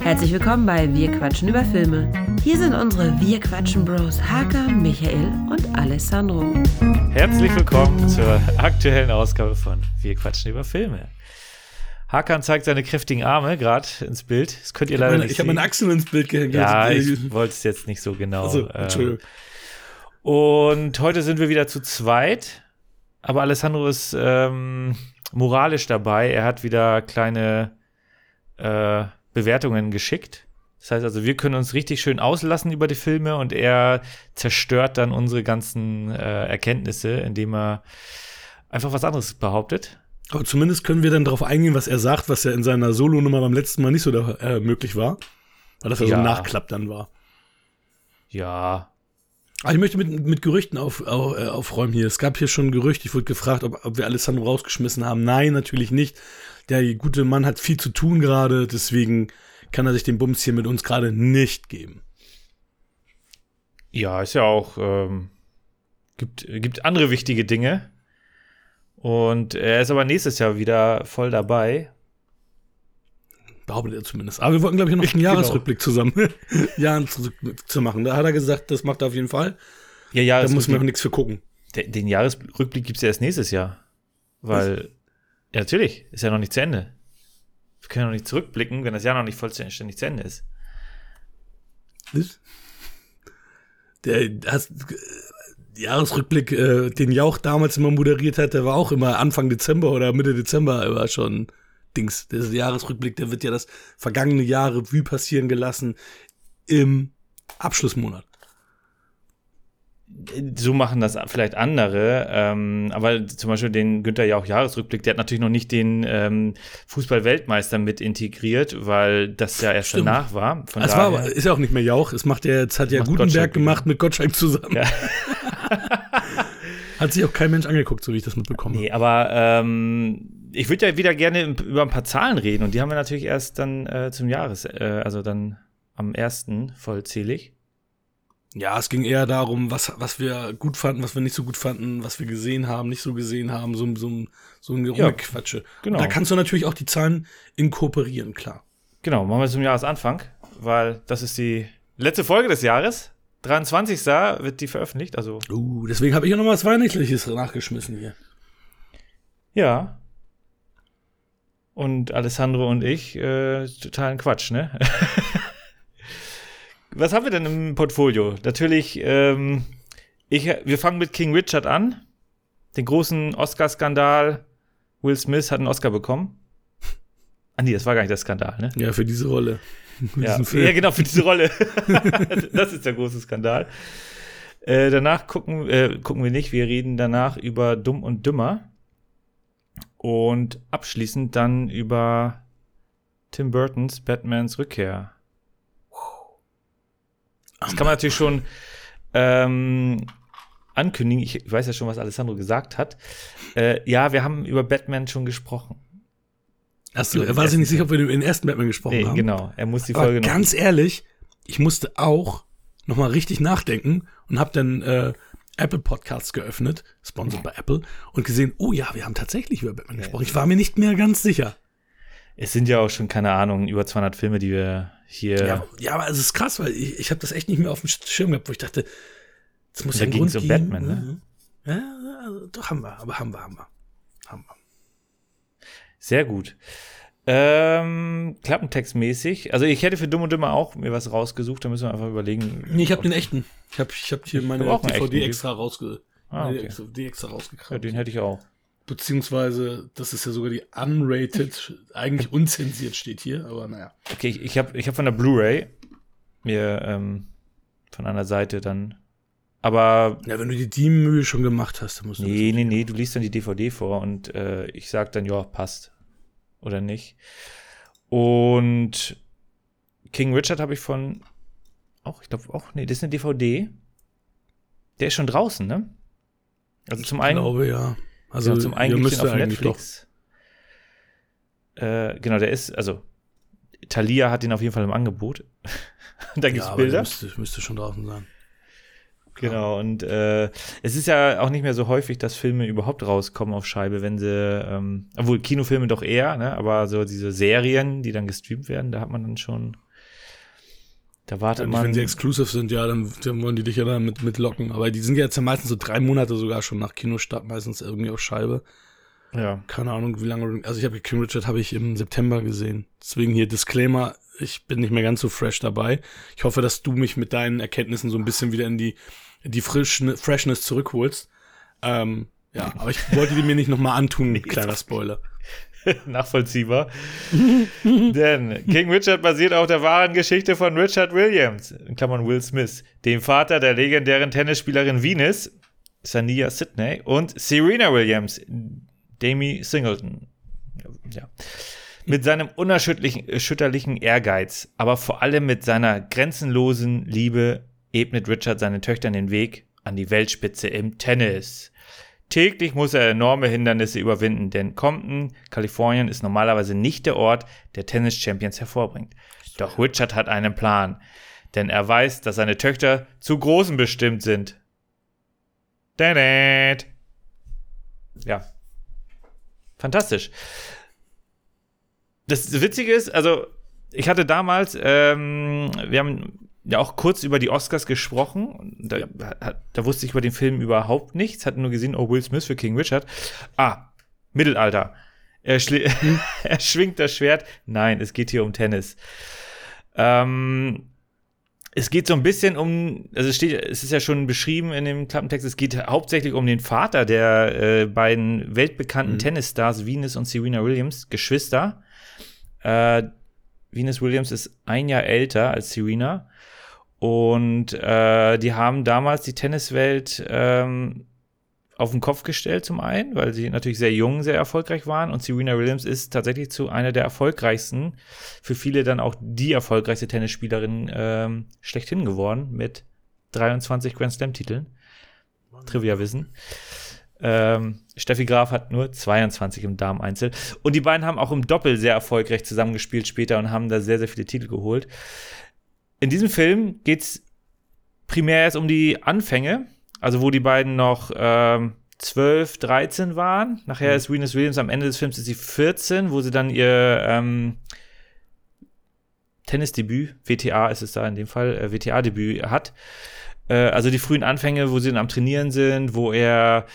Herzlich willkommen bei Wir quatschen über Filme. Hier sind unsere Wir quatschen Bros Hakan, Michael und Alessandro. Herzlich willkommen zur aktuellen Ausgabe von Wir quatschen über Filme. Hakan zeigt seine kräftigen Arme gerade ins Bild. Das könnt ihr leider meine, nicht Ich habe meine Achseln ins Bild gehängt. Ja, ich wollte es jetzt nicht so genau. Also, ähm, Entschuldigung. Und heute sind wir wieder zu zweit. Aber Alessandro ist ähm, moralisch dabei. Er hat wieder kleine äh, Bewertungen geschickt. Das heißt also, wir können uns richtig schön auslassen über die Filme und er zerstört dann unsere ganzen äh, Erkenntnisse, indem er einfach was anderes behauptet. Aber zumindest können wir dann darauf eingehen, was er sagt, was ja in seiner Solo-Nummer beim letzten Mal nicht so da, äh, möglich war. Weil das ja, so Ja. ein Nachklapp dann war. Ja, ich möchte mit, mit Gerüchten auf, auf, äh, aufräumen hier. Es gab hier schon ein Gerücht. Ich wurde gefragt, ob, ob wir Alessandro rausgeschmissen haben. Nein, natürlich nicht. Der gute Mann hat viel zu tun gerade. Deswegen kann er sich den Bums hier mit uns gerade nicht geben. Ja, ist ja auch, ähm, gibt, gibt andere wichtige Dinge. Und er ist aber nächstes Jahr wieder voll dabei. Behauptet er zumindest. Aber wir wollten, glaube ich, noch einen Genau. Jahresrückblick zusammen Jahren zu, zu machen. Da hat er gesagt, das macht er auf jeden Fall. Ja, ja, Da muss man gibt- nichts für gucken. den, den Jahresrückblick gibt es ja erst nächstes Jahr. Weil, ja, natürlich, ist ja noch nicht zu Ende. Wir können noch nicht zurückblicken, wenn das Jahr noch nicht vollständig zu Ende ist. Was? Der hast, äh, Jahresrückblick, äh, den Jauch damals immer moderiert hat, der war auch immer Anfang Dezember oder Mitte Dezember immer schon Dings. Der Jahresrückblick, der wird ja das vergangene Jahr Revue passieren gelassen im Abschlussmonat. So machen das vielleicht andere, ähm, aber zum Beispiel den Günther Jauch Jahresrückblick, der hat natürlich noch nicht den ähm, Fußball-Weltmeister mit integriert, weil das ja erst Stimmt. danach war. Von Das war aber, ist ja auch nicht mehr Jauch. Es macht ja, jetzt hat ja Gutenberg Gottschalk wieder. gemacht mit Gottschalk zusammen. Ja. Hat sich auch kein Mensch angeguckt, so wie ich das mitbekomme. Nee, aber ähm, ich würde ja wieder gerne über ein paar Zahlen reden und die haben wir natürlich erst dann äh, zum Jahres, äh, also dann am ersten vollzählig. Ja, es ging eher darum, was, was wir gut fanden, was wir nicht so gut fanden, was wir gesehen haben, nicht so gesehen haben, so, so, so ein Ja, Rumgequatsche. genau. Und Da kannst du natürlich auch die Zahlen inkorporieren, klar. Genau, machen wir zum Jahresanfang, weil das ist die letzte Folge des Jahres. 23. wird die veröffentlicht, also Uh, deswegen habe ich auch noch was Weihnachtliches nachgeschmissen hier. ja. Und Alessandro und ich, äh, totalen Quatsch, ne? Was haben wir denn im Portfolio? Natürlich, ähm, ich, wir fangen mit King Richard an. Den großen Oscar-Skandal. Will Smith hat einen Oscar bekommen. Ah, nee, das war gar nicht der Skandal, ne? Ja, für diese Rolle. Für Ja, ja, genau, für diese Rolle. das ist der große Skandal. Äh, danach gucken, äh, gucken wir nicht, wir reden danach über Dumm und Dümmer. Und abschließend dann über Tim Burtons Batmans Rückkehr. Das kann man natürlich schon ähm, ankündigen. Ich weiß ja schon, was Alessandro gesagt hat. Äh, ja, wir haben über Batman schon gesprochen. Hast du, er war sich nicht sicher, ob wir über den ersten Batman gesprochen Nee, haben. genau. Er muss die Aber Folge noch. ganz ehrlich, ich musste auch noch mal richtig nachdenken und habe dann äh, Apple Podcasts geöffnet, sponsored bei Apple, und gesehen, oh ja, wir haben tatsächlich über Batman gesprochen. Ich war mir nicht mehr ganz sicher. Es sind ja auch schon, keine Ahnung, über 200 Filme, die wir hier. Ja, ja, aber es ist krass, weil ich, ich habe das echt nicht mehr auf dem Schirm gehabt, wo ich dachte, es muss Da ja einen ging's Grund um. Batman, ne? Ja, also, doch haben wir, aber haben wir, haben wir. Haben wir. Sehr gut. Ähm, Klappentextmäßig. Also ich hätte für Dumm und Dümmer auch mir was rausgesucht, da müssen wir einfach überlegen. Nee, ich habe den echten. Ich habe ich hab hier meine auch einen DVD extra rausge Ah, meine okay. DVD extra Ja, rausgekramt. den hätte ich auch. Beziehungsweise, das ist ja sogar die unrated, eigentlich unzensiert steht hier, aber naja. Okay, ich, ich habe ich hab von der Blu-ray mir ähm, von einer Seite dann. Aber Ja, wenn du die die Mühe schon gemacht hast, dann musst du nee, nee, nee, du liest dann die DVD vor und äh, ich sag dann, ja, passt. Oder nicht. Und King Richard habe ich von auch, ich glaube auch, nee, das ist eine DVD. Der ist schon draußen, ne? Also zum das, einen. glaube ja. Also genau, zum einen gibt's müsst den auf Netflix. Äh, genau, der ist, also Thalia hat den auf jeden Fall im Angebot. da Doch. gibt's Ja, aber der Bilder. müsste, müsste schon draußen sein. Genau, und äh, es ist ja auch nicht mehr so häufig, dass Filme überhaupt rauskommen auf Scheibe, wenn sie, ähm, obwohl Kinofilme doch eher, ne? aber so diese Serien, die dann gestreamt werden, da hat man dann schon, da wartet Ja, man. wenn sie exclusive sind, ja, dann, dann wollen die dich ja damit mitlocken. Aber die sind jetzt ja meistens so drei Monate sogar schon nach Kinostart, meistens irgendwie auf Scheibe. ja, Keine Ahnung, wie lange. Also ich habe King Richard habe ich im September gesehen. Deswegen hier Disclaimer, ich bin nicht mehr ganz so fresh dabei. Ich hoffe, dass du mich mit deinen Erkenntnissen so ein bisschen wieder in die, die Frischne, Freshness zurückholst. Ähm, ja, aber ich wollte die mir nicht nochmal antun, kleiner Spoiler. nachvollziehbar. Denn King Richard basiert auf der wahren Geschichte von Richard Williams, in Klammern Will Smith, dem Vater der legendären Tennisspielerin Venus, Sania Sidney, und Serena Williams, Demi Singleton. Ja. Mit seinem unerschütterlichen erschütterlichen Ehrgeiz, aber vor allem mit seiner grenzenlosen Liebe ebnet Richard seinen Töchtern den Weg an die Weltspitze im Tennis. Täglich muss er enorme Hindernisse überwinden, denn Compton, Kalifornien ist normalerweise nicht der Ort, der Tennis-Champions hervorbringt. Doch Richard hat einen Plan, denn er weiß, dass seine Töchter zu Großen bestimmt sind. Dadat. Ja. Fantastisch. Das Witzige ist, also ich hatte damals, ähm, wir haben ja auch kurz über die Oscars gesprochen. Da, hat, da wusste ich über den Film überhaupt nichts, hatte nur gesehen, oh, Will Smith für King Richard. Ah, Mittelalter. Er, schli- er schwingt das Schwert. Nein, es geht hier um Tennis. Ähm, es geht so ein bisschen um, also es steht, es ist ja schon beschrieben in dem Klappentext, es geht hauptsächlich um den Vater der äh, beiden weltbekannten Tennisstars Venus und Serena Williams, Geschwister. Äh, Venus Williams ist ein Jahr älter als Serena. Und äh, die haben damals die Tenniswelt ähm, auf den Kopf gestellt, zum einen, weil sie natürlich sehr jung, sehr erfolgreich waren. Und Serena Williams ist tatsächlich zu einer der erfolgreichsten, für viele dann auch die erfolgreichste Tennisspielerin ähm, schlechthin geworden, mit 23 Grand Slam-Titeln. Trivia-Wissen. Ähm, Steffi Graf hat nur 22 im Damen-Einzel. Und die beiden haben auch im Doppel sehr erfolgreich zusammengespielt später und haben da sehr, sehr viele Titel geholt. In diesem Film geht es primär erst um die Anfänge, also wo die beiden noch ähm, 12, 13 waren. Nachher ist Venus Williams am Ende des Films ist sie 14, wo sie dann ihr ähm, Tennisdebüt, WTA ist es da in dem Fall, äh, WTA-Debüt hat. Äh, also die frühen Anfänge, wo sie dann am Trainieren sind, wo er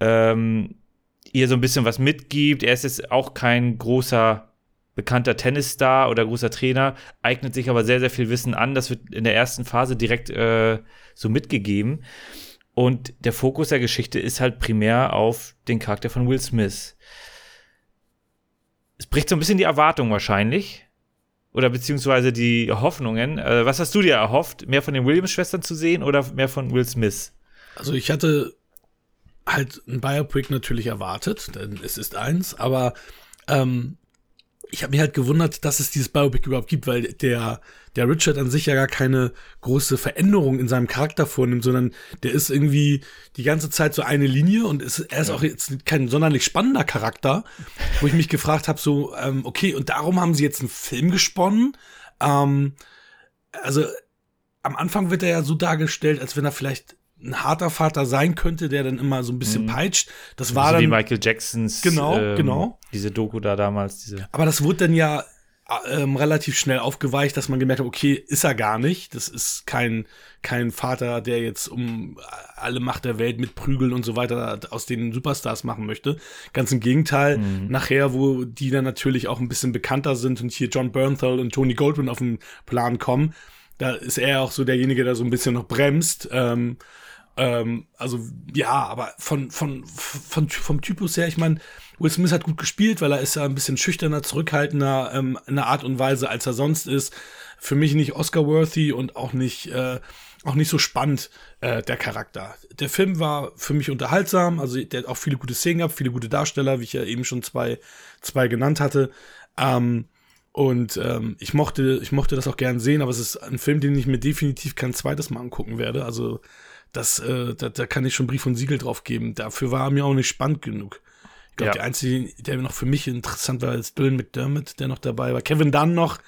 ähm, ihr so ein bisschen was mitgibt. Er ist jetzt auch kein großer bekannter Tennisstar oder großer Trainer, eignet sich aber sehr, sehr viel Wissen an. Das wird in der ersten Phase direkt äh, so mitgegeben. Und der Fokus der Geschichte ist halt primär auf den Charakter von Will Smith. Es bricht so ein bisschen die Erwartung wahrscheinlich. Oder beziehungsweise die Hoffnungen. Äh, was hast du dir erhofft? Mehr von den Williams-Schwestern zu sehen oder mehr von Will Smith? Also ich hatte halt ein Biopic natürlich erwartet, denn es ist eins, aber ähm, ich habe mich halt gewundert, dass es dieses Biopic überhaupt gibt, weil der, der Richard an sich ja gar keine große Veränderung in seinem Charakter vornimmt, sondern der ist irgendwie die ganze Zeit so eine Linie und ist, er ist auch jetzt kein sonderlich spannender Charakter, wo ich mich gefragt habe, so, ähm, okay, und darum haben sie jetzt einen Film gesponnen. Ähm, also am Anfang wird er ja so dargestellt, als wenn er vielleicht ein harter Vater sein könnte, der dann immer so ein bisschen peitscht. Das war so wie dann, Michael Jacksons Genau, ähm, genau. diese Doku da damals, diese aber das wurde dann ja ähm, relativ schnell aufgeweicht, dass man gemerkt hat, okay, ist er gar nicht. Das ist kein, kein Vater, der jetzt um alle Macht der Welt mit Prügeln und so weiter aus den Superstars machen möchte. Ganz im Gegenteil, nachher, wo die dann natürlich auch ein bisschen bekannter sind und hier John Bernthal und Tony Goldwyn auf den Plan kommen, da ist er auch so derjenige, der so ein bisschen noch bremst. Ähm, ähm, also ja, aber von, von, von, vom Typus her, ich meine, Will Smith hat gut gespielt, weil er ist ja ein bisschen schüchterner, zurückhaltender ähm, in einer Art und Weise, als er sonst ist. Für mich nicht Oscar-worthy und auch nicht, äh, auch nicht so spannend, äh, der Charakter. Der Film war für mich unterhaltsam, also der hat auch viele gute Szenen gehabt, viele gute Darsteller, wie ich ja eben schon zwei, zwei genannt hatte. Ähm, und ähm, ich mochte, ich mochte das auch gern sehen, aber es ist ein Film, den ich mir definitiv kein zweites Mal angucken werde. Also das, äh, da, da kann ich schon Brief und Siegel drauf geben. Dafür war er mir auch nicht spannend genug. Ich glaube, Ja. der einzige, der noch für mich interessant war, ist Dylan McDermott, der noch dabei war. Kevin Dunn noch,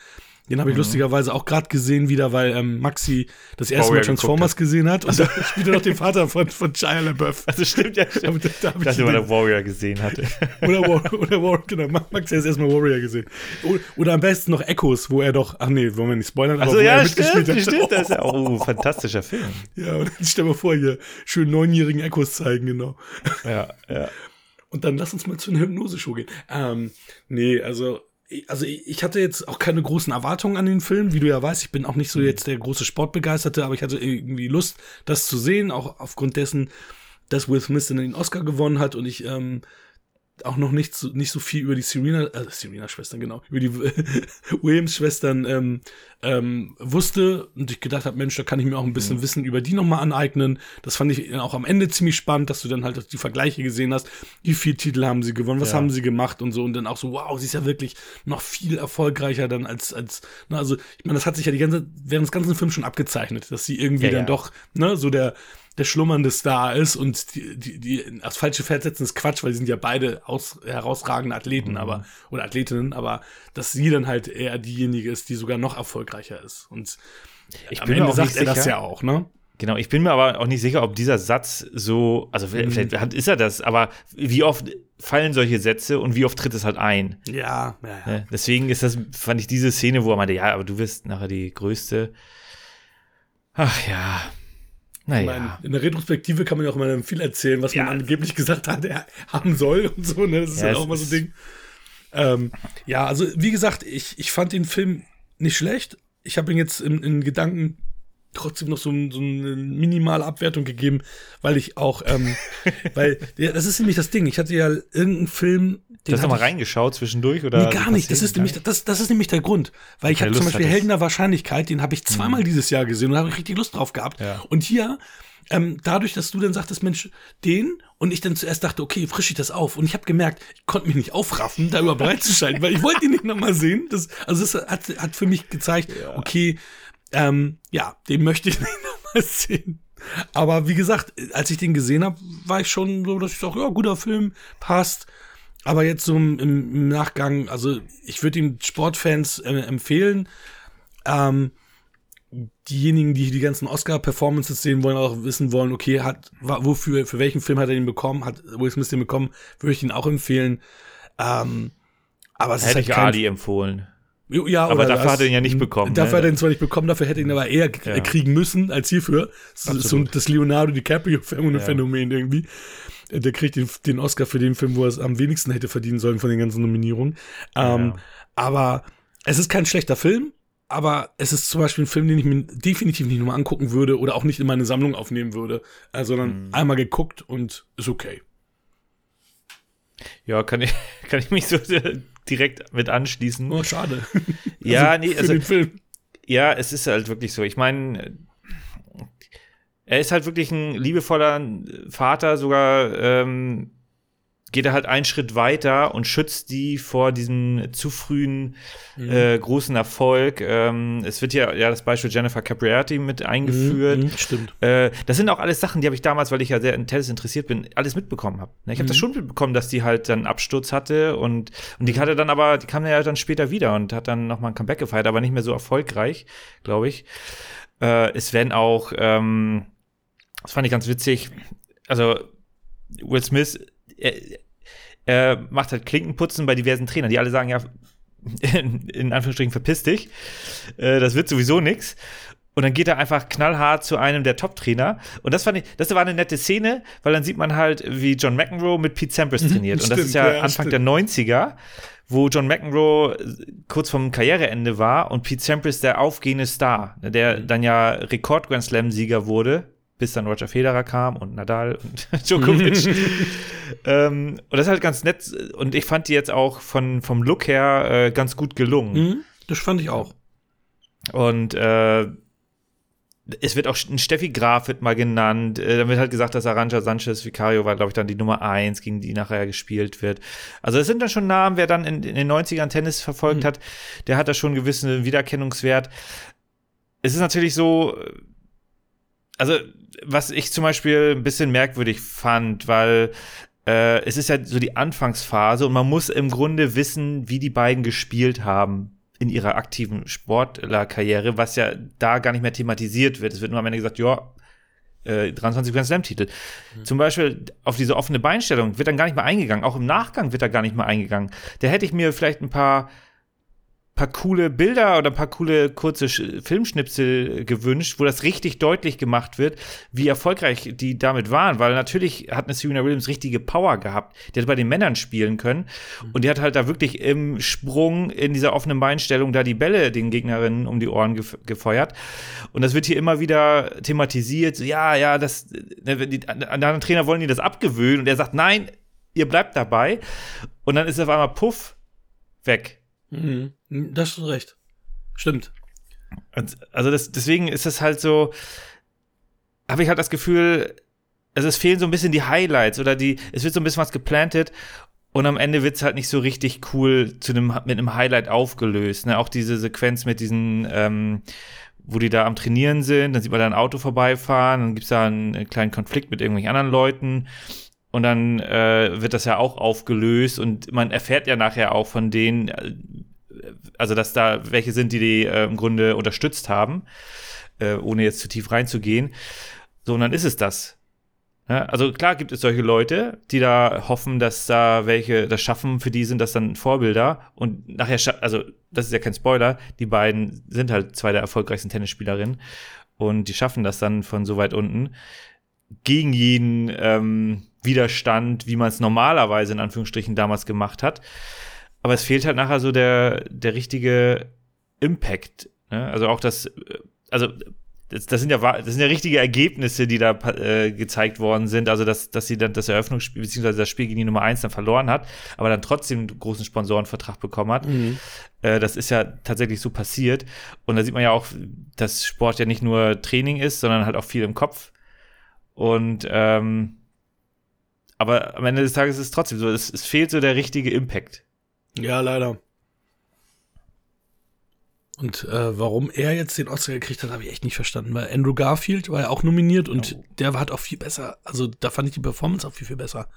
Den habe ich Mhm. lustigerweise auch gerade gesehen wieder, weil ähm, Maxi das erste Warrior Mal Transformers gesehen hat. Und da spielt er noch den Vater von, von Shia LaBeouf. Also stimmt ja. Aber da, da Ich dachte, weil er Warrior gesehen hatte. oder, War, oder War, genau, Maxi hat erstmal Warrior gesehen. Oder, oder am besten noch Echoes, wo er doch, ach nee, wollen wir nicht spoilern, Also wo ja, er stimmt, hat. stimmt. Das ist ja auch oh, ein fantastischer Film. Ja, und dann stell mal vor, hier schön neunjährigen Echos zeigen, genau. Ja, ja. Und dann lass uns mal zu einer Hypnose-Show gehen. Ähm, nee, also, also ich hatte jetzt auch keine großen Erwartungen an den Film. Wie du ja weißt, ich bin auch nicht so jetzt der große Sportbegeisterte, aber ich hatte irgendwie Lust, das zu sehen, auch aufgrund dessen, dass Will Smith dann den Oscar gewonnen hat und ich ähm, auch noch nicht so, nicht so viel über die Serena, äh, Serena-Schwestern, genau, über die Williams-Schwestern ähm, ähm, wusste und ich gedacht habe, Mensch, da kann ich mir auch ein bisschen Wissen über die nochmal aneignen. Das fand ich auch am Ende ziemlich spannend, dass du dann halt die Vergleiche gesehen hast. Wie viele Titel haben sie gewonnen, was Ja. haben sie gemacht und so und dann auch so, wow, sie ist ja wirklich noch viel erfolgreicher dann als, als, ne, also ich meine, das hat sich ja die ganze, während des ganzen Films schon abgezeichnet, dass sie irgendwie Ja, dann ja. doch, ne, so der, der schlummernde Star ist und die, die, die aufs falsche Pferd setzen ist Quatsch, weil die sind ja beide aus, herausragende Athleten, Mhm. aber, oder Athletinnen, aber dass sie dann halt eher diejenige ist, die sogar noch erfolgreicher ist. Und Ich am bin mir Ende auch sagt nicht er das sicher. ja auch, ne? Genau, ich bin mir aber auch nicht sicher, ob dieser Satz so, also Mhm. vielleicht hat, ist er das, aber wie oft fallen solche Sätze und wie oft tritt es halt ein? Ja, ja, ja. Ne? Deswegen ist das, fand ich diese Szene, wo er meinte, ja, aber du wirst nachher die größte. Ach ja. Naja. meine, in der Retrospektive kann man ja auch immer viel erzählen, was Ja. man angeblich gesagt hat, er haben soll und so, ne? Das ist Ja, ja, auch mal so ein Ding. Ähm, ja, also wie gesagt, ich, ich fand den Film nicht schlecht. Ich habe ihn jetzt in, in Gedanken trotzdem noch so, ein, so eine minimale Abwertung gegeben, weil ich auch, ähm, weil, ja, das ist nämlich das Ding. Ich hatte ja irgendeinen Film, Du hast doch mal ich- reingeschaut zwischendurch oder? Nee, gar nicht. Das ist, nämlich, das, das ist nämlich der Grund. Weil ich habe zum Beispiel. Helden der Wahrscheinlichkeit, den habe ich zweimal dieses Jahr gesehen und habe ich richtig Lust drauf gehabt. Ja. Und hier, ähm, dadurch, dass du dann sagtest, Mensch, den, und ich dann zuerst dachte, okay, frisch ich das auf. Und ich habe gemerkt, ich konnte mich nicht aufraffen, da überhaupt reinzuschalten, weil ich wollte ihn nicht nochmal sehen. Das, also das hat, hat für mich gezeigt, okay, ähm, ja, den möchte ich nicht nochmal sehen. Aber wie gesagt, als ich den gesehen habe, war ich schon so, dass ich sage, ja, guter Film, passt. Aber jetzt so im, im Nachgang, also ich würde ihm Sportfans äh, empfehlen, ähm, diejenigen, die die ganzen Oscar-Performances sehen wollen, auch wissen wollen, okay, hat, wofür, für welchen Film hat er den bekommen, hat Will Smith den bekommen, würde ich ihn auch empfehlen. Ähm, aber es Hätte ist ich halt kein, Ali empfohlen. Ja, Aber dafür das- hat er ihn ja nicht bekommen, Dafür ne? hat er ihn zwar nicht bekommen, dafür hätte er ihn aber eher Ja. kriegen müssen als hierfür. So Absolut. das Leonardo DiCaprio-Phänomen Ja. Phänomen irgendwie. Der kriegt den, den Oscar für den Film, wo er es am wenigsten hätte verdienen sollen von den ganzen Nominierungen. Ähm. Aber es ist kein schlechter Film, aber es ist zum Beispiel ein Film, den ich mir definitiv nicht nochmal angucken würde oder auch nicht in meine Sammlung aufnehmen würde, äh, sondern Mhm. einmal geguckt und ist okay. Ja, kann ich, kann ich mich so direkt mit anschließen. Oh, schade. ja, nee, für also den Film. Ja, es ist halt wirklich so. Ich meine, er ist halt wirklich ein liebevoller Vater, sogar ähm, geht er halt einen Schritt weiter und schützt die vor diesem zu frühen äh, großen Erfolg. Ähm, es wird ja, ja das Beispiel Jennifer Capriati mit eingeführt. Mhm, stimmt. Äh, das sind auch alles Sachen, die habe ich damals, weil ich ja sehr in Tennis interessiert bin, alles mitbekommen habe. Ich habe das schon mitbekommen, dass die halt dann Absturz hatte und, und die hatte dann aber, die kam ja dann später wieder und hat dann nochmal ein Comeback gefeiert, aber nicht mehr so erfolgreich, glaube ich. Äh, es werden auch, ähm, das fand ich ganz witzig, also Will Smith, er, er macht halt Klinkenputzen bei diversen Trainern, die alle sagen, ja, in, in Anführungsstrichen, verpiss dich. Äh, das wird sowieso nix. Und dann geht er einfach knallhart zu einem der Top-Trainer. Und das fand ich, das war eine nette Szene, weil dann sieht man halt, wie John McEnroe mit Pete Sampras trainiert. Und das ist ja, ja, Anfang stimmt. der 90er, wo John McEnroe kurz vorm Karriereende war und Pete Sampras der aufgehende Star, der dann ja Rekord-Grand Slam-Sieger wurde, bis dann Roger Federer kam und Nadal und Djokovic. ähm, und das ist halt ganz nett. Und ich fand die jetzt auch von, vom Look her äh, ganz gut gelungen. Mhm, das fand ich auch. Und äh, es wird auch ein Steffi Graf wird mal genannt. Äh, dann wird halt gesagt, dass Arantxa Sanchez Vicario war, glaube ich, dann die Nummer eins, gegen die nachher gespielt wird. Also es sind dann schon Namen, wer dann in, in den 90ern Tennis verfolgt hat, der hat da schon einen gewissen Wiedererkennungswert. Es ist natürlich so, also was ich zum Beispiel ein bisschen merkwürdig fand, weil äh, es ist ja so die Anfangsphase und man muss im Grunde wissen, wie die beiden gespielt haben. in ihrer aktiven Sportlerkarriere, was ja da gar nicht mehr thematisiert wird. Es wird nur am Ende gesagt, ja, äh, 23 Grand Slam-Titel. Mhm. Zum Beispiel auf diese offene Beinstellung wird dann gar nicht mehr eingegangen. Auch im Nachgang wird da gar nicht mehr eingegangen. Da hätte ich mir vielleicht ein paar paar coole Bilder oder ein paar coole kurze Filmschnipsel gewünscht, wo das richtig deutlich gemacht wird, wie erfolgreich die damit waren, weil natürlich hat eine Serena Williams richtige Power gehabt. Die hat bei den Männern spielen können mhm. und die hat halt da wirklich im Sprung in dieser offenen Beinstellung da die Bälle den Gegnerinnen um die Ohren gef gefeuert. Und das wird hier immer wieder thematisiert. So, ja, ja, das, ne, die anderen Trainer wollen die das abgewöhnen und er sagt, nein, ihr bleibt dabei. Und dann ist auf einmal Puff weg. Mhm. Das ist recht. Stimmt. Also das, deswegen ist es halt so, habe ich halt das Gefühl, also es fehlen so ein bisschen die Highlights oder die, es wird so ein bisschen was geplantet und am Ende wird es halt nicht so richtig cool zu einem, mit einem Highlight aufgelöst. Ne? Auch diese Sequenz mit diesen, ähm, wo die da am Trainieren sind, dann sieht man da ein Auto vorbeifahren, dann gibt es da einen, einen kleinen Konflikt mit irgendwelchen anderen Leuten und dann äh, wird das ja auch aufgelöst und man erfährt ja nachher auch von denen, äh, also dass da welche sind, die die äh, im Grunde unterstützt haben, äh, ohne jetzt zu tief reinzugehen. So, und dann ist es das. Ja, also klar gibt es solche Leute, die da hoffen, dass da welche das schaffen, für die sind das dann Vorbilder. Und nachher, also das ist ja kein Spoiler, die beiden sind halt zwei der erfolgreichsten Tennisspielerinnen und die schaffen das dann von so weit unten gegen jeden ähm, Widerstand, wie man es normalerweise in Anführungsstrichen damals gemacht hat. Aber es fehlt halt nachher so der, der richtige Impact. Ne? Also auch das, äh, also das, das, sind ja das sind ja richtige Ergebnisse, die da äh, gezeigt worden sind. Also dass, dass sie dann das Eröffnungsspiel beziehungsweise das Spiel gegen die Nummer 1 dann verloren hat, aber dann trotzdem einen großen Sponsorenvertrag bekommen hat. Mhm. Äh, das ist ja tatsächlich so passiert. Und da sieht man ja auch, dass Sport ja nicht nur Training ist, sondern halt auch viel im Kopf. Und ähm, aber am Ende des Tages ist es trotzdem so, es, es fehlt so der richtige Impact. Ja, leider. Und äh, warum er jetzt den Oscar gekriegt hat, habe ich echt nicht verstanden, weil Andrew Garfield war ja auch nominiert und oh. der hat auch viel besser. Also da fand ich die Performance auch viel, viel besser.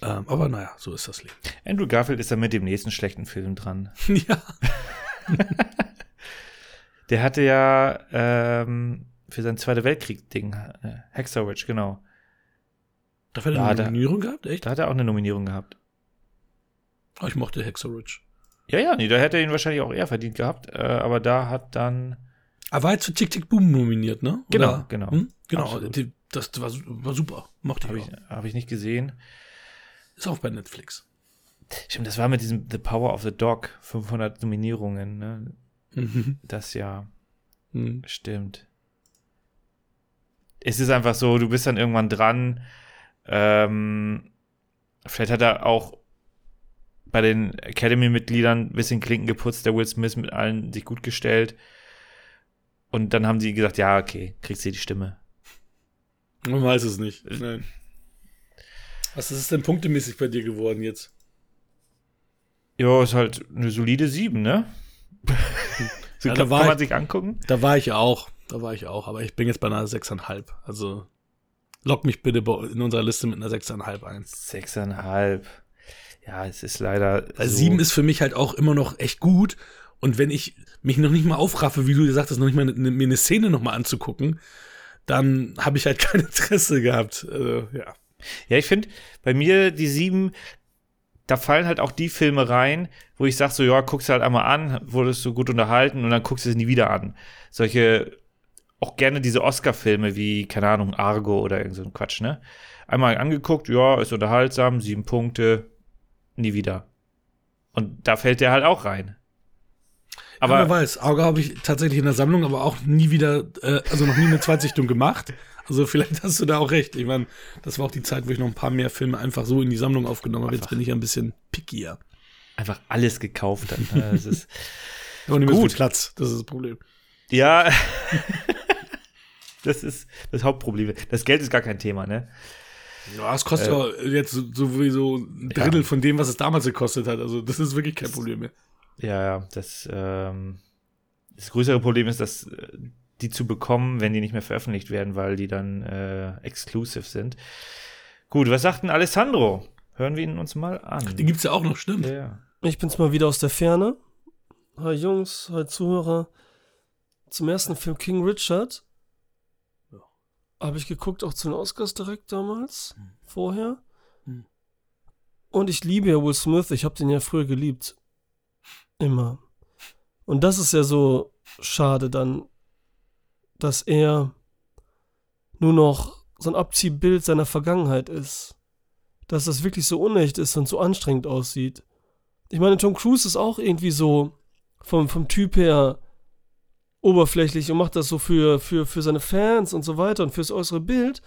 Ähm, aber naja, so ist das Leben. Andrew Garfield ist da mit dem nächsten schlechten Film dran. ja. der hatte ja ähm, für sein Zweite Weltkrieg-Ding. Äh, Hexorwitch, genau. Da hat er eine Nominierung gehabt, echt? Da hat er auch eine Nominierung gehabt. Oh, ich mochte Hexorwitch. Ja, ja, nee, da hätte er ihn wahrscheinlich auch eher verdient gehabt, äh, aber da hat dann. Er war jetzt für Tick Tick Boom nominiert, ne? Genau, Oder? genau. Hm? Genau, die, das war, war super. Mochte ich. Habe ich, hab ich nicht gesehen. Ist auch bei Netflix. Stimmt, das war mit diesem The Power of the Dog, 500 Nominierungen, ne? Mhm. Das Jahr. Mhm. Stimmt es ist einfach so, du bist dann irgendwann dran. Ähm, vielleicht hat er auch bei den Academy-Mitgliedern ein bisschen Klinken geputzt, der Will Smith mit allen sich gut gestellt. Und dann haben sie gesagt, ja, okay, kriegst du die Stimme. Man weiß es nicht. Nein. Was ist denn punktemäßig bei dir geworden jetzt? Ja, ist halt eine solide 7, ne? so ja, kann, kann man ich, sich angucken. Da war ich auch. Da war ich auch, aber ich bin jetzt bei einer 6,5. Also lock mich bitte in unserer Liste mit einer 6,5 ein. 6,5. Ja, es ist leider. Also so 7 ist für mich halt auch immer noch echt gut. Und wenn ich mich noch nicht mal aufraffe, wie du gesagt hast, noch nicht mal eine, mir eine Szene noch mal anzugucken, dann habe ich halt kein Interesse gehabt. Also, ja. Ja, ich finde, bei mir die 7, da fallen halt auch die Filme rein, wo ich sage so, ja, guckst du halt einmal an, wurdest du gut unterhalten und dann guckst du es nie wieder an. Solche auch gerne diese Oscar-Filme wie, keine Ahnung, Argo oder irgend so ein Quatsch, ne? Einmal angeguckt, ja, ist unterhaltsam, sieben Punkte, nie wieder. Und da fällt der halt auch rein. Aber ja, wer weiß, Argo habe ich tatsächlich in der Sammlung, aber auch nie wieder, äh, also noch nie eine Zweitsichtung gemacht. Also vielleicht hast du da auch recht. Ich meine, das war auch die Zeit, wo ich noch ein paar mehr Filme einfach so in die Sammlung aufgenommen habe. Jetzt bin ich ein bisschen pickier. Einfach alles gekauft dann. Ne? Das ist aber gut. Platz, das ist das Problem. Ja. Das ist das Hauptproblem. Das Geld ist gar kein Thema, ne? Ja, es kostet äh, ja jetzt sowieso ein Drittel ja. von dem, was es damals gekostet hat. Also das ist wirklich kein Problem mehr. Ja, ja. Das, ähm, das größere Problem ist, dass äh, die zu bekommen, wenn die nicht mehr veröffentlicht werden, weil die dann äh, exclusive sind. Gut, was sagt denn Alessandro? Hören wir ihn uns mal an. Den gibt's ja auch noch, stimmt. Ja, ja. Ich bin's mal wieder aus der Ferne. Hi Jungs, hi Zuhörer. Zum ersten Film King Richard. Habe ich geguckt, auch zu den Oscars direkt damals, Hm. vorher. Hm. Und ich liebe ja Will Smith, ich habe den ja früher geliebt. Immer. Und das ist ja so schade dann, dass er nur noch so ein Abziehbild seiner Vergangenheit ist. Dass das wirklich so unecht ist und so anstrengend aussieht. Ich meine, Tom Cruise ist auch irgendwie so vom, vom Typ her oberflächlich und macht das so für, für, für seine Fans und so weiter und fürs äußere Bild.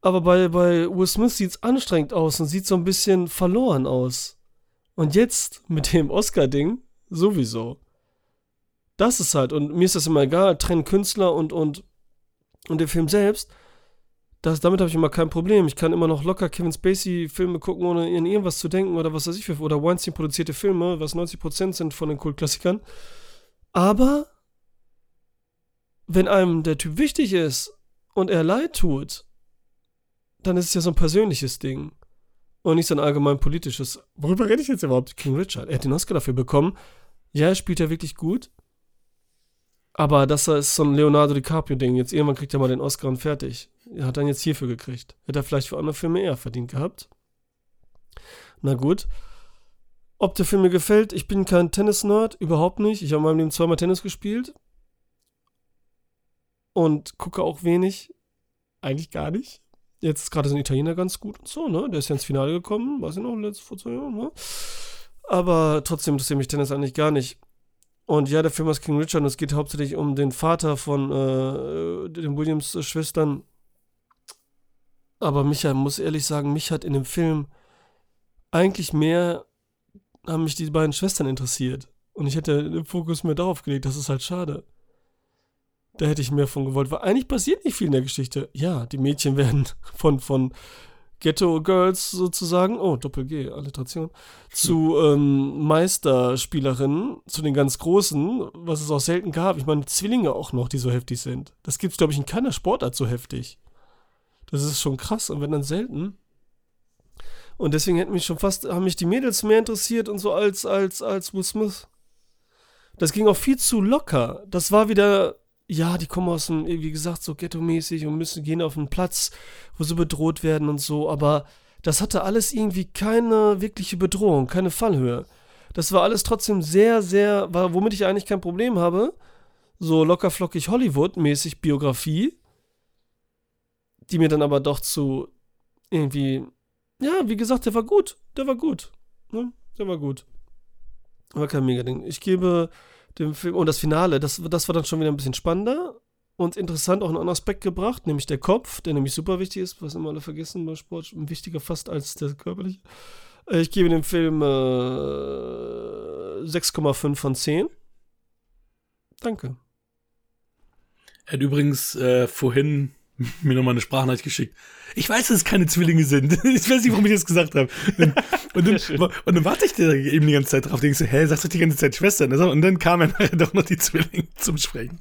Aber bei, bei Will Smith sieht es anstrengend aus und sieht so ein bisschen verloren aus. Und jetzt mit dem Oscar-Ding sowieso. Das ist halt, und mir ist das immer egal, trennen Künstler und, und, und den Film selbst. Das, damit habe ich immer kein Problem. Ich kann immer noch locker Kevin Spacey-Filme gucken, ohne in irgendwas zu denken oder was weiß ich für, oder Weinstein produzierte Filme, was 90% sind von den Kultklassikern. Aber wenn einem der Typ wichtig ist und er leid tut, dann ist es ja so ein persönliches Ding. Und nicht so ein allgemein politisches. Worüber rede ich jetzt überhaupt? King Richard. Er hat den Oscar dafür bekommen. Ja, er spielt ja wirklich gut. Aber das ist so ein Leonardo DiCaprio-Ding. Jetzt irgendwann kriegt er mal den Oscar und fertig. Er hat dann jetzt hierfür gekriegt. Hätte er vielleicht für andere Filme eher verdient gehabt. Na gut. Ob der Film mir gefällt, ich bin kein Tennis-Nerd, überhaupt nicht. Ich habe in meinem Leben zweimal Tennis gespielt. Und gucke auch wenig. Eigentlich gar nicht. Jetzt ist gerade so ein Italiener ganz gut und so, ne? Der ist ja ins Finale gekommen, weiß ich noch, letztes vor zwei Jahren, ne? Aber trotzdem interessiert mich Tennis eigentlich gar nicht. Und ja, der Film ist King Richard und es geht hauptsächlich um den Vater von äh, den Williams-Schwestern. Aber Micha, muss ehrlich sagen, mich hat in dem Film eigentlich mehr, haben mich die beiden Schwestern interessiert. Und ich hätte den Fokus mehr darauf gelegt, das ist halt schade. Da hätte ich mehr von gewollt, weil eigentlich passiert nicht viel in der Geschichte. Ja, die Mädchen werden von, von Ghetto Girls sozusagen, oh, Doppel-G, Alliteration, zu ähm, Meisterspielerinnen, zu den ganz Großen, was es auch selten gab. Ich meine, Zwillinge auch noch, die so heftig sind. Das gibt's, glaube ich, in keiner Sportart so heftig. Das ist schon krass und wenn dann selten. Und deswegen hätten mich schon fast, haben mich die Mädels mehr interessiert und so als, als, als Will Smith. Das ging auch viel zu locker. Das war wieder, ja, die kommen aus dem, wie gesagt, so ghetto-mäßig und müssen gehen auf einen Platz, wo sie bedroht werden und so, aber das hatte alles irgendwie keine wirkliche Bedrohung, keine Fallhöhe. Das war alles trotzdem sehr, sehr, war, womit ich eigentlich kein Problem habe. So lockerflockig Hollywood-mäßig Biografie, die mir dann aber doch zu irgendwie, ja, wie gesagt, der war gut, der war gut, ne? der war gut. War kein Mega-Ding. Ich gebe dem Film. Und das Finale, das, das war dann schon wieder ein bisschen spannender und interessant auch einen anderen Aspekt gebracht, nämlich der Kopf, der nämlich super wichtig ist, was immer alle vergessen bei Sport, wichtiger fast als der körperliche. Äh, Ich gebe dem Film äh, 6,5 von 10. Danke. Er hat übrigens äh, vorhin mir nochmal eine Sprachnachricht geschickt. Ich weiß, dass es keine Zwillinge sind. Ich weiß nicht, warum ich das gesagt habe. Und, und, dann, und dann warte ich da eben die ganze Zeit drauf. Denkst du, hä, sagst du die ganze Zeit Schwestern? Und dann kamen nachher doch noch die Zwillinge zum Sprechen.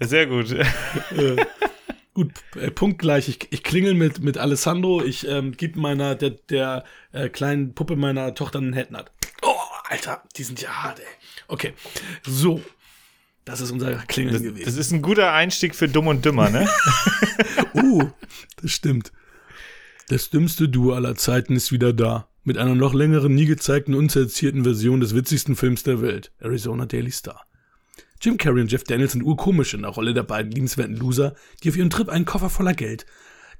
Sehr gut. äh, gut, äh, punktgleich. Ich, ich klingel mit, mit Alessandro. Ich ähm, gebe meiner, der, der äh, kleinen Puppe meiner Tochter einen Headnut. Oh, Alter, die sind ja hart, ey. Okay, so. Das ist unser Klingeln Das, gewesen. das ist ein guter Einstieg für Dumm und Dümmer, ne? Uh, das stimmt. Das dümmste Duo aller Zeiten ist wieder da. Mit einer noch längeren, nie gezeigten, unzensierten Version des witzigsten Films der Welt. Arizona Daily Star. Jim Carrey und Jeff Daniels sind urkomisch in der Rolle der beiden liebenswerten Loser, die auf ihrem Trip einen Koffer voller Geld,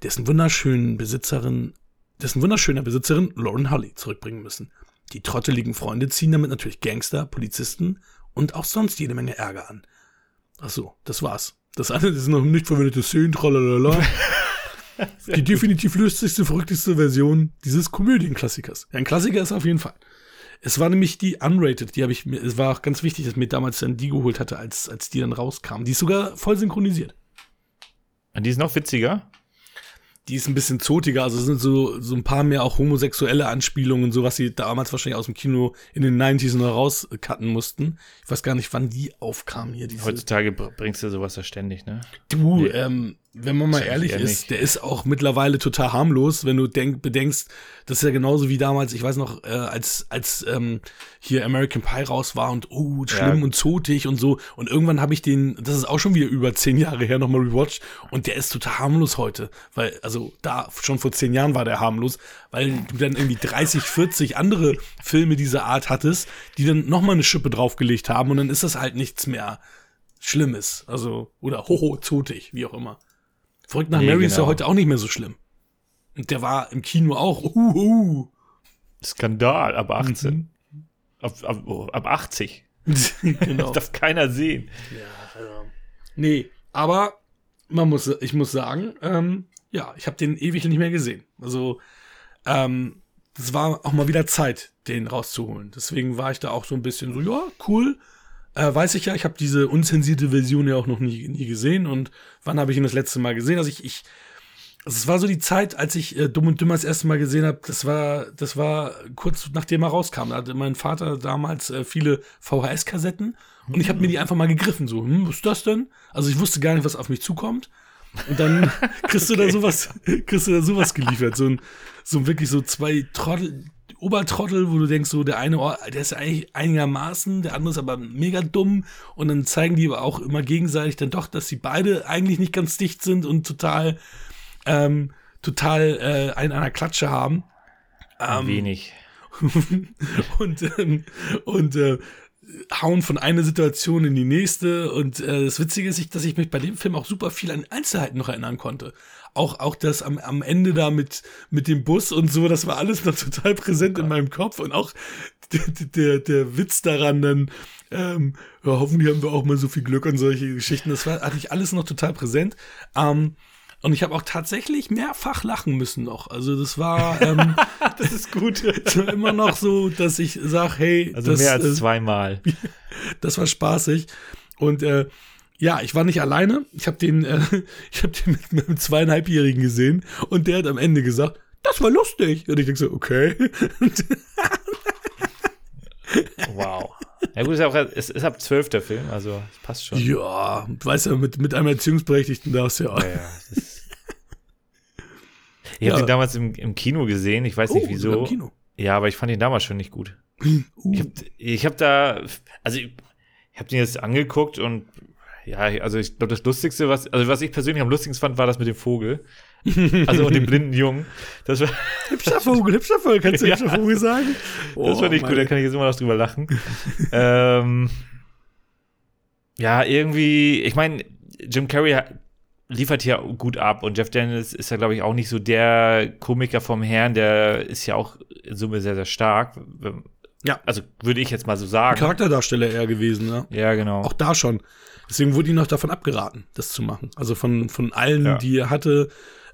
dessen wunderschönen Besitzerin, dessen wunderschöner Besitzerin Lauren Holly zurückbringen müssen. Die trotteligen Freunde ziehen damit natürlich Gangster, Polizisten und auch sonst jede Menge Ärger an. Ach so, das war's. Das das ist noch nicht verwendete Szenen, tralalala. Die definitiv lustigste, verrückteste Version dieses Komödienklassikers. Ein Klassiker ist auf jeden Fall. Es war nämlich die Unrated, die habe ich mir, es war auch ganz wichtig, dass ich mir damals dann die geholt hatte, als, als die dann rauskam. Die ist sogar voll synchronisiert. Und die ist noch witziger. Die ist ein bisschen zotiger, also es sind so, so ein paar mehr auch homosexuelle Anspielungen, so was sie damals wahrscheinlich aus dem Kino in den 90s noch rauscutten mussten. Ich weiß gar nicht, wann die aufkam hier. Diese, Heutzutage br- bringst du sowas ja ständig, ne? du, Ja. ähm, wenn man mal ehrlich ist, nicht. der ist auch mittlerweile total harmlos, wenn du denk, bedenkst, das ist ja genauso wie damals, ich weiß noch, äh, als, als ähm, hier American Pie raus war und oh, schlimm Ja. und zotig und so. Und irgendwann habe ich den, das ist auch schon wieder über zehn Jahre her, nochmal rewatcht und der ist total harmlos heute. Weil, also da schon vor zehn Jahren war der harmlos, weil du dann irgendwie 30, 40 andere Filme dieser Art hattest, die dann nochmal eine Schippe draufgelegt haben und dann ist das halt nichts mehr Schlimmes. Also, oder hoho, zotig, wie auch immer. Verrückt nach Nee, Mary ist ja genau. heute auch nicht mehr so schlimm. Und der war im Kino auch. Uh, uh. Skandal, ab 18. Ab, ab, oh, ab 80. genau. Das darf keiner sehen. Nee, aber man muss, ich muss sagen, ähm, ja, ich habe den ewig nicht mehr gesehen. Also, ähm, das war auch mal wieder Zeit, den rauszuholen. Deswegen war ich da auch so ein bisschen so, ja, cool. Äh, weiß ich ja, ich habe diese unzensierte Version ja auch noch nie, nie gesehen. Und wann habe ich ihn das letzte Mal gesehen? Also ich, ich also es war so die Zeit, als ich äh, Dumm und Dümmer das erste Mal gesehen habe, das war, das war kurz nachdem er rauskam. Da hatte mein Vater damals äh, viele VHS-Kassetten und ich habe mir die einfach mal gegriffen. So, hm, was ist das denn? Also ich wusste gar nicht, was auf mich zukommt. Und dann kriegst du da sowas, kriegst du da sowas geliefert. So ein, so wirklich so zwei Trottel, Obertrottel, wo du denkst, so der eine, oh, der ist eigentlich einigermaßen, der andere ist aber mega dumm. Und dann zeigen die aber auch immer gegenseitig dann doch, dass sie beide eigentlich nicht ganz dicht sind und total, ähm, total äh, einen an der Klatsche haben. Ähm, Wenig. und ähm, und äh, hauen von einer Situation in die nächste. Und äh, das Witzige ist, dass ich mich bei dem Film auch super viel an Einzelheiten noch erinnern konnte. Auch, auch das am, am Ende da mit, mit dem Bus und so, das war alles noch total präsent in meinem Kopf. Und auch der, der, der Witz daran dann, ähm, ja, hoffentlich haben wir auch mal so viel Glück und solche Geschichten. Das war, hatte ich alles noch total präsent. Ähm, und ich habe auch tatsächlich mehrfach lachen müssen noch. Also das war, ähm, Das ist gut. immer noch so, dass ich sage, hey, Also das, mehr als zweimal. das war spaßig. Und äh, ja, ich war nicht alleine. Ich habe den, äh, ich habe den mit meinem zweieinhalbjährigen gesehen und der hat am Ende gesagt, das war lustig. Und ich denke so, okay. Wow. Ja gut, ist ja auch, es ist ab 12 der Film, also es passt schon. ja, du weißt ja, mit, mit einem Erziehungsberechtigten darfst du ja. Ja, ja, ist ich habe Ja. den damals im, im Kino gesehen, ich weiß nicht sogar wieso. Im Kino. Ja, aber ich fand ihn damals schon nicht gut. Uh, Ich habe hab da, also ich, ich habe den jetzt angeguckt und ja, also ich glaube, das Lustigste, was, also was ich persönlich am lustigsten fand, war das mit dem Vogel. Also und dem blinden Jungen. Das war, hübscher Vogel, hübscher Vogel, kannst du Ja. hübscher Vogel sagen? das fand ich gut, da kann ich jetzt immer noch drüber lachen. ähm, ja, irgendwie, ich meine, Jim Carrey liefert hier gut ab und Jeff Daniels ist ja, glaube ich, auch nicht so der Komiker vom Herrn, der ist ja auch in Summe sehr, sehr stark. Ja. Also würde ich jetzt mal so sagen. Charakterdarsteller eher gewesen, ne? Ja, genau. Auch da schon. Deswegen wurde ihm noch davon abgeraten, das zu machen. Also von, von allen, Ja. die er hatte,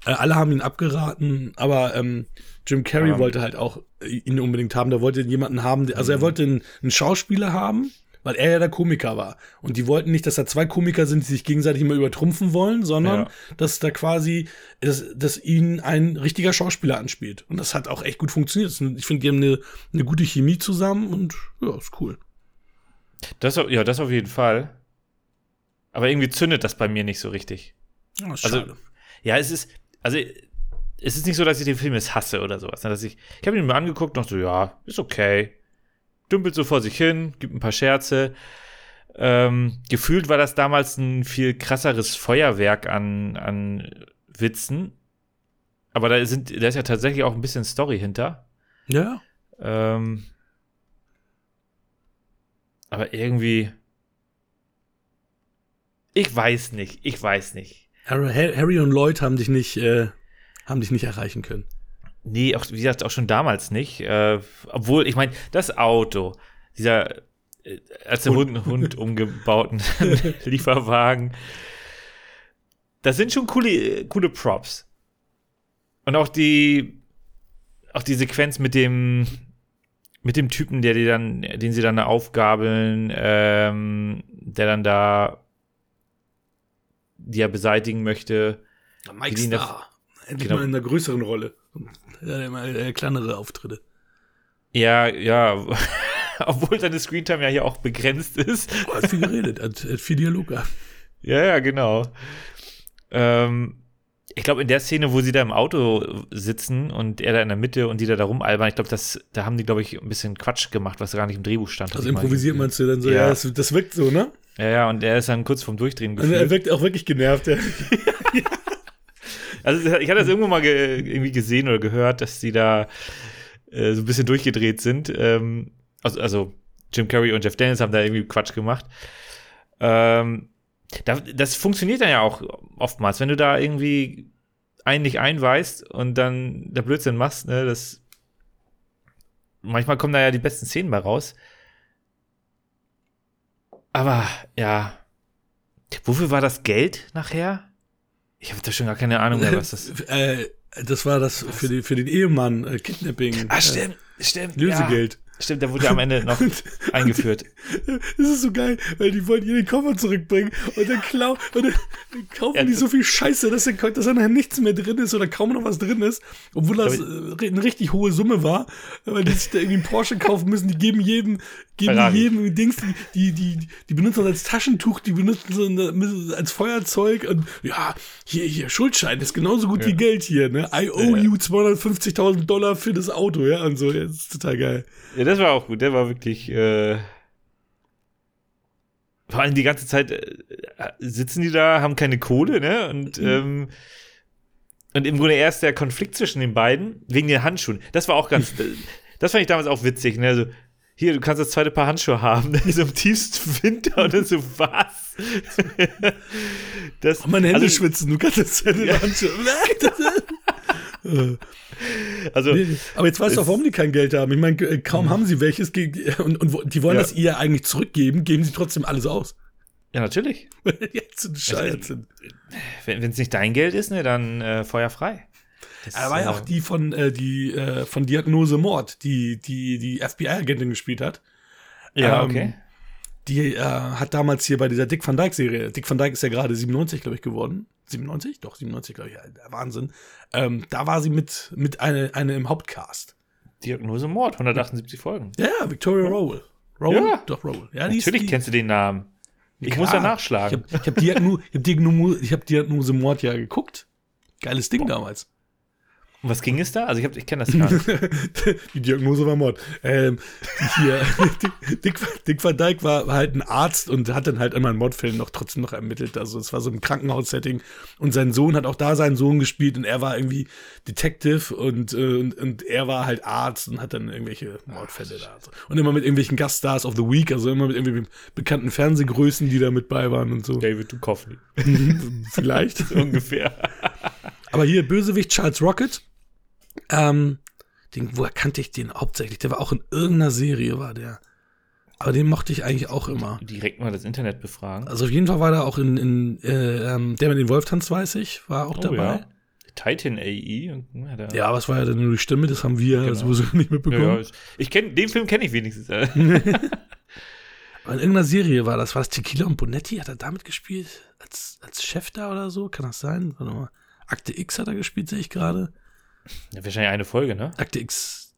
äh, alle haben ihn abgeraten, aber ähm, Jim Carrey Ja. wollte halt auch äh, ihn unbedingt haben. Der wollte jemanden haben, der, also Mhm. er wollte einen, einen Schauspieler haben, weil er ja der Komiker war. Und die wollten nicht, dass da zwei Komiker sind, die sich gegenseitig immer übertrumpfen wollen, sondern Ja. dass da quasi, dass, dass ihn ein richtiger Schauspieler anspielt. Und das hat auch echt gut funktioniert. Ich finde, die haben eine, eine gute Chemie zusammen und ja, ist cool. Das, ja, das auf jeden Fall. Aber irgendwie zündet das bei mir nicht so richtig. Ist Also, ja, es ist, also, es ist nicht so, dass ich den Film jetzt hasse oder sowas. ne, Dass ich, ich habe ihn mir angeguckt und dachte so, ja, ist okay. Dümpelt so vor sich hin, gibt ein paar Scherze. Ähm, gefühlt war das damals ein viel krasseres Feuerwerk an, an Witzen. Aber da, sind, da ist ja tatsächlich auch ein bisschen Story hinter. ja. Ähm, aber irgendwie. Ich weiß nicht, ich weiß nicht. Harry, Harry und Lloyd haben dich nicht, äh, haben dich nicht erreichen können. Nee, auch, wie gesagt, auch schon damals nicht. Äh, obwohl, ich meine, das Auto, dieser äh, als der Hund, Hund umgebauten Lieferwagen, das sind schon coole, coole Props. Und auch die, auch die Sequenz mit dem, mit dem Typen, der die dann, den sie dann da aufgabeln, ähm, der dann da, die er beseitigen möchte. Mike Star. Endlich Genau. mal in einer größeren Rolle. Ja, mal äh, kleinere Auftritte. Ja, ja, obwohl seine Screentime ja hier auch begrenzt ist. Oh, hat viel geredet, hat, hat viel Dialog gehabt. Ja, ja, genau. Ähm, ich glaube, in der Szene, wo sie da im Auto sitzen und er da in der Mitte und die da, da rumalbern, ich glaube, das, da haben die, glaube ich, ein bisschen Quatsch gemacht, was gar nicht im Drehbuch stand. Also improvisiert meinst du dann so, Ja. ja, das, das wirkt so, ne? Ja, ja, und er ist dann kurz vorm Durchdrehen Und er gefühlt. wirkt auch wirklich genervt, ja. Also ich hatte das irgendwo mal ge irgendwie gesehen oder gehört, dass die da äh, so ein bisschen durchgedreht sind. Ähm, also, also Jim Carrey und Jeff Daniels haben da irgendwie Quatsch gemacht. Ähm, das funktioniert dann ja auch oftmals, wenn du da irgendwie einen nicht einweist und dann der Blödsinn machst, ne, das manchmal kommen da ja die besten Szenen bei raus. Aber ja, wofür war das Geld nachher? Ich habe da schon gar keine Ahnung mehr, was das äh, das war das für, die, für den Ehemann, äh, Kidnapping. Ah, stimmt, stimmt. Äh, Lösegeld. Ja, stimmt, der wurde ja am Ende noch eingeführt. Das ist so geil, weil die wollen ihr den Koffer zurückbringen und dann, klau und dann, dann kaufen Ja, die das- so viel Scheiße, dass, dann, dass dann nichts mehr drin ist oder kaum noch was drin ist, obwohl das äh, eine richtig hohe Summe war, weil die sich da irgendwie einen Porsche kaufen müssen, die geben jedem, geben Ferrari. jedem Dings, die, die, die, die benutzen das als Taschentuch, die benutzen so eine, als Feuerzeug und ja, hier, hier, Schuldschein ist genauso gut Ja. wie Geld hier, ne? I owe Ja. you 250.000 Dollar für das Auto, ja, und so, ja, das ist total geil. Ja, das war auch gut. Der war wirklich. Äh, vor allem die ganze Zeit äh, sitzen die da, haben keine Kohle, ne? Und, ähm, und im Grunde erst der Konflikt zwischen den beiden wegen den Handschuhen. Das war auch ganz. das fand ich damals auch witzig, ne? Also, hier, du kannst das zweite Paar Handschuhe haben, ne? so im tiefsten Winter dann so, was? das, Und meine Hände also, schwitzen, du kannst das in der Hand schon. Äh, also, nee, aber jetzt weißt du auch, warum die kein Geld haben. Ich meine, äh, kaum haben sie welches und, und die wollen Ja. das ihr eigentlich zurückgeben, geben sie trotzdem alles aus. ja, natürlich. Jetzt so bescheuert sind. Wenn es nicht dein Geld ist, ne, dann äh, Feuer frei. Das, Er war ja äh, auch die von, äh, die, äh, von Diagnose Mord, die die, die FBI-Agentin gespielt hat. Ja, ähm, okay. Die äh, hat damals hier bei dieser Dick Van Dyke-Serie, Dick Van Dyke ist ja gerade 97, glaube ich, geworden. 97? Doch, 97, glaube ich, ja, der Wahnsinn. Ähm, da war sie mit, mit eine, eine im Hauptcast. Diagnose Mord, 178 Folgen. Ja, ja, Victoria Rowell. Rowell? Ja. Doch, Rowell. Ja, Natürlich die, kennst du den Namen. Ich Klar. muss ja nachschlagen. habe ich hab Diagno, ich hab Diagno, ich hab Diagnose Mord ja geguckt. Geiles Ding damals. Um was ging es da? Also ich, hab- ich kenne das gar nicht. Die Diagnose war Mord. Ähm, hier, Dick, Dick Van Dyke war halt ein Arzt und hat dann halt immer in Mordfällen noch trotzdem noch ermittelt. Also es war so ein Krankenhaussetting und sein Sohn hat auch da seinen Sohn gespielt und er war irgendwie Detective und, äh, und, und er war halt Arzt und hat dann irgendwelche Mordfälle da. Und immer mit irgendwelchen Gaststars of the Week, also immer mit irgendwie bekannten Fernsehgrößen, die da mit bei waren und so. David Duchovny. Vielleicht. Ungefähr. Aber hier Bösewicht Charles Rocket. Ähm, den, woher kannte ich den hauptsächlich? Der war auch in irgendeiner Serie, war der. Aber den mochte ich eigentlich auch immer. Direkt mal das Internet befragen. Also auf jeden Fall war der auch in, in äh, ähm, der mit den Wolf tanzt, weiß ich, war auch Oh, dabei. ja. Titan AE. Und, ja, Ja, aber es war ja dann nur die Stimme, das haben wir Genau. sowieso nicht mitbekommen. ja, ich- kenne den Film kenne ich wenigstens. Aber in irgendeiner Serie war das. War das Tequila und Bonetti? Hat er damit gespielt? Als, als Chef da oder so? Kann das sein? Warte mal. Akte X hat er gespielt, sehe ich gerade. Ja, wahrscheinlich eine Folge, ne? Akte X.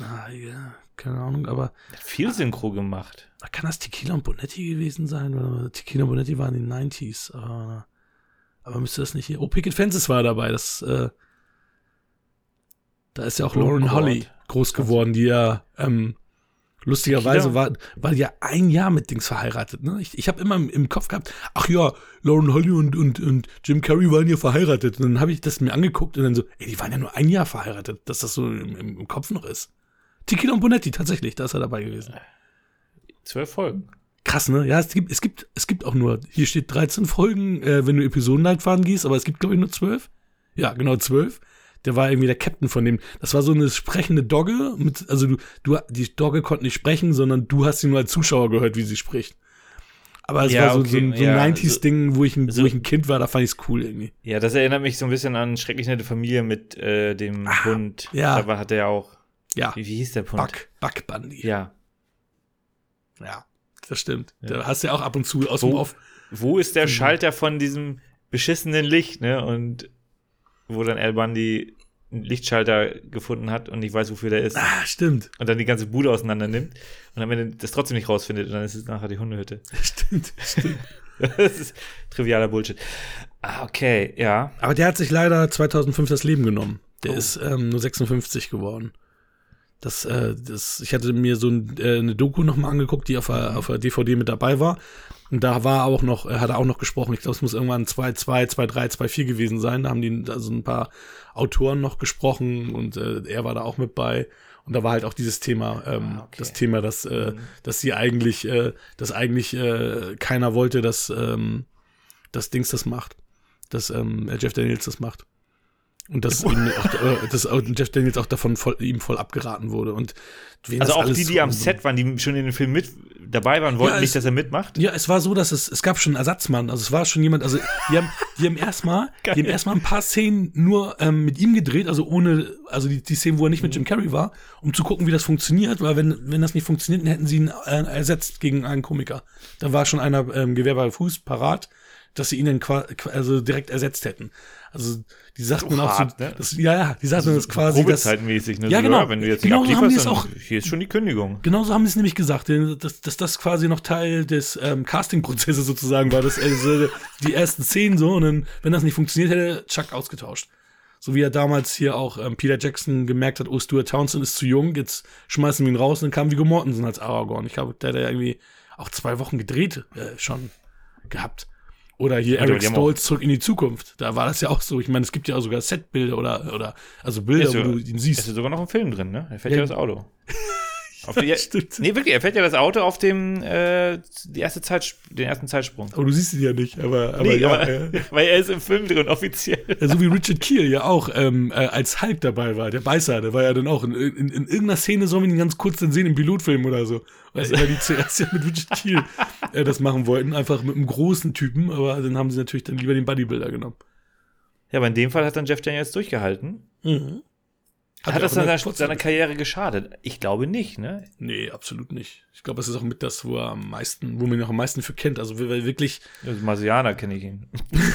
Ah, ja, keine Ahnung, aber Hat viel Synchro gemacht. kann das Tequila und Bonetti gewesen sein? Oder Tequila und Bonetti waren in den 90s. Aber, aber müsste das nicht hier. Oh, Picket Fences war dabei. Das, äh, da ist ja auch Oh Lauren Gott. Holly groß geworden, die ja ähm, lustigerweise war, war die ja ein Jahr mit Dings verheiratet. Ne? Ich, ich habe immer im, im Kopf gehabt, ach ja, Lauren Holly und, und, und Jim Carrey waren ja verheiratet. Und dann habe ich das mir angeguckt und dann so, ey, die waren ja nur ein Jahr verheiratet, dass das so im, im, Kopf noch ist. Tequila und Bonetti, tatsächlich, da ist er dabei gewesen. Zwölf Folgen. Krass, ne? Ja, es gibt, es gibt, es gibt auch nur, hier steht 13 Folgen, äh, wenn du Episodenleitfaden gehst, aber es gibt, glaube ich, nur 12. Ja, genau, 12. Der war irgendwie der Captain von dem. Das war so eine sprechende Dogge, mit, also du, du, die Dogge konnte nicht sprechen, sondern du hast sie nur als Zuschauer gehört, wie sie spricht. Aber es Ja, war so, okay, so ein, so ein ja, 90s-Ding, wo, ich ein- so- wo ich ein Kind war, da fand ich es cool irgendwie. Ja, das erinnert mich so ein bisschen an Schrecklich nette Familie mit äh, dem Hund. Ah, ja. Da war, hat er ja auch. Ja, Wie, wie hieß der Hund? Buck, Buck Bundy. Ja. Ja, das stimmt. Ja. Da hast du ja auch ab und zu aus dem Wo, Off. wo ist der Mhm. Schalter von diesem beschissenen Licht, ne? Und wo dann Al Bundy einen Lichtschalter gefunden hat und nicht weiß, wofür der ist. Ah, stimmt. Und dann die ganze Bude auseinander nimmt und am Ende das trotzdem nicht rausfindet und dann ist es nachher die Hundehütte. Stimmt, stimmt. Das ist trivialer Bullshit. Ah, okay, ja. Aber der hat sich leider 2005 das Leben genommen. Der Oh. ist ähm, nur 56 geworden. Das, äh, das, ich hatte mir so ein, äh, eine Doku nochmal angeguckt, die auf der, auf der DVD mit dabei war. Und da war auch noch, er hat er auch noch gesprochen. Ich glaube, es muss irgendwann 2-2, 2-3, 2-4 gewesen sein. Da haben die also ein paar Autoren noch gesprochen und äh, er war da auch mit bei. Und da war halt auch dieses Thema, ähm, Ah, okay. das Thema, dass, äh, dass sie eigentlich, äh, dass eigentlich äh, keiner wollte, dass ähm, das Dings das macht. Dass ähm, Jeff Daniels das macht. Und dass, ihm auch, äh, dass auch Jeff Daniels auch davon voll, ihm voll abgeraten wurde. Und Also auch die, die am Set waren, die schon in dem Film mit dabei waren, wollten Ja, nicht, es- dass er mitmacht. Ja, es war so, dass es, es gab schon einen Ersatzmann. Also es war schon jemand, also die haben, die haben erstmal, die haben erstmal ein paar Szenen nur ähm, mit ihm gedreht, also ohne, also die, die Szenen, wo er nicht mit Jim Carrey war, um zu gucken, wie das funktioniert, weil wenn, wenn das nicht funktioniert, dann hätten sie ihn äh, ersetzt gegen einen Komiker. Da war schon einer ähm, Gewehr bei Fuß parat, dass sie ihn dann qua, qua- also direkt ersetzt hätten. Also die sagten dann auch so, ne? das, ja, ja, die sagten das quasi, dass, Probezeitmäßig, ne? Ja, So, genau. wenn du jetzt Genau nicht so haben die ablieferst, es dann auch- hier ist schon die Kündigung. Genau so haben sie es nämlich gesagt, dass, dass das quasi noch Teil des ähm, Casting-Prozesses sozusagen war. Dass, also, die ersten Szenen so und dann, wenn das nicht funktioniert hätte, Chuck ausgetauscht. So wie er damals hier auch ähm, Peter Jackson gemerkt hat, oh, Stuart Townsend ist zu jung, jetzt schmeißen wir ihn raus und dann kam Viggo Mortensen als Aragorn. Ich glaube, der hat ja irgendwie auch zwei Wochen gedreht äh, schon gehabt. Oder hier Eric Stolz zurück in die Zukunft. Da war das ja auch so. Ich meine, es gibt ja auch sogar Setbilder oder, oder also Bilder, Ist so- wo du ihn Es siehst. ist sogar noch ein Film drin, ne? Er fährt Ja. ja, das Auto. Auf die, nee, wirklich, er fährt ja das Auto auf dem, äh, die erste Zeit, den ersten Zeitsprung. Aber du siehst ihn ja nicht. Aber, aber nee, ja, aber, ja. weil er ist im Film drin, offiziell. Ja, so wie Richard Keel ja auch ähm, äh, als Hulk dabei war, der Beißer, der war ja dann auch in, in, in irgendeiner Szene, sollen wir ihn ganz kurz dann sehen im Pilotfilm oder so. Weil, weil die zuerst ja mit Richard Keel äh, das machen wollten, einfach mit einem großen Typen, aber dann haben sie natürlich dann lieber den Bodybuilder genommen. Ja, aber in dem Fall hat dann Jeff Daniels durchgehalten. Hat, ja das seiner, seiner Karriere geschadet? Ich glaube nicht, ne? Nee, absolut nicht. Ich glaube, das ist auch mit das, wo er am meisten, wo man ihn auch am meisten für kennt. Also weil wirklich, Also Marsianer kenne ich ihn.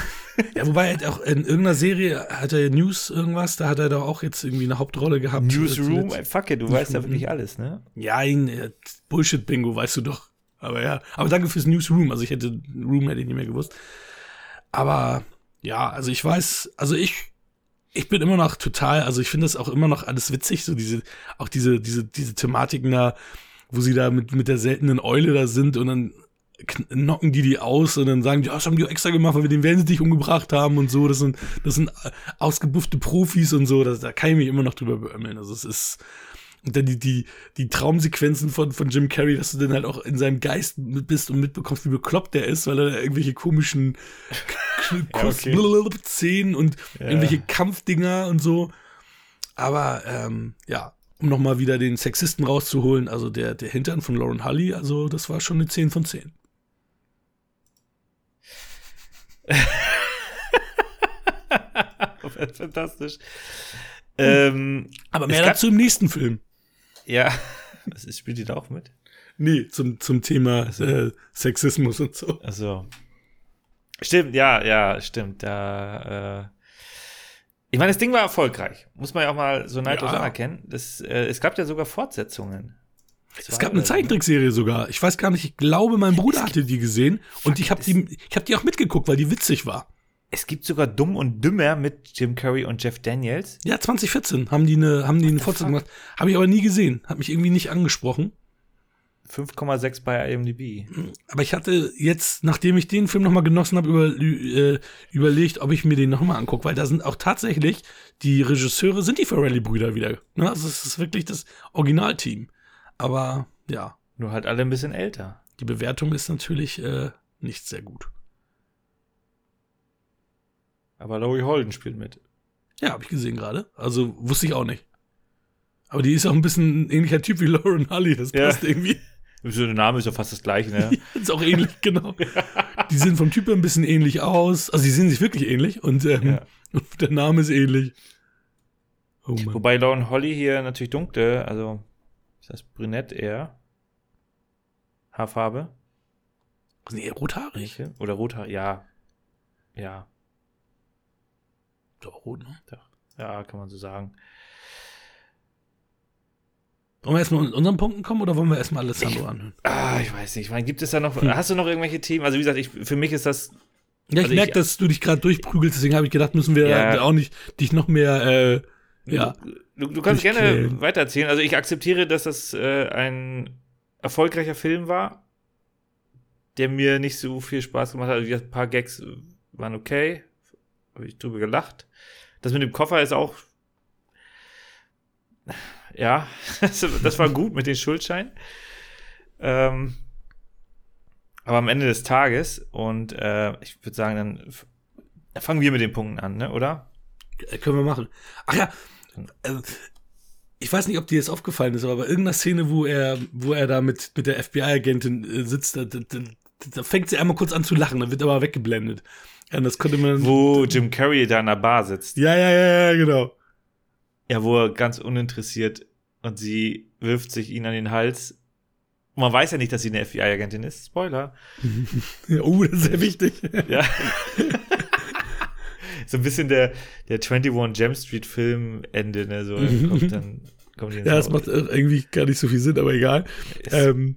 ja, wobei er hat auch in irgendeiner Serie hat er News irgendwas, da hat er doch auch jetzt irgendwie eine Hauptrolle gehabt. Newsroom, ey, fuck it, du weißt ja wirklich alles, ne? Ja, ein äh, Bullshit-Bingo, weißt du doch. Aber ja, aber danke fürs Newsroom. Also ich hätte, Room hätte ich nicht mehr gewusst. Aber ja, also ich weiß, also ich, ich bin immer noch total, also ich finde das auch immer noch alles witzig, so diese, auch diese, diese, diese Thematiken da, wo sie da mit, mit der seltenen Eule da sind und dann kn- knocken die die aus und dann sagen die, ja, das haben die extra gemacht, weil wir den Wellensittich dich umgebracht haben und so. Das sind, das sind äh, ausgebuffte Profis und so. Das, da kann ich mich immer noch drüber beömmeln. Also es ist, und dann die, die, die Traumsequenzen von, von Jim Carrey, dass du dann halt auch in seinem Geist mit bist und mitbekommst, wie bekloppt der ist, weil er da irgendwelche komischen Kuss okay. Szenen und Ja. irgendwelche Kampfdinger und so. Aber ähm, ja, um nochmal wieder den Sexisten rauszuholen, also der, der Hintern von Lauren Hully, also das war schon eine 10 von 10. Fantastisch. Ähm, Aber mehr dazu im nächsten Film. ja, ist, spielt die da auch mit? Nee, zum, zum Thema äh, Sexismus und so. Also. Stimmt, ja, ja, stimmt. Da, äh, ich meine, das Ding war erfolgreich. Muss man ja auch mal so neidlos Ja. anerkennen. Das, äh, es gab ja sogar Fortsetzungen. Es gab eine Zeichentrickserie sogar. Ich weiß gar nicht, ich glaube, mein Bruder hatte die gesehen und ich habe die, ich hab die auch mitgeguckt, weil die witzig war. Es gibt sogar Dumm und Dümmer mit Jim Curry und Jeff Daniels. Ja, 2014 haben die eine, haben die eine Fortsetzung gemacht. Habe ich aber nie gesehen. Hat mich irgendwie nicht angesprochen. 5,6 bei IMDb. Aber ich hatte jetzt, nachdem ich den Film nochmal genossen habe, über, äh, überlegt, ob ich mir den nochmal angucke, weil da sind auch tatsächlich die Regisseure, sind die Ferrelli-Brüder wieder. Ne? Also es ist wirklich das Originalteam. Aber ja, Nur halt alle ein bisschen älter. die Bewertung ist natürlich äh, nicht sehr gut. Aber Laurie Holden spielt mit. Ja, habe ich gesehen gerade. Also wusste ich auch nicht. Aber die ist auch ein bisschen ein ähnlicher Typ wie Lauren Hully. Das Ja. passt irgendwie. Der Name ist ja fast das gleiche, ne? ist auch ähnlich, genau. Die sehen vom Typ ein bisschen ähnlich aus. Also die sehen sich wirklich ähnlich und, ähm, Ja. der Name ist ähnlich. Oh. Wobei Lauren Holly hier natürlich dunkle, also ist das brünett eher. Haarfarbe. Nee, rothaarig. Oder rothaar, ja. Ja, Doch, rot, ne? ja, kann man so sagen. Wollen wir erstmal mit unseren Punkten kommen oder wollen wir erstmal Alessandro anhören? Ah, ich weiß nicht. Ich meine, gibt es da noch, hast du noch irgendwelche Themen? Also, wie gesagt, ich, für mich ist das Ja, ich Also merke, ich- dass du dich gerade durchprügelst, deswegen habe ich gedacht, müssen wir Ja. auch nicht dich noch mehr, äh, ja. Du, du kannst gerne weitererzählen. Also ich akzeptiere, dass das äh, ein erfolgreicher Film war, der mir nicht so viel Spaß gemacht hat. Also ein paar Gags waren okay, habe ich drüber gelacht. Das mit dem Koffer ist auch, ja, das, das war gut mit den Schuldscheinen. Ähm, aber am Ende des Tages und äh, ich würde sagen, dann fangen wir mit den Punkten an, ne? oder? Äh, Können wir machen. Ach ja, äh, ich weiß nicht, ob dir jetzt aufgefallen ist, aber bei irgendeiner Szene, wo er, wo er da mit, mit der FBI-Agentin äh, sitzt, da, da, da, fängt sie einmal kurz an zu lachen, dann wird aber weggeblendet. Ja, das konnte man. Wo Jim Carrey da in der Bar sitzt. Ja, ja, ja, ja, genau. Ja, wo er ganz uninteressiert und sie wirft sich ihn an den Hals. Und man weiß ja nicht, dass sie eine FBI-Agentin ist. Spoiler. Oh, das ist sehr wichtig. Ja. so ein bisschen der, der 21 Jump Street Film-Ende, ne? So, dann kommt dann, kommt Ja, das macht äh, irgendwie gar nicht so viel Sinn, aber egal. Ist- Ähm,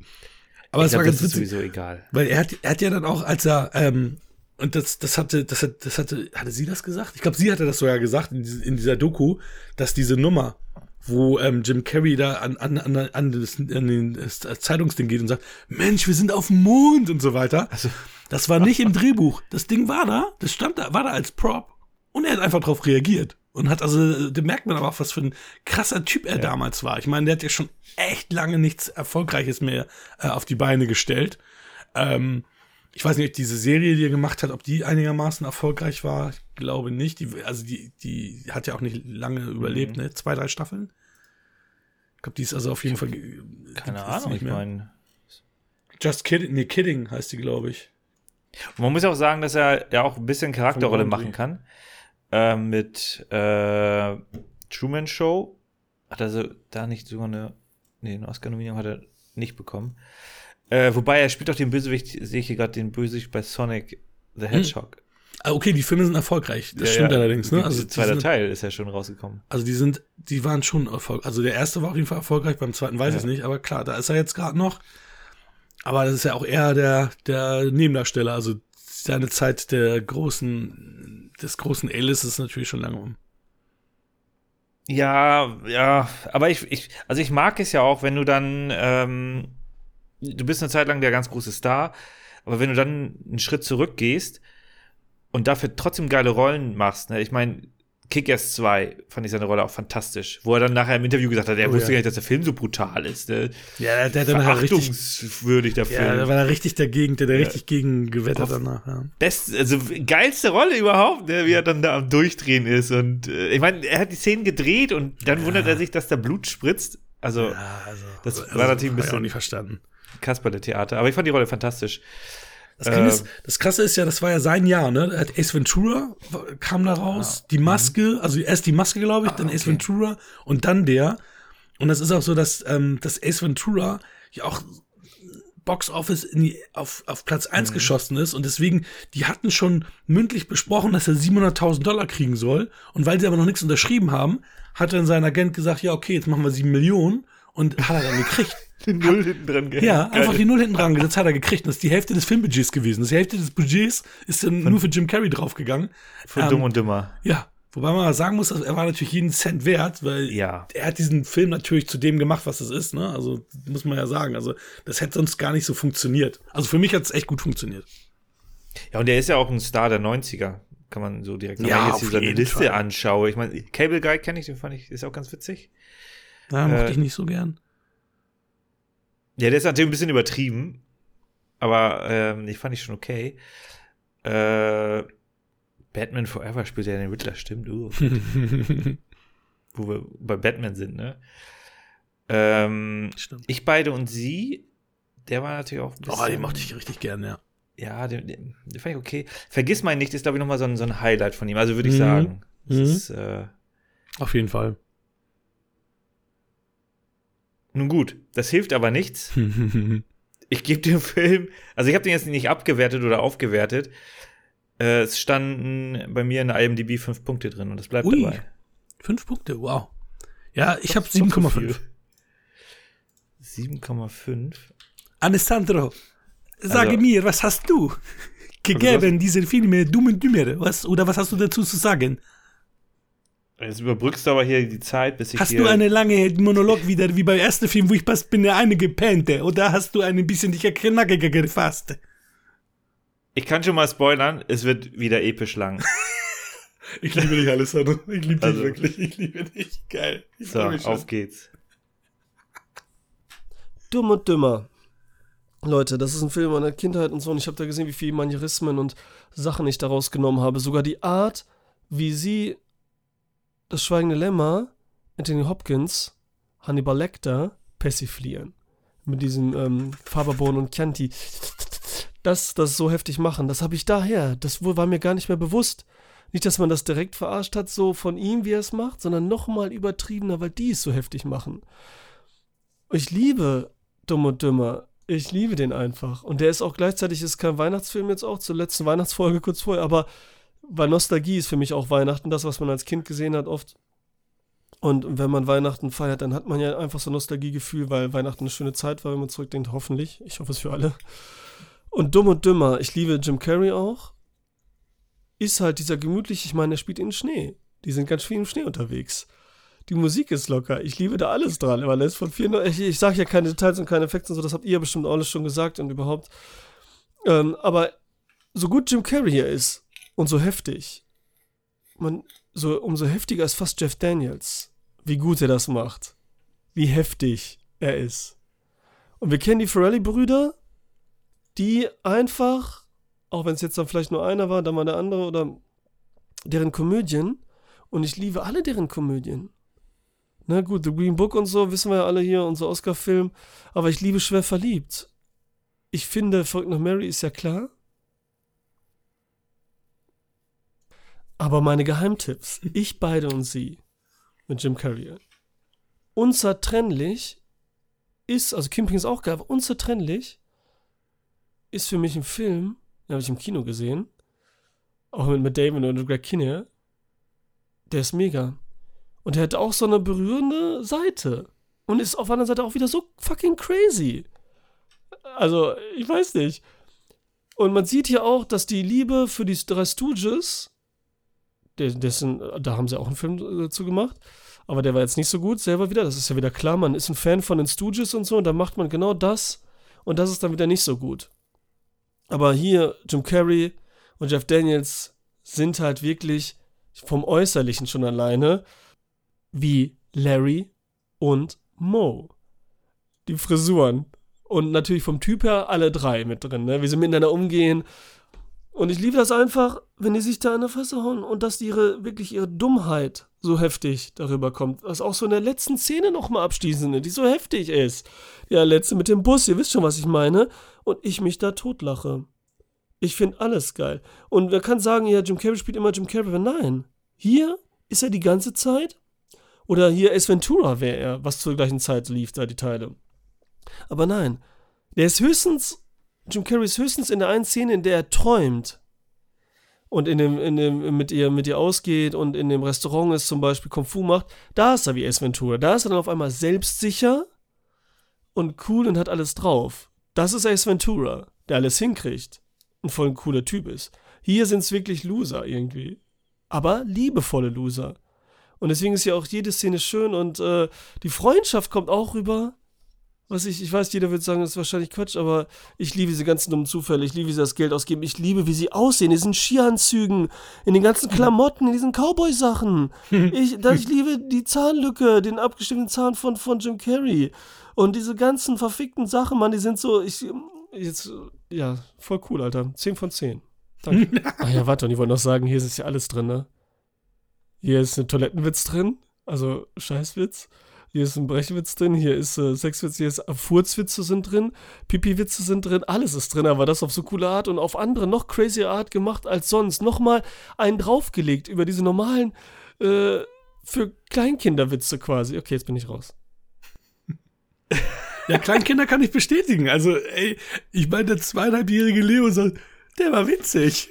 aber es war ganz das ist witzig. sowieso egal. Weil er hat, er hat ja dann auch, als er, ähm, und das, das hatte, das hat, das hatte, hatte sie das gesagt? Ich glaube, sie hatte das sogar gesagt in, in dieser Doku, dass diese Nummer, wo ähm, Jim Carrey da an, an, an, an, das, an den Zeitungsding geht und sagt, Mensch, wir sind auf dem Mond und so weiter. Also, Das war nicht im Drehbuch. Das Ding war da, das stand da, war da als Prop. Und er hat einfach drauf reagiert. Und hat also, da merkt man aber auch, was für ein krasser Typ er damals war. Ich meine, der hat ja schon echt lange nichts Erfolgreiches mehr äh, auf die Beine gestellt. Ähm, ich weiß nicht, ob diese Serie, die er gemacht hat, ob die einigermaßen erfolgreich war. Ich glaube nicht. Die, also die, die hat ja auch nicht lange überlebt, ne? Zwei, drei Staffeln. Ich glaube, die ist also auf jeden Fall. keine Ahnung, ich meine. Just kidding, nee, kidding heißt die, glaube ich. Man muss ja auch sagen, dass er ja auch ein bisschen Charakterrolle machen kann. Äh, mit äh, Truman Show hat er so, da nicht sogar eine, nee, eine Oscar-Nominierung hat er nicht bekommen. Äh, wobei er spielt auch den Bösewicht, sehe ich hier gerade den Bösewicht bei Sonic the Hedgehog. Ah, okay, die Filme sind erfolgreich. Das Ja, stimmt ja. allerdings, ne? Also der die zweite sind, Teil ist ja schon rausgekommen. also die sind, die waren schon erfolgreich. Also der erste war auf jeden Fall erfolgreich, beim zweiten weiß ich Ja. es nicht, aber klar, da ist er jetzt gerade noch. Aber das ist ja auch eher der, der Nebendarsteller. Also seine Zeit der großen, des großen A-List ist natürlich schon lange um. Ja, ja, aber ich, ich, also ich mag es ja auch, wenn du dann, ähm, du bist eine Zeit lang der ganz große Star, aber wenn du dann einen Schritt zurückgehst und dafür trotzdem geile Rollen machst, ne? Ich meine, Kick-Ass 2 fand ich seine Rolle auch fantastisch, wo er dann nachher im Interview gesagt hat, er Oh, wusste ja. gar nicht, dass der Film so brutal ist, ne? Ja, der, hat dann Verachtungswürdig, der ja, da Film. war er richtig dagegen, der, der Ja. richtig gegen gewettert danach, ja. Best, also geilste Rolle überhaupt, ne? wie er dann da am Durchdrehen ist. Und äh, ich meine, er hat die Szenen gedreht und dann wundert er sich, dass da Blut spritzt. Also Ja, also, Das also, war natürlich ein hab ich bisschen- auch nicht verstanden. Kasperle-Theater. Aber ich fand die Rolle fantastisch. Das, Ähm, ist, das Krasse ist ja, das war ja sein Jahr, ne? Er hat Ace Ventura kam da raus, die Maske, also erst die Maske, glaube ich, dann Ace Ah, okay. Ventura und dann der. Und das ist auch so, dass, ähm, dass Ace Ventura ja auch Box Office in die, auf, auf Platz 1 geschossen ist und deswegen, die hatten schon mündlich besprochen, dass er 700.000 Dollar kriegen soll und weil sie aber noch nichts unterschrieben haben, hat dann sein Agent gesagt, ja okay, jetzt machen wir 7 Millionen und hat er dann gekriegt. Den Null hinten dran gehängt. Ja, Geil. einfach die Null hinten dran gesetzt hat er gekriegt. Und das ist die Hälfte des Filmbudgets gewesen. Das die Hälfte des Budgets ist dann nur für Jim Carrey draufgegangen. Von ähm, Dumm und Dümmer. Ja, wobei man sagen muss, er war natürlich jeden Cent wert, weil Ja. er hat diesen Film natürlich zu dem gemacht, was es ist. Ne? Also muss man ja sagen. Also das hätte sonst gar nicht so funktioniert. Also für mich hat es echt gut funktioniert. Ja, und der ist ja auch ein Star der 90er. Kann man so direkt sagen. Ja, Wenn ich jetzt seine jeden Liste Fall. anschaue. Ich meine, Cable Guy kenne ich, den fand ich, ist auch ganz witzig. Ja, mochte Äh, ich nicht so gern. Ja, der ist natürlich ein bisschen übertrieben. Aber ähm, ich fand ich schon okay. Äh, Batman Forever spielt ja den Riddler, stimmt. Uh. Wo wir bei Batman sind, ne? Ähm, Stimmt. ich beide und sie, der war natürlich auch ein bisschen. Oh, den mochte ich richtig gern, ja. Ja, den, den, den fand ich okay. Vergiss mein nicht, ist, glaube ich, nochmal so ein, so ein Highlight von ihm. Also würde ich Mhm. sagen. Mhm. ist, äh, Auf jeden Fall. Nun gut, das hilft aber nichts. Ich gebe dem Film, also ich habe den jetzt nicht abgewertet oder aufgewertet. Äh, es standen bei mir in der IMDb fünf Punkte drin und das bleibt Ui. dabei. Fünf Punkte, wow. Ja, ich habe doch so 7,5. viel. 7,5. Alessandro, sage Also- mir, was hast du? gegeben, diese Filme Dumm und Dümmer? Was, oder was hast du dazu zu sagen? Jetzt überbrückst du aber hier die Zeit, bis ich Hast hier. du einen langen Monolog wieder, wie beim ersten Film, wo ich fast bin, der eine gepennte? Oder hast du ein bisschen dich knackiger gefasst? ich kann schon mal spoilern, es wird wieder episch lang. Ich liebe dich, Alessandro. Ich liebe dich Also. wirklich. Ich liebe dich. Geil. Ich So, auf geht's. Dumm und Dümmer. Leute, das ist ein Film meiner Kindheit und so. Und ich habe da gesehen, wie viele Manierismen und Sachen ich daraus genommen habe. Sogar die Art, wie sie das Schweigende Lämmer, Anthony Hopkins, Hannibal Lecter persiflieren. Mit diesem ähm, Faberborn und Chianti. Das, das so heftig machen, das habe ich daher. Das war mir gar nicht mehr bewusst. Nicht, dass man das direkt verarscht hat, so von ihm, wie er es macht, sondern nochmal übertriebener, weil die es so heftig machen. Ich liebe Dumm und Dümmer. Ich liebe den einfach. Und der ist auch gleichzeitig, ist kein Weihnachtsfilm jetzt auch, zur letzten Weihnachtsfolge kurz vorher, aber weil Nostalgie ist für mich auch Weihnachten, das, was man als Kind gesehen hat, oft. Und wenn man Weihnachten feiert, dann hat man ja einfach so ein Nostalgiegefühl, weil Weihnachten eine schöne Zeit war, wenn man zurückdenkt, hoffentlich. Ich hoffe es für alle. Und Dumm und Dümmer, ich liebe Jim Carrey auch. Ist halt dieser gemütliche, ich meine, er spielt in Schnee. Die sind ganz viel im Schnee unterwegs. Die Musik ist locker. Ich liebe da alles dran, weil ist von 94. Ich, ich sage ja keine Details und keine Effekte und so, das habt ihr bestimmt alles schon gesagt und überhaupt. Ähm, aber so gut Jim Carrey hier ist und so heftig, man, so, umso heftiger ist fast Jeff Daniels, wie gut er das macht. Wie heftig er ist. Und wir kennen die Ferrelli-Brüder, die einfach, auch wenn es jetzt dann vielleicht nur einer war, dann mal der andere oder deren Komödien, und ich liebe alle deren Komödien. Na gut, The Green Book und so, wissen wir ja alle hier, unser Oscar-Film. Aber ich liebe Schwer verliebt. Ich finde, Verrückt nach Mary ist ja klar. Aber meine Geheimtipps, ich beide und sie, mit Jim Carrey. Unzertrennlich ist, also Kimping ist auch geil, aber unzertrennlich ist für mich ein Film, den habe ich im Kino gesehen, auch mit Matt Damon und Greg Kinnear, der ist mega. Und der hat auch so eine berührende Seite. Und ist auf der anderen Seite auch wieder so fucking crazy. Also, ich weiß nicht. Und man sieht hier auch, dass die Liebe für die drei Stooges, dessen, da haben sie auch einen Film dazu gemacht, aber der war jetzt nicht so gut, selber wieder, das ist ja wieder klar, man ist ein Fan von den Stooges und so, und da macht man genau das, und das ist dann wieder nicht so gut. Aber hier, Jim Carrey und Jeff Daniels sind halt wirklich vom Äußerlichen schon alleine wie Larry und Mo. Die Frisuren. Und natürlich vom Typ her alle drei mit drin, ne? wie sie miteinander umgehen. Und ich liebe das einfach, wenn die sich da in der Fresse hauen und dass ihre, wirklich ihre Dummheit so heftig darüber kommt. Was auch so in der letzten Szene nochmal abschließende, die so heftig ist. Ja, letzte mit dem Bus, ihr wisst schon, was ich meine. Und ich mich da totlache. Ich finde alles geil. Und wer kann sagen, ja, Jim Carrey spielt immer Jim Carrey? Aber Nein. Hier ist er die ganze Zeit. Oder hier Ace Ventura wäre er, was zur gleichen Zeit lief, da die Teile. Aber nein. Der ist höchstens, Jim Carrey ist höchstens in der einen Szene, in der er träumt. Und in dem, in dem, mit ihr, mit ihr ausgeht und in dem Restaurant ist zum Beispiel Kung Fu macht, da ist er wie Ace Ventura. Da ist er dann auf einmal selbstsicher und cool und hat alles drauf. Das ist Ace Ventura, der alles hinkriegt und voll ein cooler Typ ist. Hier sind es wirklich Loser irgendwie. Aber liebevolle Loser. Und deswegen ist ja auch jede Szene schön und äh, die Freundschaft kommt auch rüber. Was ich, ich weiß, jeder wird sagen, das ist wahrscheinlich Quatsch, aber ich liebe diese ganzen dummen Zufälle. Ich liebe, wie sie das Geld ausgeben. Ich liebe, wie sie aussehen, in diesen Skianzügen, in den ganzen Klamotten, in diesen Cowboy-Sachen. Ich, ich liebe die Zahnlücke, den abgestimmten Zahn von, von Jim Carrey. Und diese ganzen verfickten Sachen, Mann, die sind so, ich, jetzt, ja, voll cool, Alter. 10 von 10. Danke. Ach ja, warte, und ich wollte noch sagen, hier ist ja alles drin, ne? Hier ist ein Toilettenwitz drin, also Scheißwitz. Hier ist ein Brechwitz drin, hier ist äh, Sexwitz, hier ist äh, Furzwitze sind drin, Pipi-Witze sind drin, alles ist drin, aber das auf so coole Art und auf andere, noch crazier Art gemacht als sonst. Nochmal einen draufgelegt über diese normalen, äh, für Kleinkinderwitze quasi. Okay, jetzt bin ich raus. Ja, Kleinkinder kann ich bestätigen. Also, ey, ich meine, der zweieinhalbjährige Leo der war witzig.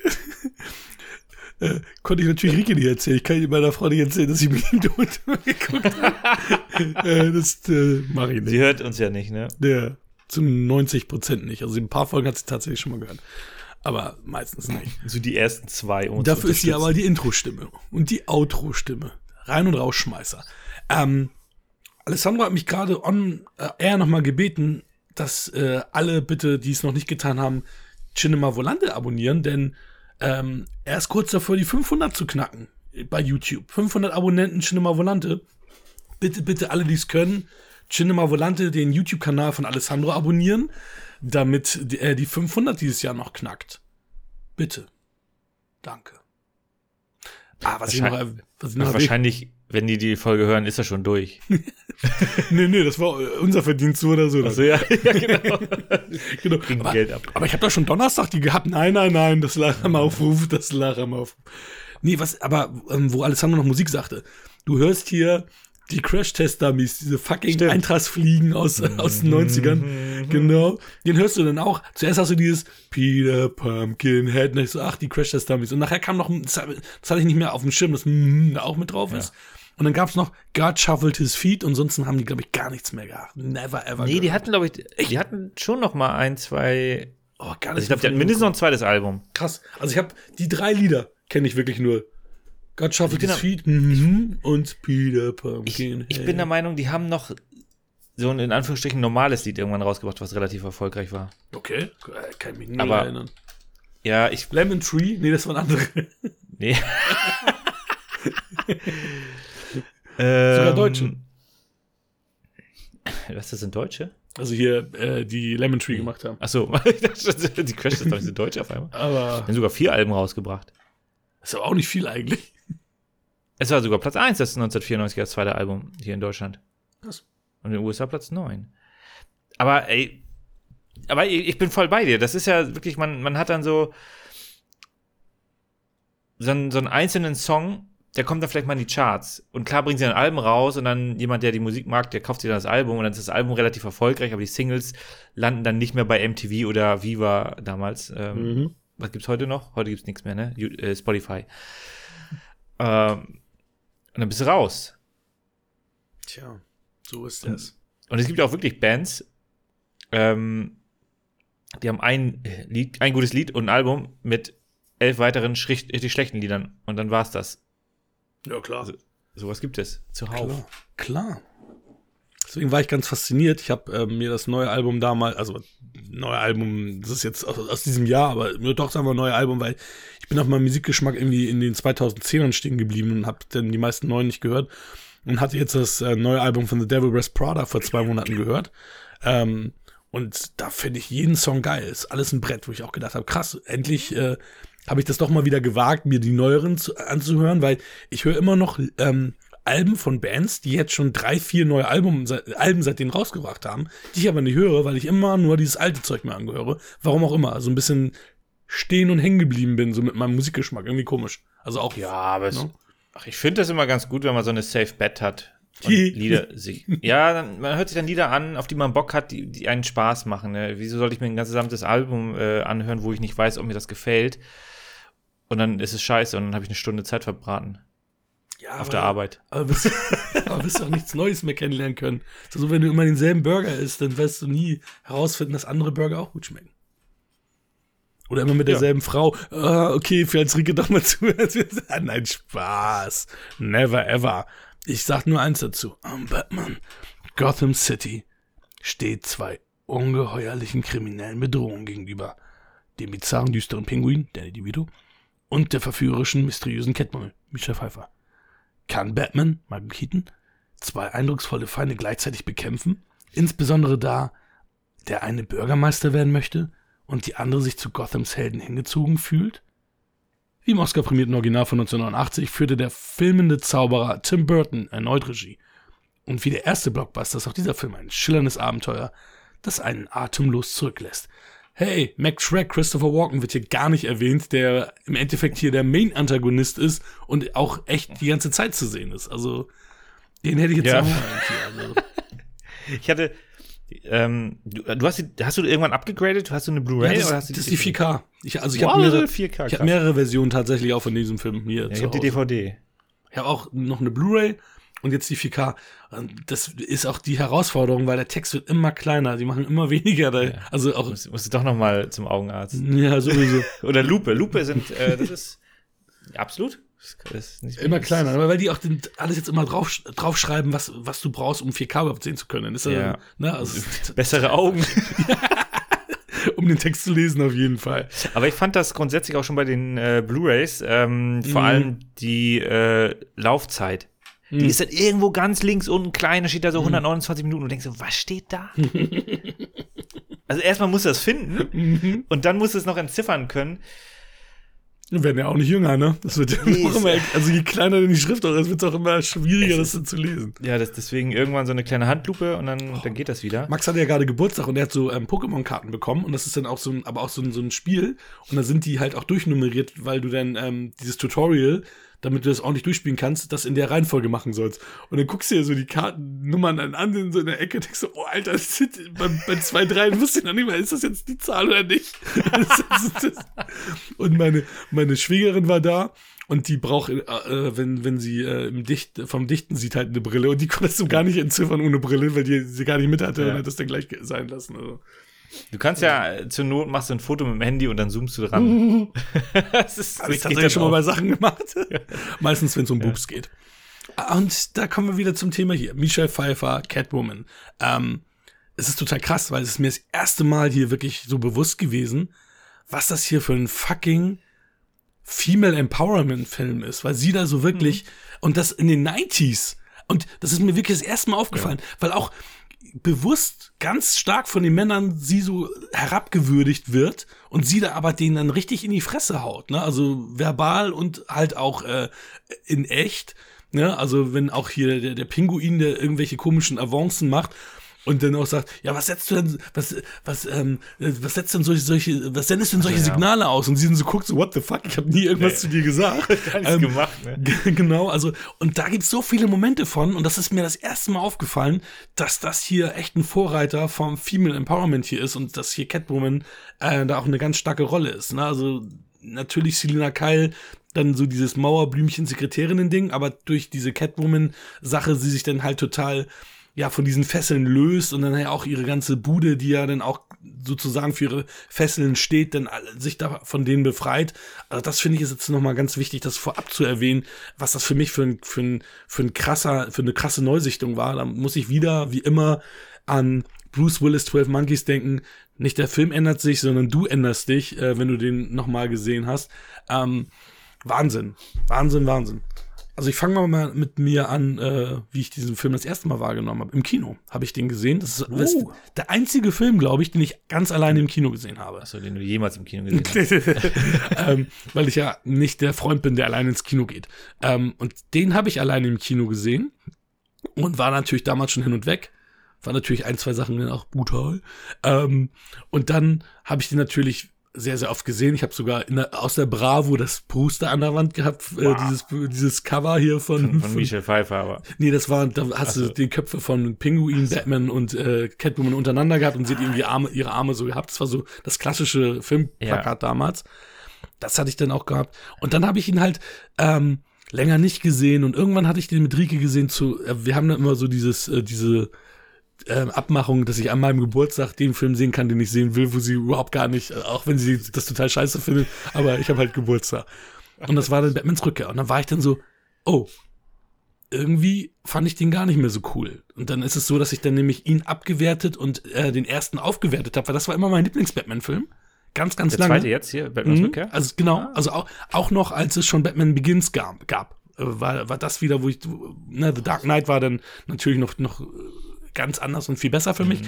Äh, konnte ich natürlich Rike nicht erzählen. Ich kann meiner Frau nicht erzählen, dass ich im Tod geguckt habe. äh, das äh, mache ich Sie nicht. hört uns ja nicht, ne? Der, zum 90 Prozent nicht. Also ein paar Folgen hat sie tatsächlich schon mal gehört. aber meistens nicht. So die ersten zwei. Um Dafür zu ist sie aber die Intro-Stimme und die Outro-Stimme. Rein- und Rausschmeißer. Ähm, Alessandro hat mich gerade on äh, air nochmal gebeten, dass äh, alle bitte, die es noch nicht getan haben, Cinema Volante abonnieren, denn ähm, er ist kurz davor, die 500 zu knacken bei YouTube. 500 Abonnenten Cinema Volante. Bitte, bitte alle, die es können, Cinema Volante, den YouTube-Kanal von Alessandro abonnieren, damit die- er die 500 dieses Jahr noch knackt. Bitte. Danke. Ah, was ich noch, was ich noch Wahrscheinlich, wenn die die Folge hören, ist er schon durch. Nee, nee, das war unser Verdienst so oder so. Also ja, ja genau. genau. Aber, Geld ab. aber ich habe doch schon Donnerstag die gehabt. Nein, nein, nein, das lag am Aufruf, das lag am Aufruf. Nee, was, aber ähm, wo Alessandro noch Musik sagte. Du hörst hier die Crash-Test-Dummies, diese fucking Stimmt. Eintragsfliegen aus, aus den 90ern. Genau. Den hörst du dann auch. Zuerst hast du dieses Peter Pumpkinhead. Und ich so, ach, die Crash-Test-Dummies. Und nachher kam noch, ein- das, das hatte ich nicht mehr auf dem Schirm, dass mm, da auch mit drauf ist. Und dann gab's noch God Shuffled His Feet. Und sonst haben die, glaube ich, gar nichts mehr gehabt. Never ever. Nee, die gehört. hatten, glaube ich, die hatten schon noch mal ein, zwei. oh, gar Also ich glaube, die hatten mindestens noch ein zweites Album. Krass. Also ich habe die drei Lieder kenne ich wirklich nur. God Shuffled Ich bin His da- Feet mhm. und Peter Ich, Pumpkin. ich bin der Meinung, die haben noch so ein in Anführungsstrichen normales Lied irgendwann rausgebracht, was relativ erfolgreich war. Okay, äh, kann ich mich nicht Aber- erinnern. Ja, ich. Lemon Tree? Nee, das waren andere. Nee. Sogar ähm, Deutsche. Was, das sind Deutsche? Also hier, äh, die Lemon Tree gemacht haben. Achso, ich dachte, die Crash ist doch nicht so Deutsch auf einmal. Die Aber haben sogar vier Alben rausgebracht. ist aber auch nicht viel eigentlich. Es war sogar Platz 1, das 1994 das zweite Album hier in Deutschland. Krass. Und in den USA Platz 9. Aber ey, aber ich ich bin voll bei dir. Das ist ja wirklich, man, man hat dann so, so, einen, so einen einzelnen Song, der kommt dann vielleicht mal in die Charts. Und klar bringen sie ein Album raus und dann jemand, der die Musik mag, der kauft sich dann das Album und dann ist das Album relativ erfolgreich, aber die Singles landen dann nicht mehr bei MTV oder Viva damals. Ähm, Mhm. Was gibt's heute noch? Heute gibt's nichts mehr, ne? Äh, Spotify. Ähm, und dann bist du raus. Tja, so ist das. Und es gibt auch wirklich Bands, ähm, die haben ein Lied, ein gutes Lied und ein Album mit elf weiteren richtig schlechten Liedern. Und dann war's das. Ja, klar. Sowas gibt es. Zuhauf. Klar, klar. Deswegen war ich ganz fasziniert. Ich habe ähm, mir das neue Album damals, also neue Album, das ist jetzt aus, aus diesem Jahr, aber nur doch sagen wir neue Album, weil ich bin auf meinem Musikgeschmack irgendwie in den 2010ern stehen geblieben und habe dann die meisten neuen nicht gehört und hatte jetzt das äh, neue Album von The Devil Wears Prada vor zwei Monaten gehört. Ähm, und da finde ich jeden Song geil. Ist alles ein Brett, wo ich auch gedacht habe, krass, endlich äh, habe ich das doch mal wieder gewagt, mir die neueren zu, anzuhören, weil ich höre immer noch ähm, Alben von Bands, die jetzt schon drei, vier neue Album, Alben seitdem rausgebracht haben, die ich aber nicht höre, weil ich immer nur dieses alte Zeug mir angehöre. Warum auch immer. Also ein bisschen stehen und hängen geblieben bin, so mit meinem Musikgeschmack. Irgendwie komisch. Also auch. Ja, aber Ne? ach, ich finde das immer ganz gut, wenn man so eine Safe Bet hat. Lieder sich. Ja, dann, man hört sich dann Lieder an, auf die man Bock hat, die, die einen Spaß machen. Ne? Wieso sollte ich mir ein ganzes gesamtes Album äh, anhören, wo ich nicht weiß, ob mir das gefällt? Und dann ist es scheiße und dann habe ich eine Stunde Zeit verbraten ja, auf der Arbeit. Aber wirst, aber wirst auch nichts Neues mehr kennenlernen können. So, also wenn du immer denselben Burger isst, dann wirst du nie herausfinden, dass andere Burger auch gut schmecken. Oder immer mit Ja. derselben Frau. Ah, okay, für als Rike doch mal zu. Ah, Nein, Spaß. Never ever. Ich sag nur eins dazu. Am Batman. Gotham City steht zwei ungeheuerlichen kriminellen Bedrohungen gegenüber. Dem bizarren, düsteren Pinguin, Danny DeVito, und der verführerischen, mysteriösen Catmull, Michelle Pfeiffer. Kann Batman, Michael Keaton, zwei eindrucksvolle Feinde gleichzeitig bekämpfen? Insbesondere da der eine Bürgermeister werden möchte und die andere sich zu Gothams Helden hingezogen fühlt? Wie im Oscar-prämierten Original von 1989 führte der filmende Zauberer Tim Burton erneut Regie. Und wie der erste Blockbuster ist auch dieser Film ein schillerndes Abenteuer, das einen atemlos zurücklässt. Hey, Mac Shrek, Christopher Walken wird hier gar nicht erwähnt, der im Endeffekt hier der Main-Antagonist ist und auch echt die ganze Zeit zu sehen ist. Also, den hätte ich jetzt Ja. auch irgendwie. Also, Ich hatte, ähm, du, du hast, die, hast du irgendwann abgegradet? Hast du eine Blu-ray? ja, das, oder hast du das ist die 4K. Ich, also ich Wow, habe mehrere, ist 4K, ich krass. hab mehrere Versionen tatsächlich auch von diesem Film hier Ja, ich habe die. DVD. Ich habe auch noch eine Blu-ray und jetzt die 4K. Und das ist auch die Herausforderung, weil der Text wird immer kleiner, die machen immer weniger. Da, Ja. Also auch, Musst, musst du doch noch mal zum Augenarzt. ja, sowieso. Oder Lupe. Lupe sind, äh, das ist absolut. Das ist Immer kleiner, aber weil die auch den, alles jetzt immer drauf, draufschreiben, was, was du brauchst, um 4K überhaupt sehen zu können. Ist ja. Ja. Ne, also, Bessere Augen. um den Text zu lesen, auf jeden Fall. Aber ich fand das grundsätzlich auch schon bei den äh, Blu-Rays, ähm, vor Mhm. allem die äh, Laufzeit. Mhm. Die ist dann irgendwo ganz links unten klein, da steht da so 129 Minuten und du denkst so, was steht da? also erstmal musst du das finden Mhm. und dann musst du es noch entziffern können. Wir werden ja auch nicht jünger, ne? Das wird ja auch immer, also je kleiner denn die Schrift auch ist, wird es auch immer schwieriger, das zu lesen. Ja, das, deswegen irgendwann so eine kleine Handlupe und dann, dann geht das wieder. Max hatte ja gerade Geburtstag und er hat so ähm, Pokémon-Karten bekommen und das ist dann auch so ein, aber auch so ein, so ein Spiel und da sind die halt auch durchnummeriert, weil du dann ähm, dieses Tutorial, damit du das ordentlich durchspielen kannst, das in der Reihenfolge machen sollst. Und dann guckst du dir so die Kartennummern an in so in der Ecke und denkst so, oh Alter, das sind, bei, bei zwei, drei wusste ich noch nicht mal, ist das jetzt die Zahl oder nicht? Und meine, meine Schwägerin war da und die braucht, äh, äh, wenn, wenn sie äh, im Dicht, vom Dichten sieht, halt eine Brille. Und die konntest du gar nicht entziffern ohne Brille, weil die sie gar nicht mit hatte Ja. und hat das dann gleich sein lassen. Also. Du kannst ja äh, zur Not machst du ein Foto mit dem Handy und dann zoomst du dran. das ist Habe ich tatsächlich schon mal bei Sachen gemacht. Meistens, wenn es um Boobs geht. Und da kommen wir wieder zum Thema hier. Michelle Pfeiffer, Catwoman. Ähm, es ist total krass, weil es ist mir das erste Mal hier wirklich so bewusst gewesen, was das hier für ein fucking Female Empowerment Film ist, weil sie da so wirklich, und das in den 90s, und das ist mir wirklich das erste Mal aufgefallen, weil auch bewusst ganz stark von den Männern sie so herabgewürdigt wird und sie da aber denen dann richtig in die Fresse haut, ne? Also verbal und halt auch äh, in echt, ne? Also wenn auch hier der, der Pinguin, der irgendwelche komischen Avancen macht und dann auch sagt, ja, was setzt du denn, was, was, ähm, was setzt denn solche, solche, was sendest du denn solche ja. Signale aus? Und sie dann so guckt, so, what the fuck, ich habe nie irgendwas Nee. zu dir gesagt. Gar nichts Ähm, gemacht, ne? Genau, also, und da gibt's so viele Momente von, und das ist mir das erste Mal aufgefallen, dass das hier echt ein Vorreiter vom Female Empowerment hier ist und dass hier Catwoman äh, da auch eine ganz starke Rolle ist. Ne? Also, natürlich Selina Kyle, dann so dieses Mauerblümchen-Sekretärinnen-Ding, aber durch diese Catwoman-Sache sie sich dann halt total ja, von diesen Fesseln löst und dann ja auch ihre ganze Bude, die ja dann auch sozusagen für ihre Fesseln steht, dann sich da von denen befreit. Also das finde ich ist jetzt nochmal ganz wichtig, das vorab zu erwähnen, was das für mich für ein, für ein, für ein krasser, für eine krasse Neusichtung war. Da muss ich wieder, wie immer, an Bruce Willis 12 Monkeys denken. Nicht der Film ändert sich, sondern du änderst dich, äh, wenn du den nochmal gesehen hast. Ähm, Wahnsinn. Wahnsinn, Wahnsinn. Also ich fange mal mit mir an, äh, wie ich diesen Film das erste Mal wahrgenommen habe. Im Kino habe ich den gesehen. Das ist, das ist Oh. der einzige Film, glaube ich, den ich ganz alleine im Kino gesehen habe. Achso, den du jemals im Kino gesehen hast. ähm, weil ich ja nicht der Freund bin, der alleine ins Kino geht. Ähm, und den habe ich alleine im Kino gesehen und war natürlich damals schon hin und weg. War natürlich ein, zwei Sachen dann auch brutal. Ähm, und dann habe ich den natürlich sehr, sehr oft gesehen. Ich habe sogar in der, aus der Bravo das Poster an der Wand gehabt, äh, Wow. dieses, dieses Cover hier von, Von Michelle Pfeiffer, aber. Nee, das war, da hast du so. die Köpfe von Pinguin, Batman und äh, Catwoman untereinander gehabt und sie hat irgendwie Arme, ihre Arme so gehabt. Das war so das klassische Filmplakat damals. Das hatte ich dann auch gehabt. Und dann habe ich ihn halt ähm, länger nicht gesehen und irgendwann hatte ich den mit Rike gesehen zu, äh, wir haben dann immer so dieses, äh, diese ähm, Abmachung, dass ich an meinem Geburtstag den Film sehen kann, den ich sehen will, wo sie überhaupt gar nicht, äh, auch wenn sie das total scheiße findet, aber ich habe halt Geburtstag. Und das war dann Batmans Rückkehr. Und dann war ich dann so, oh, irgendwie fand ich den gar nicht mehr so cool. Und dann ist es so, dass ich dann nämlich ihn abgewertet und äh, den ersten aufgewertet habe, weil das war immer mein Lieblings-Batman-Film. Ganz, ganz Der lange. zweite jetzt hier, Batman's Mhm. Rückkehr? Also genau, Ah. also auch, auch noch als es schon Batman Begins gab, gab äh, war, war das wieder, wo ich, ne, The Dark Knight war dann natürlich noch, noch ganz anders und viel besser für mich.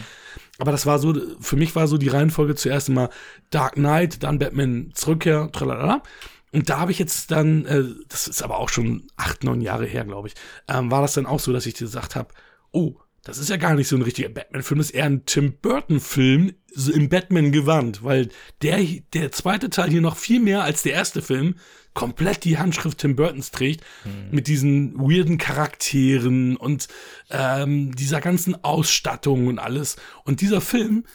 Aber das war so, für mich war so die Reihenfolge zuerst immer Dark Knight, dann Batman Rückkehr, tralala. Und da habe ich jetzt dann, äh, das ist aber auch schon acht, neun Jahre her, glaube ich, ähm, war das dann auch so, dass ich gesagt habe, oh, das ist ja gar nicht so ein richtiger Batman-Film, das ist eher ein Tim Burton-Film so im Batman-Gewand, weil der, der zweite Teil hier noch viel mehr als der erste Film komplett die Handschrift Tim Burtons trägt, mit diesen weirden Charakteren und ähm, dieser ganzen Ausstattung und alles. Und dieser Film,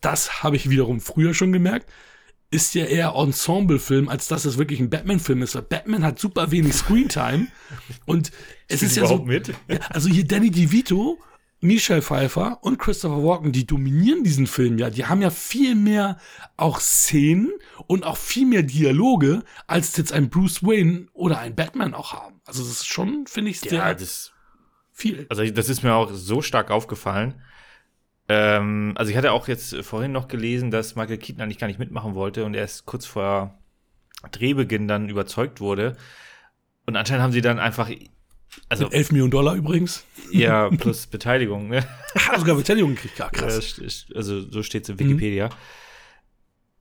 das habe ich wiederum früher schon gemerkt, ist ja eher Ensemble-Film, als dass es wirklich ein Batman-Film ist. Weil Batman hat super wenig Screentime und es ist ja so. mit? Ja, also hier Danny DeVito, Michelle Pfeiffer und Christopher Walken, die dominieren diesen Film ja. Die haben ja viel mehr auch Szenen und auch viel mehr Dialoge, als jetzt ein Bruce Wayne oder ein Batman auch haben. Also das ist schon, finde ich, sehr Ja, das, viel. also das ist mir auch so stark aufgefallen. Ähm, also ich hatte auch jetzt vorhin noch gelesen, dass Michael Keaton eigentlich gar nicht mitmachen wollte und erst kurz vor Drehbeginn dann überzeugt wurde. Und anscheinend haben sie dann einfach, also Mit 11 Millionen Dollar übrigens. ja, plus Beteiligung, ne? Hat sogar Beteiligung gekriegt. Ja, krass. also so steht es in Wikipedia.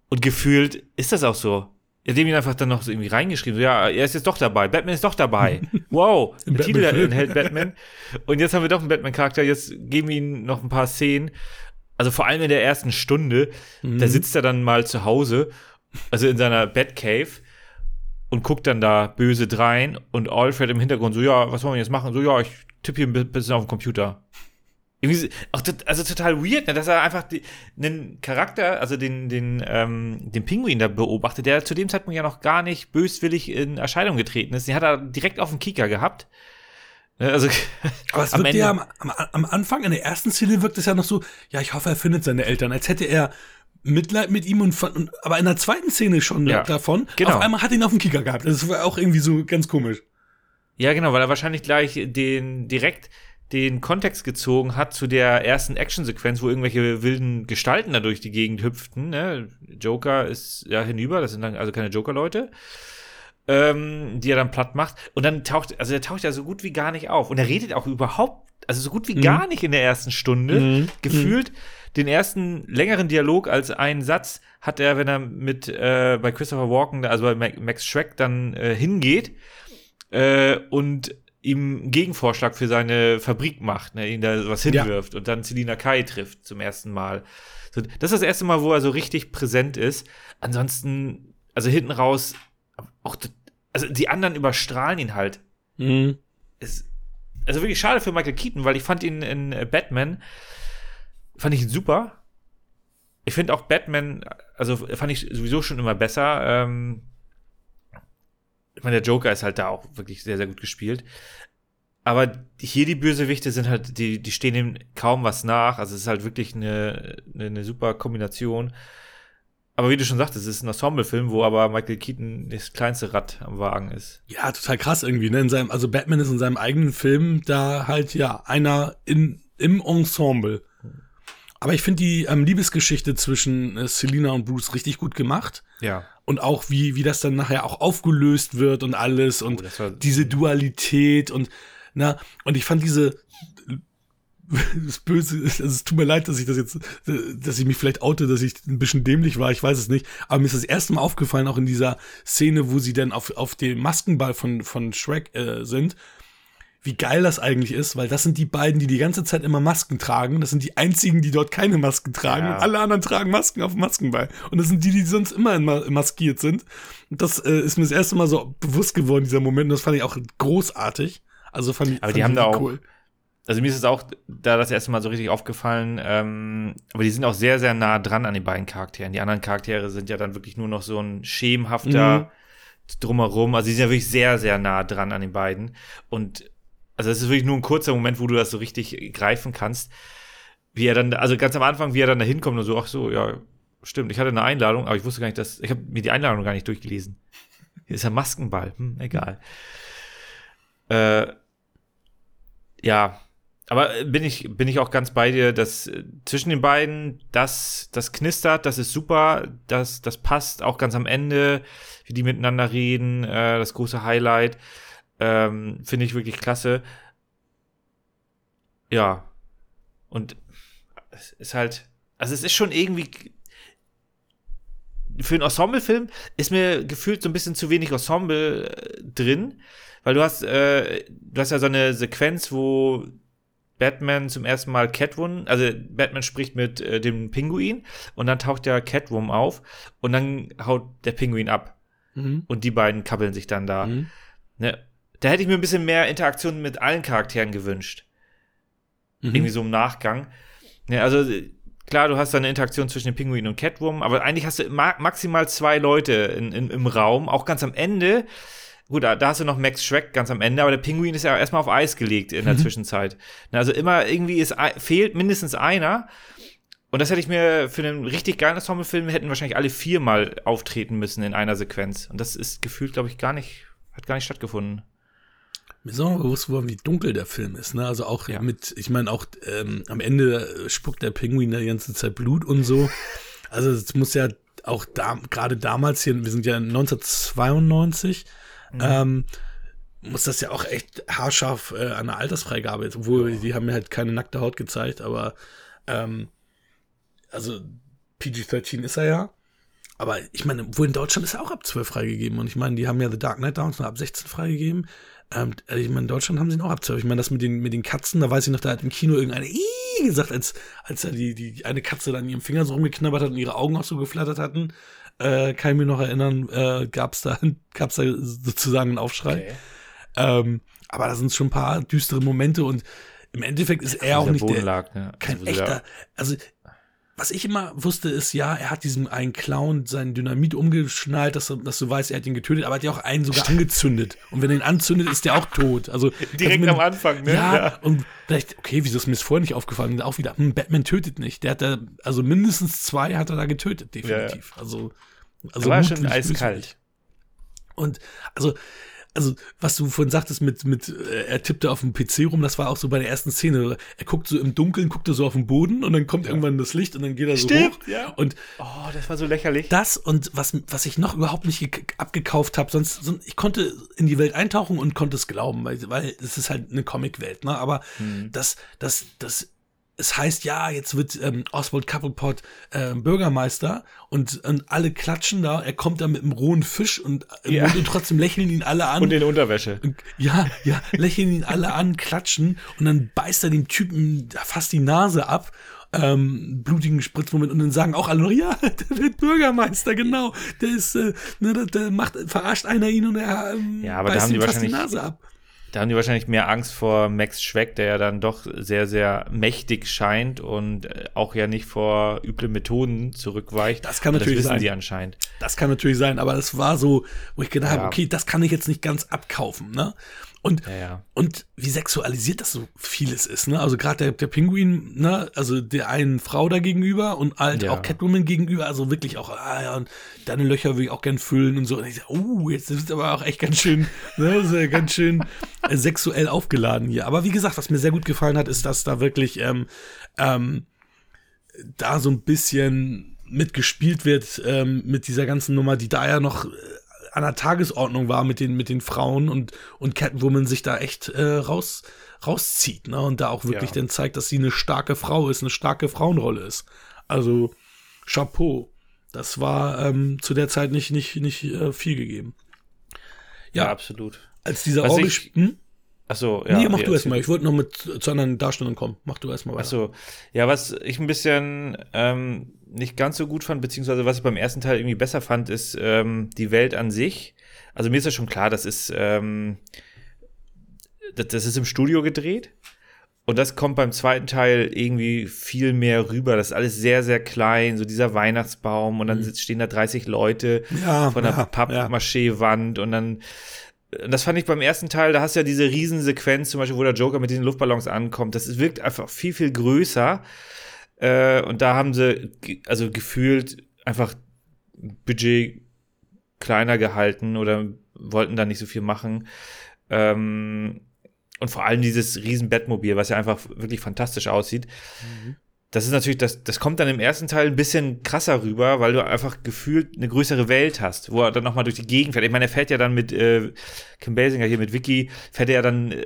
Und gefühlt ist das auch so. Er hat ihn einfach dann noch so irgendwie reingeschrieben, so, ja, er ist jetzt doch dabei, Batman ist doch dabei. Wow, Im der Titel enthält Batman. Und jetzt haben wir doch einen Batman-Charakter, jetzt geben wir ihm noch ein paar Szenen. Also vor allem in der ersten Stunde, Mhm. da sitzt er dann mal zu Hause, also in seiner Batcave und guckt dann da böse drein und Alfred im Hintergrund so, ja, was wollen wir jetzt machen? So, ja, ich tippe hier ein bi- bisschen auf den Computer. Irgendwie, auch also total weird, ne, dass er einfach einen Charakter, also den, den, ähm, den Pinguin da beobachtet, der zu dem Zeitpunkt ja noch gar nicht böswillig in Erscheinung getreten ist. Den hat er direkt auf dem Kieker gehabt. Ne, Also, Aber es wirkt ja am, am, am Anfang, in der ersten Szene wirkt es ja noch so, ja, ich hoffe, er findet seine Eltern, als hätte er Mitleid mit ihm und, von, und aber in der zweiten Szene schon Ja, davon, genau. auf einmal hat ihn auf dem Kicker gehabt. Das war auch irgendwie so ganz komisch. Ja, genau, weil er wahrscheinlich gleich den direkt den Kontext gezogen hat zu der ersten Actionsequenz, wo irgendwelche wilden Gestalten da durch die Gegend hüpften. Ne? Joker ist ja hinüber, das sind dann also keine Joker-Leute, ähm, die er dann platt macht. Und dann taucht, also er taucht ja so gut wie gar nicht auf. Und er redet auch überhaupt, also so gut wie gar nicht in der ersten Stunde. Mhm. Gefühlt den ersten längeren Dialog als einen Satz hat er, wenn er mit äh, bei Christopher Walken, also bei Ma- Max Shrek dann äh, hingeht äh, und ihm einen Gegenvorschlag für seine Fabrik macht, ne, ihn da was Ja. hinwirft und dann Selina Kai trifft zum ersten Mal. So, das ist das erste Mal, wo er so richtig präsent ist. Ansonsten, also hinten raus, auch, also die anderen überstrahlen ihn halt. Mhm. Es, also wirklich schade für Michael Keaton, weil ich fand ihn in Batman, fand ich super. Ich finde auch Batman, also fand ich sowieso schon immer besser. Ähm, ich meine, der Joker ist halt da auch wirklich sehr, sehr gut gespielt. Aber hier die Bösewichte sind halt, die, die stehen ihm kaum was nach. Also es ist halt wirklich eine, eine, eine super Kombination. Aber wie du schon sagtest, es ist ein Ensemble-Film, wo aber Michael Keaton das kleinste Rad am Wagen ist. Ja, total krass irgendwie. Ne? In seinem, also Batman ist in seinem eigenen Film da halt ja einer in, im Ensemble. Aber ich finde die ähm, Liebesgeschichte zwischen äh, Selina und Bruce richtig gut gemacht. Ja. Und auch wie, wie das dann nachher auch aufgelöst wird und alles und Oh, diese Dualität und na, und ich fand diese das Böse, also es tut mir leid, dass ich das jetzt, dass ich mich vielleicht oute, dass ich ein bisschen dämlich war, ich weiß es nicht, aber mir ist das erste Mal aufgefallen, auch in dieser Szene, wo sie dann auf, auf dem Maskenball von, von Shrek äh, sind, wie geil das eigentlich ist, weil das sind die beiden, die die ganze Zeit immer Masken tragen. Das sind die einzigen, die dort keine Masken tragen. Ja. Und alle anderen tragen Masken auf dem Maskenball. Und das sind die, die sonst immer maskiert sind. Und das äh, ist mir das erste Mal so bewusst geworden, dieser Moment. Und das fand ich auch großartig. Also fand ich, Aber fand die haben da auch- Also mir ist es auch da das erste Mal so richtig aufgefallen, ähm, aber die sind auch sehr, sehr nah dran an den beiden Charakteren. Die anderen Charaktere sind ja dann wirklich nur noch so ein schemenhafter Mhm. drumherum. Also die sind ja wirklich sehr, sehr nah dran an den beiden. Und also es ist wirklich nur ein kurzer Moment, wo du das so richtig greifen kannst. Wie er dann, also ganz am Anfang, wie er dann da hinkommt und so, ach so, ja, stimmt, ich hatte eine Einladung, aber ich wusste gar nicht, dass, ich habe mir die Einladung gar nicht durchgelesen. Hier ist ja Maskenball, hm, egal. Äh, ja, aber bin ich, bin ich auch ganz bei dir, dass äh, zwischen den beiden das, das knistert, das ist super, das, das passt auch ganz am Ende, wie die miteinander reden, äh, das große Highlight, ähm, finde ich wirklich klasse. Ja. Und es ist halt, also es ist schon irgendwie für einen Ensemble-Film ist mir gefühlt so ein bisschen zu wenig Ensemble äh, drin, weil du hast, äh, du hast ja so eine Sequenz, wo Batman zum ersten Mal Catwoman, also Batman spricht mit äh, dem Pinguin und dann taucht der Catwoman auf und dann haut der Pinguin ab Mhm. und die beiden kabbeln sich dann da. Mhm. Ne? Da hätte ich mir ein bisschen mehr Interaktion mit allen Charakteren gewünscht. Mhm. Irgendwie so im Nachgang. Ja, also klar, du hast da eine Interaktion zwischen dem Pinguin und Catwoman, aber eigentlich hast du ma maximal zwei Leute in, in, im Raum, auch ganz am Ende. Gut, da, da hast du noch Max Shrek ganz am Ende, aber der Pinguin ist ja erstmal auf Eis gelegt in der Mhm. Zwischenzeit. Also immer irgendwie ist, fehlt mindestens einer. Und das hätte ich mir für einen richtig geilen Ensemble-Film hätten wahrscheinlich alle viermal auftreten müssen in einer Sequenz. Und das ist gefühlt, glaube ich, gar nicht, hat gar nicht stattgefunden. Mir ist auch mal bewusst geworden, wie dunkel der Film ist. Ne? Also auch Ja. mit, ich meine, auch ähm, am Ende spuckt der Pinguin da die ganze Zeit Blut und so. Also es muss ja auch da, gerade damals hier, wir sind ja 1992, ähm, muss das ja auch echt haarscharf äh, an der Altersfreigabe jetzt, obwohl die haben mir halt keine nackte Haut gezeigt, aber ähm, also PG-13 ist er ja. Aber ich meine, wo in Deutschland ist er auch ab 12 freigegeben. Und ich meine, die haben ja The Dark Knight damals noch ab 16 freigegeben. Ähm, also ich meine, in Deutschland haben sie ihn auch ab 12. Ich meine, das mit den, mit den Katzen, da weiß ich noch, da hat im Kino irgendeine Ih gesagt, als, als da die, die eine Katze dann ihrem Finger so rumgeknabbert hat und ihre Augen auch so geflattert hatten. Äh, kann ich mir noch erinnern, äh, gab's da, gab's da sozusagen einen Aufschrei. Ähm, aber da sind schon ein paar düstere Momente und im Endeffekt ist er auch nicht der, Bodenlag, ne? kein Also, echter. Also, was ich immer wusste, ist, ja, er hat diesem einen Clown sein Dynamit umgeschnallt, dass, du- dass du weißt, er hat ihn getötet, aber er hat ja auch einen sogar angezündet. Und wenn er ihn anzündet, ist der auch tot. Also, Direkt also am Anfang, ne? Ja, Ja. und vielleicht, okay, wieso ist mir das vorher nicht aufgefallen? Auch wieder, hm, Batman tötet nicht. Der hat da, also mindestens zwei hat er da getötet, definitiv. Also, also war Mut schon eiskalt. Und also, also, was du vorhin sagtest mit, mit, äh, er tippte auf dem PC rum, das war auch so bei der ersten Szene. Er guckt so im Dunkeln, guckt er so auf den Boden und dann kommt irgendwann das Licht und dann geht er so Stimmt, hoch. ja. Und Oh, das war so lächerlich. das und was, was ich noch überhaupt nicht ge- abgekauft habe, sonst, sonst, ich konnte in die Welt eintauchen und konnte es glauben, weil, weil es ist halt eine Comicwelt, ne? Aber das, das, das, es heißt ja, jetzt wird ähm, Oswald Cobblepot äh, Bürgermeister und, und alle klatschen da, er kommt da mit einem rohen Fisch und, im Ja. Und trotzdem lächeln ihn alle an. Und in Unterwäsche. Und ja, ja, lächeln ihn alle an, klatschen und dann beißt er dem Typen fast die Nase ab. Ähm, blutigen Spritzmoment und dann sagen auch alle noch, ja, der wird Bürgermeister, genau. Der ist, äh, ne, der, der macht, verarscht einer ihn und er ähm, Ja, aber da beißt haben die fast die wahrscheinlich- Nase ab. Da haben die wahrscheinlich mehr Angst vor Max Schreck, der ja dann doch sehr, sehr mächtig scheint und äh, auch ja nicht vor üble Methoden zurückweicht. Das kann natürlich das wissen sein. die anscheinend. Das kann natürlich sein, aber das war so, wo ich gedacht habe, Ja. okay, das kann ich jetzt nicht ganz abkaufen, ne? Und, Ja, ja. und wie sexualisiert das so vieles ist, ne? Also gerade der, der Pinguin, ne? Also der einen Frau da gegenüber und halt Ja. auch Catwoman gegenüber, also wirklich auch, ah ja, und deine Löcher will ich auch gern füllen und so. Und ich sag, oh, jetzt ist aber auch echt ganz schön, ne? Ist ja ganz schön äh, sexuell aufgeladen hier. Aber wie gesagt, was mir sehr gut gefallen hat, ist, dass da wirklich ähm, ähm, da so ein bisschen mitgespielt wird ähm, mit dieser ganzen Nummer, die da ja noch äh, an der Tagesordnung war mit den, mit den Frauen und, und Catwoman sich da echt äh, raus, rauszieht, ne? Und da auch wirklich Ja. dann zeigt, dass sie eine starke Frau ist, eine starke Frauenrolle ist. Also Chapeau. Das war ähm, zu der Zeit nicht, nicht, nicht äh, viel gegeben. Ja, Ja, absolut. als dieser Was Hm? Achso, ja. nee, mach ja, du erst mal. erzähl. Ich wollte noch mit zu anderen Darstellungen kommen. Mach du erst mal weiter. Achso, ja, was ich ein bisschen ähm, nicht ganz so gut fand, beziehungsweise was ich beim ersten Teil irgendwie besser fand, ist ähm, die Welt an sich. Also mir ist ja schon klar, das ist, ähm, das, das ist im Studio gedreht. Und das kommt beim zweiten Teil irgendwie viel mehr rüber. Das ist alles sehr, sehr klein, so dieser Weihnachtsbaum und dann sitz- stehen da 30 Leute Mhm. Ja, von der ja, Pappmaché-Wand und dann und das fand ich beim ersten Teil, da hast du ja diese Riesensequenz, zum Beispiel, wo der Joker mit diesen Luftballons ankommt. Das wirkt einfach viel, viel größer. Äh, und da haben sie, also gefühlt, einfach Budget kleiner gehalten oder wollten da nicht so viel machen. Ähm, und vor allem dieses riesen Bettmobil, was ja einfach wirklich fantastisch aussieht. Das ist natürlich, das, das kommt dann im ersten Teil ein bisschen krasser rüber, weil du einfach gefühlt eine größere Welt hast, wo er dann nochmal durch die Gegend fährt. Ich meine, er fährt ja dann mit äh, Kim Basinger hier mit Vicky, fährt er ja dann äh,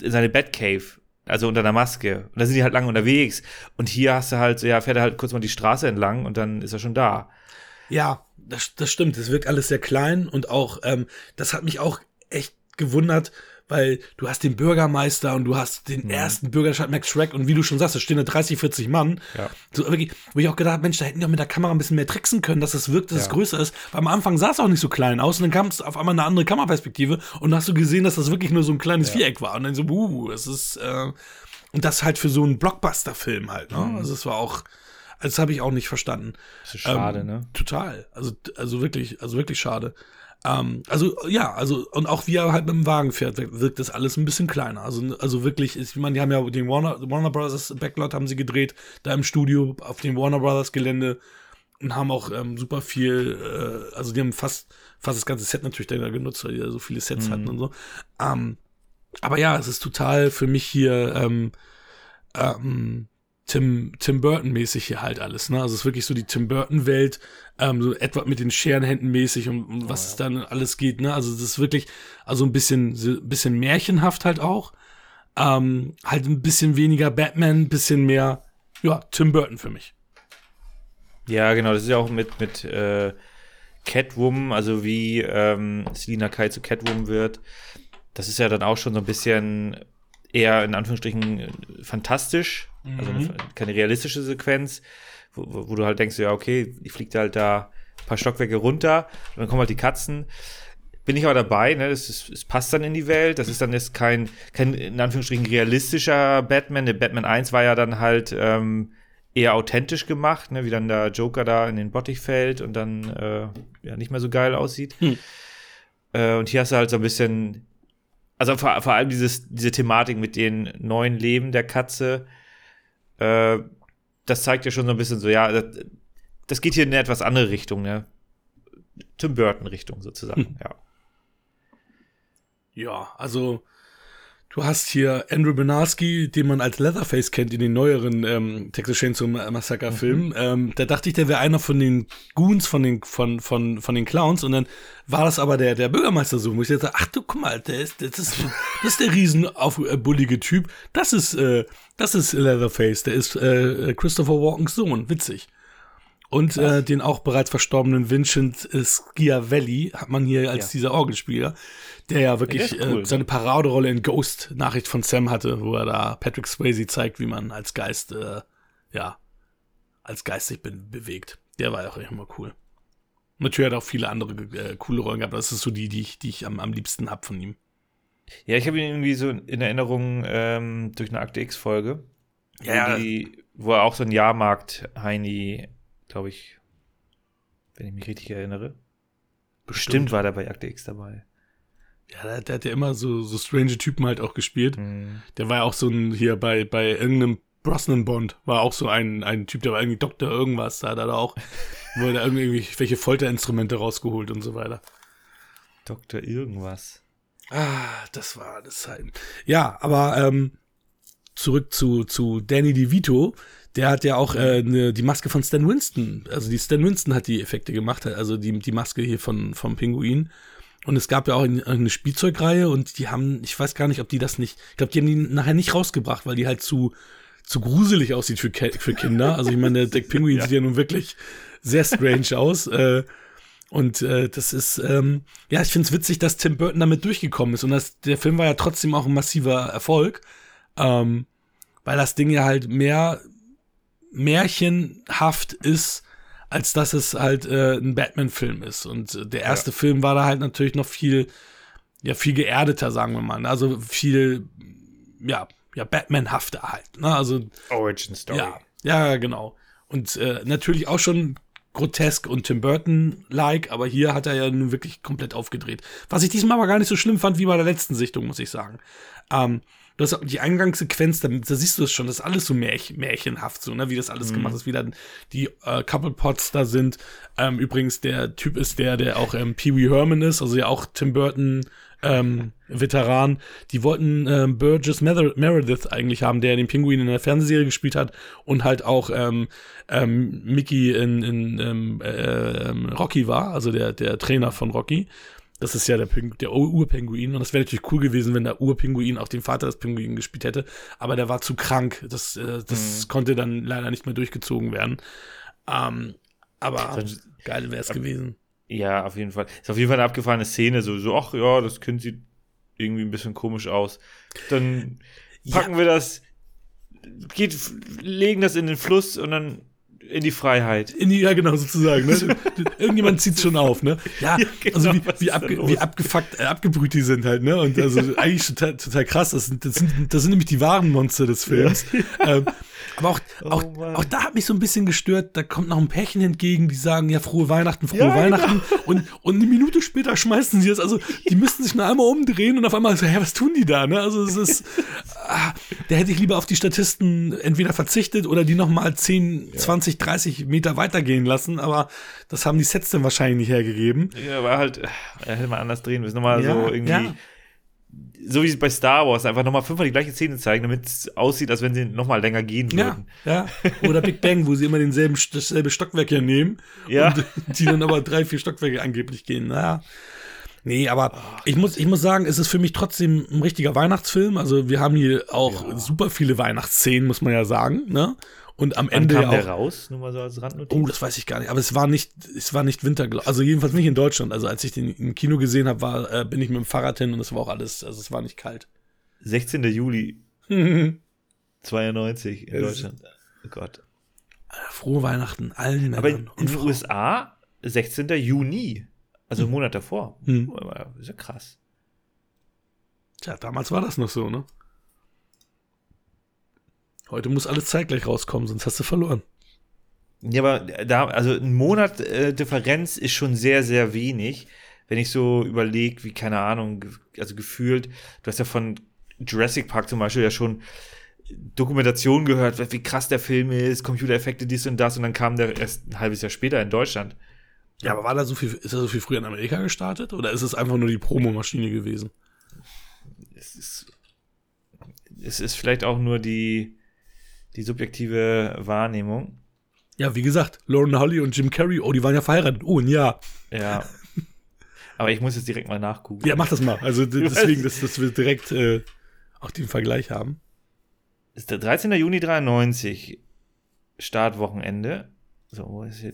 in seine Batcave, also unter einer Maske. Und da sind die halt lange unterwegs. Und hier hast du halt, ja, fährt er halt kurz mal die Straße entlang und dann ist er schon da. Ja, das, das stimmt. Es wirkt alles sehr klein und auch, ähm, das hat mich auch echt gewundert, weil du hast den Bürgermeister und du hast den ersten Bürgerstadt Max Schreck und wie du schon sagst, da stehen da 30, 40 Mann. Ja. So wirklich, wo ich auch gedacht habe, Mensch, da hätten die auch mit der Kamera ein bisschen mehr tricksen können, dass es wirkt, dass es Ja. größer ist. Weil am Anfang sah es auch nicht so klein aus und dann kam es auf einmal eine andere Kameraperspektive und dann hast du gesehen, dass das wirklich nur so ein kleines Viereck war. Und dann so, uh, es ist, äh, und das halt für so einen Blockbuster-Film halt, ne? Mhm. Also es war auch, das habe ich auch nicht verstanden. Das ist schade, ähm, ne? Total. Also, also wirklich, also wirklich schade. Ähm, also, ja, also, und auch wie er halt mit dem Wagen fährt, wirkt- das alles ein bisschen kleiner. Also, also wirklich, ich meine, die haben ja den Warner, Warner Brothers Backlot haben sie gedreht, da im Studio auf dem Warner Brothers Gelände und haben auch ähm, super viel, äh, also die haben fast, fast das ganze Set natürlich da genutzt, weil die ja so viele Sets Mhm. hatten und so. Ähm, aber ja, es ist total für mich hier, ähm, ähm, Tim, Tim Burton-mäßig hier halt alles, ne? Also es ist wirklich so die Tim Burton-Welt, ähm, so etwa mit den Scherenhänden mäßig und, und was es dann alles geht, ne? Also das ist wirklich, also ein bisschen, so ein bisschen märchenhaft halt auch. Ähm, halt ein bisschen weniger Batman, ein bisschen mehr, ja, Tim Burton für mich. Ja, genau, das ist ja auch mit, mit äh, Catwoman, also wie ähm, Selina Kai zu Catwoman wird. Das ist ja dann auch schon so ein bisschen eher in Anführungsstrichen äh, also Mhm. eine, keine realistische Sequenz, wo, wo du halt denkst, ja, okay, die fliegt halt da ein paar Stockwerke runter und dann kommen halt die Katzen. Bin ich aber dabei, ne? Es, ist, es passt dann in die Welt. Das ist dann jetzt kein, kein in Anführungsstrichen realistischer Batman. Der Batman 1 war ja dann halt ähm, eher authentisch gemacht, ne? wie dann der Joker da in den Bottich fällt und dann äh, ja nicht mehr so geil aussieht. Hm. Äh, und hier hast du halt so ein bisschen, also vor, vor allem dieses, diese Thematik mit den neuen Leben der Katze, äh, das zeigt ja schon so ein bisschen so, ja, das, das geht hier in eine etwas andere Richtung, ne? Tim Burton-Richtung sozusagen, ja. Ja, also du hast hier Andrew Benarski, den man als Leatherface kennt in den neueren ähm, Texas Chainsaw Massacre Filmen. Ähm, da dachte ich, der wäre einer von den Goons, von den von von von den Clowns und dann war das aber der der Bürgermeister so, wo ich jetzt sage, ach du guck mal, der ist das ist das ist der riesen auf äh, bullige Typ. Das ist äh, das ist Leatherface, der ist äh, Christopher Walkens Sohn, witzig. Und äh, den auch bereits verstorbenen Vincent äh, Schiavelli hat man hier als Ja. dieser Orgelspieler, der ja wirklich Der ist cool, äh, seine Paraderolle in Ghost Nachricht von Sam hatte, wo er da Patrick Swayze zeigt, wie man als Geist, äh, ja, als Geist sich be bewegt. Der war ja auch immer cool. Natürlich hat er auch viele andere äh, coole Rollen gehabt, aber das ist so die, die ich, die ich am, am liebsten hab von ihm. Ja, ich habe ihn irgendwie so in Erinnerung ähm, durch eine Akte X-Folge. Ja, ja. Wo, die- wo er auch so ein Jahrmarkt-Heini, glaube ich, wenn ich mich richtig erinnere. Bestimmt war der bei Akte X dabei. Ja, der, der hat ja immer so, so strange Typen halt auch gespielt. Mhm. Der war ja auch so ein, hier bei, bei irgendeinem Brosnan Bond, war auch so ein, ein Typ, der war irgendwie Doktor irgendwas, da hat er auch, wo er da irgendwie welche Folterinstrumente rausgeholt und so weiter. Doktor irgendwas. Ah, das war das Zeit. Ja, aber ähm, zurück zu, zu Danny DeVito. Der hat ja auch äh, ne, die Maske von Stan Winston. Also die Stan Winston hat die Effekte gemacht, also die, die Maske hier von, vom Pinguin. Und es gab ja auch eine, Spielzeugreihe und die haben, ich weiß gar nicht, ob die das nicht, ich glaube, die haben die nachher nicht rausgebracht, weil die halt zu, zu gruselig aussieht für, für Kinder. Also ich meine, der, der Pinguin sieht ja nun wirklich sehr strange aus. Äh, und äh, das ist, ähm, ja, ich finde es witzig, dass Tim Burton damit durchgekommen ist. Und das, der Film war ja trotzdem auch ein massiver Erfolg, ähm, weil das Ding ja halt mehr märchenhaft ist, als dass es halt äh, ein Batman-Film ist. Und äh, der erste Film war da halt natürlich noch viel, ja, viel geerdeter, sagen wir mal. Also viel, ja, ja, Batman-hafter halt. Ne? Also Origin Story. ja, ja, genau. Und äh, natürlich auch schon grotesk und Tim Burton-like, aber hier hat er ja nun wirklich komplett aufgedreht. Was ich diesmal aber gar nicht so schlimm fand wie bei der letzten Sichtung, muss ich sagen. Ähm, du hast die Eingangssequenz, da, da siehst du es schon, das ist alles so märch, märchenhaft, so, ne, wie das alles gemacht ist, wie dann die äh, Couple Pots da sind. Ähm, übrigens, der Typ ist der, der auch ähm, Pee Wee Herman ist, also ja auch Tim Burton ähm, Veteran. Die wollten ähm, Burgess Mer Meredith eigentlich haben, der den Pinguin in der Fernsehserie gespielt hat und halt auch ähm, ähm, Mickey in, in ähm, äh, ähm, Rocky war, also der, der Trainer von Rocky. Das ist ja der, Ping der Ur- Urpinguin. Und das wäre natürlich cool gewesen, wenn der Urpinguin auch den Vater des Pinguin gespielt hätte. Aber der war zu krank. Das, äh, das konnte dann leider nicht mehr durchgezogen werden. Ähm, aber Dann- geil wäre es gewesen. Ja, auf jeden Fall. Ist auf jeden Fall eine abgefahrene Szene, so, so, ach ja, das Kind sieht irgendwie ein bisschen komisch aus. Dann packen wir das, geht, legen das in den Fluss und dann in die Freiheit. In die, ja, genau, sozusagen. Ne? Irgendjemand zieht schon auf, ne? Ja, Ja, genau, also wie, wie, abge, wie abgefuckt, äh, abgebrüht die sind halt, ne? Und also eigentlich total, total krass. Das sind, das, sind, das sind nämlich die wahren Monster des Films. ähm, aber auch, auch, Oh auch da hat mich so ein bisschen gestört, da kommt noch ein Pärchen entgegen, die sagen, ja, frohe Weihnachten, frohe Ja, genau. Weihnachten. Und, und eine Minute später schmeißen sie es. Also, die müssten sich nur einmal umdrehen und auf einmal so, hä, was tun die da, ne? Also, es ist, ah, da hätte ich lieber auf die Statisten entweder verzichtet oder die nochmal 10, 20, 30 Meter weitergehen lassen, aber das haben die Sets dann wahrscheinlich nicht hergegeben. Ja, war halt, äh, hätte man anders drehen müssen. Nochmal Ja, so irgendwie, ja. So wie es bei Star Wars, einfach nochmal fünfmal die gleiche Szene zeigen, damit es aussieht, als wenn sie nochmal länger gehen Ja, würden. ja. Oder Big Bang, wo sie immer denselben, dasselbe Stockwerk ja nehmen. Ja. Und die dann aber drei, vier Stockwerke angeblich gehen. Naja. Nee, aber ich muss, ich muss sagen, es ist für mich trotzdem ein richtiger Weihnachtsfilm. Also wir haben hier auch super viele Weihnachtsszenen, muss man ja sagen. Ne? Und am Wann Ende kam ja der auch. raus? Nur mal so als Randnotiz. Oh, das weiß ich gar nicht. Aber es war nicht, es war nicht Winter, also jedenfalls nicht in Deutschland. Also als ich den im Kino gesehen habe, war, äh, bin ich mit dem Fahrrad hin und es war auch alles, also es war nicht kalt. 16. Juli 92 in Es- Deutschland. Oh Gott. Frohe Weihnachten allen Aber in, Männern in und den. USA 16. Juni. Also einen Monat davor. Hm. Aber Ist ja krass. Tja, damals war das noch so, ne? Heute muss alles zeitgleich rauskommen, sonst hast du verloren. Ja, aber da, also ein Monat äh, Differenz ist schon sehr, sehr wenig. Wenn ich so überlege, wie, keine Ahnung, also gefühlt, du hast ja von Jurassic Park zum Beispiel ja schon Dokumentation gehört, wie krass der Film ist, Computereffekte, dies und das, und dann kam der erst ein halbes Jahr später in Deutschland. Ja, aber war da so viel, ist er so viel früher in Amerika gestartet oder ist es einfach nur die Promomaschine gewesen? Es ist, es ist vielleicht auch nur die, die subjektive Wahrnehmung. Ja, wie gesagt, Lauren Holly und Jim Carrey, oh, die waren ja verheiratet. Oh, ein Jahr. Ja. Aber ich muss jetzt direkt mal nachgucken. Ja, mach das mal. Also deswegen, dass, dass wir direkt äh, auch den Vergleich haben. ist der 13. Juni 93, Startwochenende. So, wo ist hier?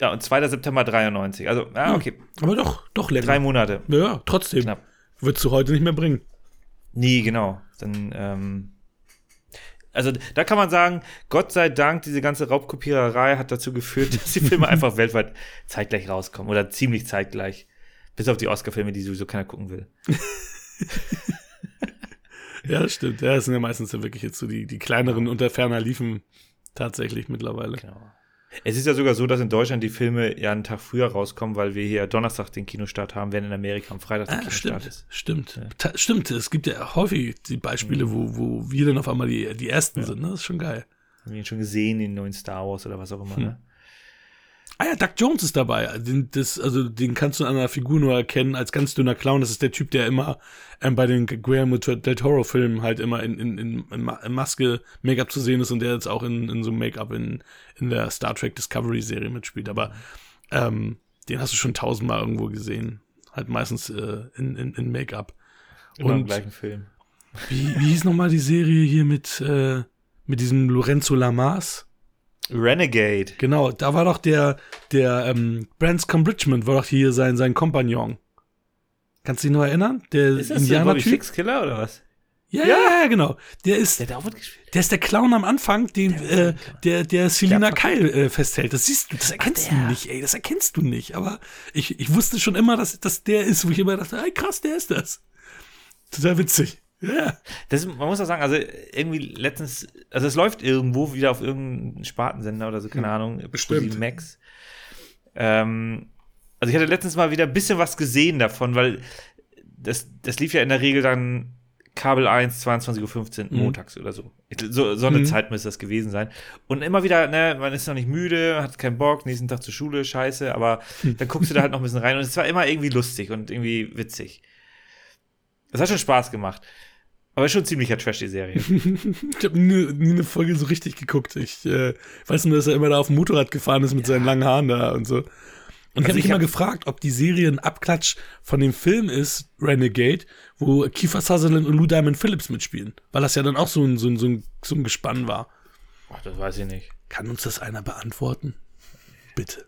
Ja, und 2. September 93. Also, ah, okay. Aber doch, doch länger. Drei Monate. ja, trotzdem. Knapp. Würdest du heute nicht mehr bringen. Nie, genau. Dann, ähm, also da kann man sagen, Gott sei Dank, diese ganze Raubkopiererei hat dazu geführt, dass die Filme einfach weltweit zeitgleich rauskommen oder ziemlich zeitgleich. Bis auf die Oscar-Filme, die sowieso keiner gucken will. Ja, stimmt. Ja, das sind ja meistens ja wirklich jetzt so die, die kleineren unter ferner liefen tatsächlich mittlerweile. Genau. Es ist ja sogar so, dass in Deutschland die Filme ja einen Tag früher rauskommen, weil wir hier Donnerstag den Kinostart haben, während in Amerika am Freitag der Ah, Kinostart stimmt, ist. stimmt. Ta stimmt, es gibt ja häufig die Beispiele, wo, wo wir dann auf einmal die, die Ersten sind. Ne? Das ist schon geil. Haben wir ihn schon gesehen, den neuen Star Wars oder was auch immer. Hm. Ne? Ah ja, Doug Jones ist dabei. Den, das, also den kannst du an einer Figur nur erkennen als ganz dünner Clown. Das ist der Typ, der immer ähm, bei den Guillermo del Toro-Filmen halt immer in, in, in, in Ma- in Maske, Make-up zu sehen ist und der jetzt auch in, in so Make-up in, in der Star Trek Discovery-Serie mitspielt. Aber ähm, den hast du schon tausendmal irgendwo gesehen. Halt meistens äh, in, in, in Make-up. Immer im Und gleichen Film. wie, wie hieß nochmal die Serie hier mit, äh, mit diesem Lorenzo Lamas? Renegade. Genau, da war doch der, der ähm, Branscombe Richmond war doch hier sein, sein Kompagnon. Kannst du dich noch erinnern? Der Ist das der Bobby Indianer-Typ? Six Killer oder was? Ja, ja, ja, genau. Der ist, Der der ist der Clown am Anfang, den, äh, der, der Selina Der- Kyle äh, festhält. Das siehst du, das erkennst du nicht, ey, das erkennst du nicht. Aber ich, ich wusste schon immer, dass, dass der ist, wo ich immer dachte, ey, krass, der ist das. Total witzig. Das, man muss auch sagen, also irgendwie letztens, also es läuft irgendwo wieder auf irgendeinem Spartensender oder so, keine Ahnung, bestimmt. Max. Ähm, also ich hatte letztens mal wieder ein bisschen was gesehen davon, weil das, das lief ja in der Regel dann Kabel 1, 22.15 Uhr Mhm. montags oder so. So, so eine Mhm. Zeit müsste das gewesen sein. Und immer wieder, ne, man ist noch nicht müde, hat keinen Bock, nächsten Tag zur Schule, scheiße, aber dann guckst du da halt noch ein bisschen rein und es war immer irgendwie lustig und irgendwie witzig. Das hat schon Spaß gemacht. Aber ist schon ziemlicher Trash, die Serie. Ich habe nie, nie eine Folge so richtig geguckt. Ich äh, weiß nur, dass er immer da auf dem Motorrad gefahren ist mit seinen langen Haaren da und so. Und ich Also habe mich ich immer hab- gefragt, ob die Serie ein Abklatsch von dem Film ist, Renegade, wo Kiefer Sutherland und Lou Diamond Phillips mitspielen. Weil das ja dann auch so ein, so ein, so ein, so ein Gespann war. Ach, das weiß ich nicht. Kann uns das einer beantworten? Bitte.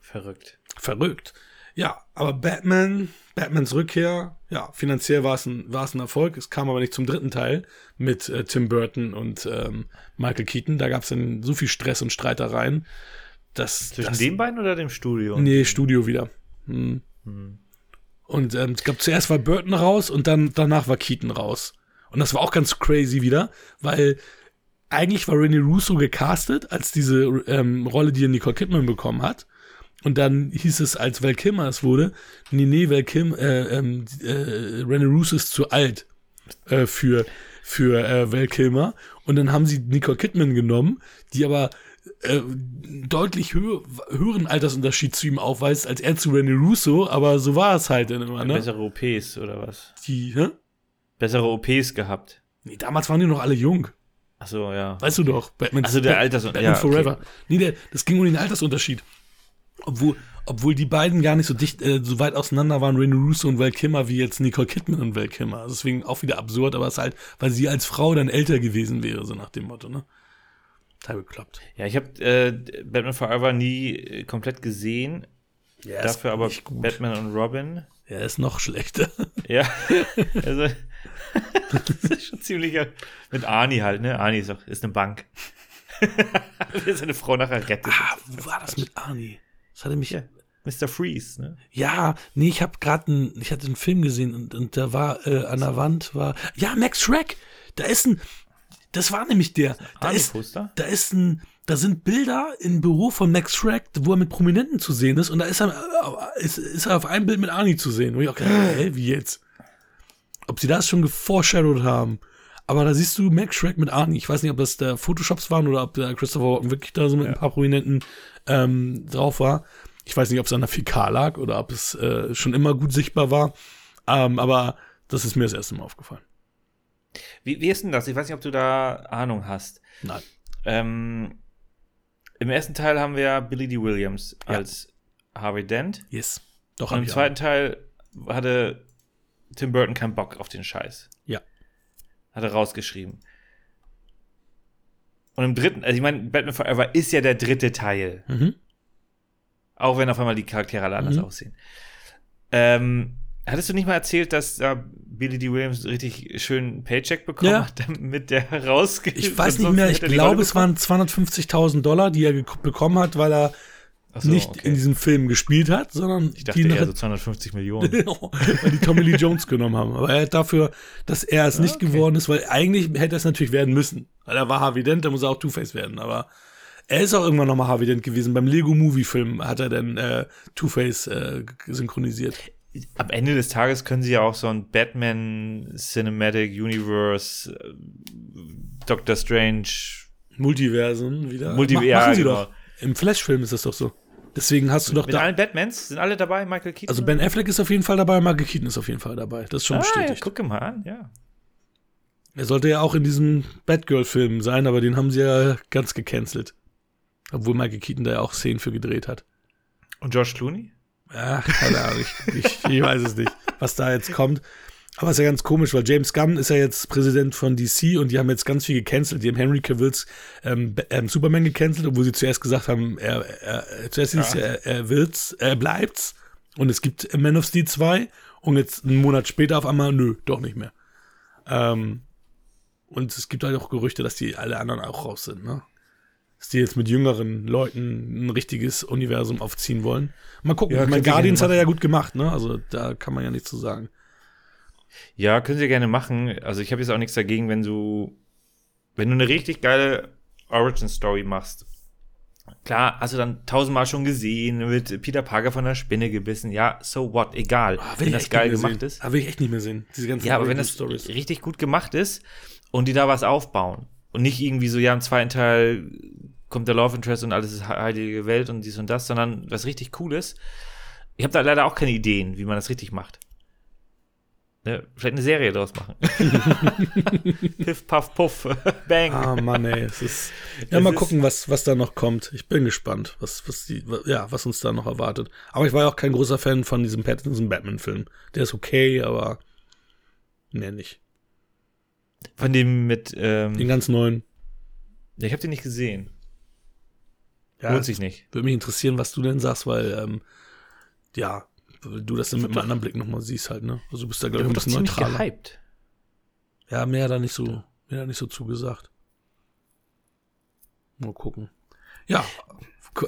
Verrückt. Verrückt. Ja, aber Batman, Batmans Rückkehr, ja, finanziell war es ein, war es ein Erfolg. Es kam aber nicht zum dritten Teil mit äh, Tim Burton und ähm, Michael Keaton. Da gab es dann so viel Stress und Streitereien. Dass, Zwischen dass, den beiden oder dem Studio? Nee, Studio wieder. Hm. Und ähm, ich glaube, zuerst war Burton raus und dann danach war Keaton raus. Und das war auch ganz crazy wieder, weil eigentlich war René Russo gecastet als diese ähm, Rolle, die er Nicole Kidman bekommen hat. Und dann hieß es, als Val Kilmer es wurde, nee, nee, Val Kilmer, äh, ähm, äh, René Russo ist zu alt äh, für, für äh, Val Kilmer. Und dann haben sie Nicole Kidman genommen, die aber äh, deutlich hö höheren Altersunterschied zu ihm aufweist, als er zu René Russo, aber so war es halt dann immer, ne? Bessere OPs oder was? Die, hä? Bessere OPs gehabt. Nee, damals waren die noch alle jung. Achso, ja. Weißt du doch, Batman, Also der Alters- Batman ja, okay. Forever. Nee, der, das ging um den Altersunterschied. Obwohl, obwohl die beiden gar nicht so dicht, äh, so weit auseinander waren, René Russo und Val Kilmer, wie jetzt Nicole Kidman und Val Kilmer. Also Deswegen auch wieder absurd, aber es ist halt, weil sie als Frau dann älter gewesen wäre, so nach dem Motto, ne? Total bekloppt. Ja, ich habe äh, Batman Forever nie äh, komplett gesehen. Ja, Dafür aber. Batman und Robin. Ja, ist noch schlechter. Ja. also, das ist schon ziemlich. äh, Mit Arnie halt, ne? Arnie ist, auch, ist eine Bank. Der seine Frau nachher rettet. ah, wo war das mit Arnie? Das hatte mich. Ja. Mr. Freeze, ne? Ja, nee, ich habe gerade einen, ich hatte einen Film gesehen und, und da war äh, an der Wand war, ja, Max Shrek. Da ist ein, das war nämlich der. Da ist, da ist ein, da sind Bilder im Büro von Max Shrek, wo er mit Prominenten zu sehen ist und da ist er, äh, ist, ist er auf einem Bild mit Arnie zu sehen. Wo ich auch gedacht, hä, wie jetzt? Ob sie das schon geforeshadowed haben. Aber da siehst du Max Shrek mit Arnie. Ich weiß nicht, ob das der Photoshops waren oder ob der Christopher Walken wirklich da so mit ein paar Prominenten ähm, drauf war. Ich weiß nicht, ob es an der Fikal lag oder ob es äh, schon immer gut sichtbar war. Ähm, aber das ist mir das erste Mal aufgefallen. Wie, wie ist denn das? Ich weiß nicht, ob du da Ahnung hast. Nein. Ähm, Im ersten Teil haben wir Billy D. Williams Ja. als Harvey Dent. Yes. Doch, Und im zweiten Teil hatte Tim Burton keinen Bock auf den Scheiß. Ja. Hat er rausgeschrieben. Und im dritten, also ich meine, Batman Forever ist ja der dritte Teil. auch. Mhm. Auch wenn auf einmal die Charaktere alle anders Mhm. aussehen. Ähm, hattest du nicht mal erzählt, dass da Billy D. Williams richtig schön Paycheck bekommen Ja. hat, damit der rausgeht? Ich weiß nicht mehr, ich glaube, es waren 250.000 Dollar, die er bekommen hat, weil er nicht in diesem Film gespielt hat, sondern Ich dachte die, eher so 250 Millionen. weil die Tommy Lee Jones genommen haben. Aber er hat dafür, dass er es nicht okay. geworden ist, weil eigentlich hätte er es natürlich werden müssen. Weil er war Harvey Dent, da muss er auch Two-Face werden. Aber er ist auch irgendwann nochmal Harvey Dent gewesen. Beim Lego-Movie-Film hat er dann äh, Two-Face äh, g- synchronisiert. Am Ende des Tages können sie ja auch so ein Batman Cinematic Universe, äh, Doctor Strange. Multiversen wieder. Multi- Ma- ja, machen sie genau. doch. Im Flash-Film ist das doch so. Deswegen hast du doch Mit da. allen Batmans sind alle dabei, Michael Keaton. Also Ben Affleck ist auf jeden Fall dabei, Michael Keaton ist auf jeden Fall dabei. Das ist schon ah, ja, bestätigt. guck mal an, ja. Er sollte ja auch in diesem Batgirl-Film sein, aber den haben sie ja ganz gecancelt. Obwohl Michael Keaton da ja auch Szenen für gedreht hat. Und George Clooney? Ach, keine Ahnung, ich, ich, ich weiß es nicht, was da jetzt kommt. Aber es ist ja ganz komisch, weil James Gunn ist ja jetzt Präsident von DC und die haben jetzt ganz viel gecancelt. Die haben Henry Cavills ähm, ähm, Superman gecancelt, obwohl sie zuerst gesagt haben, er, er, er zuerst Ja. er, er will's, er bleibt's. Und es gibt Man of Steel 2 und jetzt einen Monat später auf einmal, nö, doch nicht mehr. Ähm, und es gibt halt auch Gerüchte, dass die alle anderen auch raus sind, ne? Dass die jetzt mit jüngeren Leuten ein richtiges Universum aufziehen wollen. Mal gucken. Ja, ich meine, Guardians hat er ja gut gemacht, ne? Also da kann man ja nichts zu sagen. Ja, können sie gerne machen. Also ich habe jetzt auch nichts dagegen, wenn du, wenn du eine richtig geile Origin-Story machst. Klar, hast du dann tausendmal schon gesehen, wird Peter Parker von der Spinne gebissen. Ja, so what, egal. Ah, wenn das geil gemacht sehen. ist. Ah, will ich echt nicht mehr sehen. Diese ganzen Ja, aber wenn das Origin-Stories. richtig gut gemacht ist und die da was aufbauen und nicht irgendwie so, ja, im zweiten Teil kommt der Love Interest und alles ist he- heilige Welt und dies und das, sondern was richtig Cooles. Ich habe da leider auch keine Ideen, wie man das richtig macht. Ne? Vielleicht eine Serie draus machen. Piff, puff, puff, bang. Ah, Mann, ey. Es ist, ja, Es mal ist- gucken, was, was da noch kommt. Ich bin gespannt, was, was, die, ja, was uns da noch erwartet. Aber ich war ja auch kein großer Fan von diesem Pattinson-Batman-Film. Der ist okay, aber mehr nicht. Von dem mit, ähm, Den ganz neuen. ja, ich habe den nicht gesehen. Ja, Lohnt sich nicht. Würde mich interessieren, was du denn sagst, weil, ähm, ja, weil du das dann mit einem anderen Blick nochmal siehst halt, ne? Also du bist da, glaube ich, ein bisschen neutraler. gehypt. Ja, mehr da nicht so, mehr da nicht so zugesagt. Mal gucken. Ja,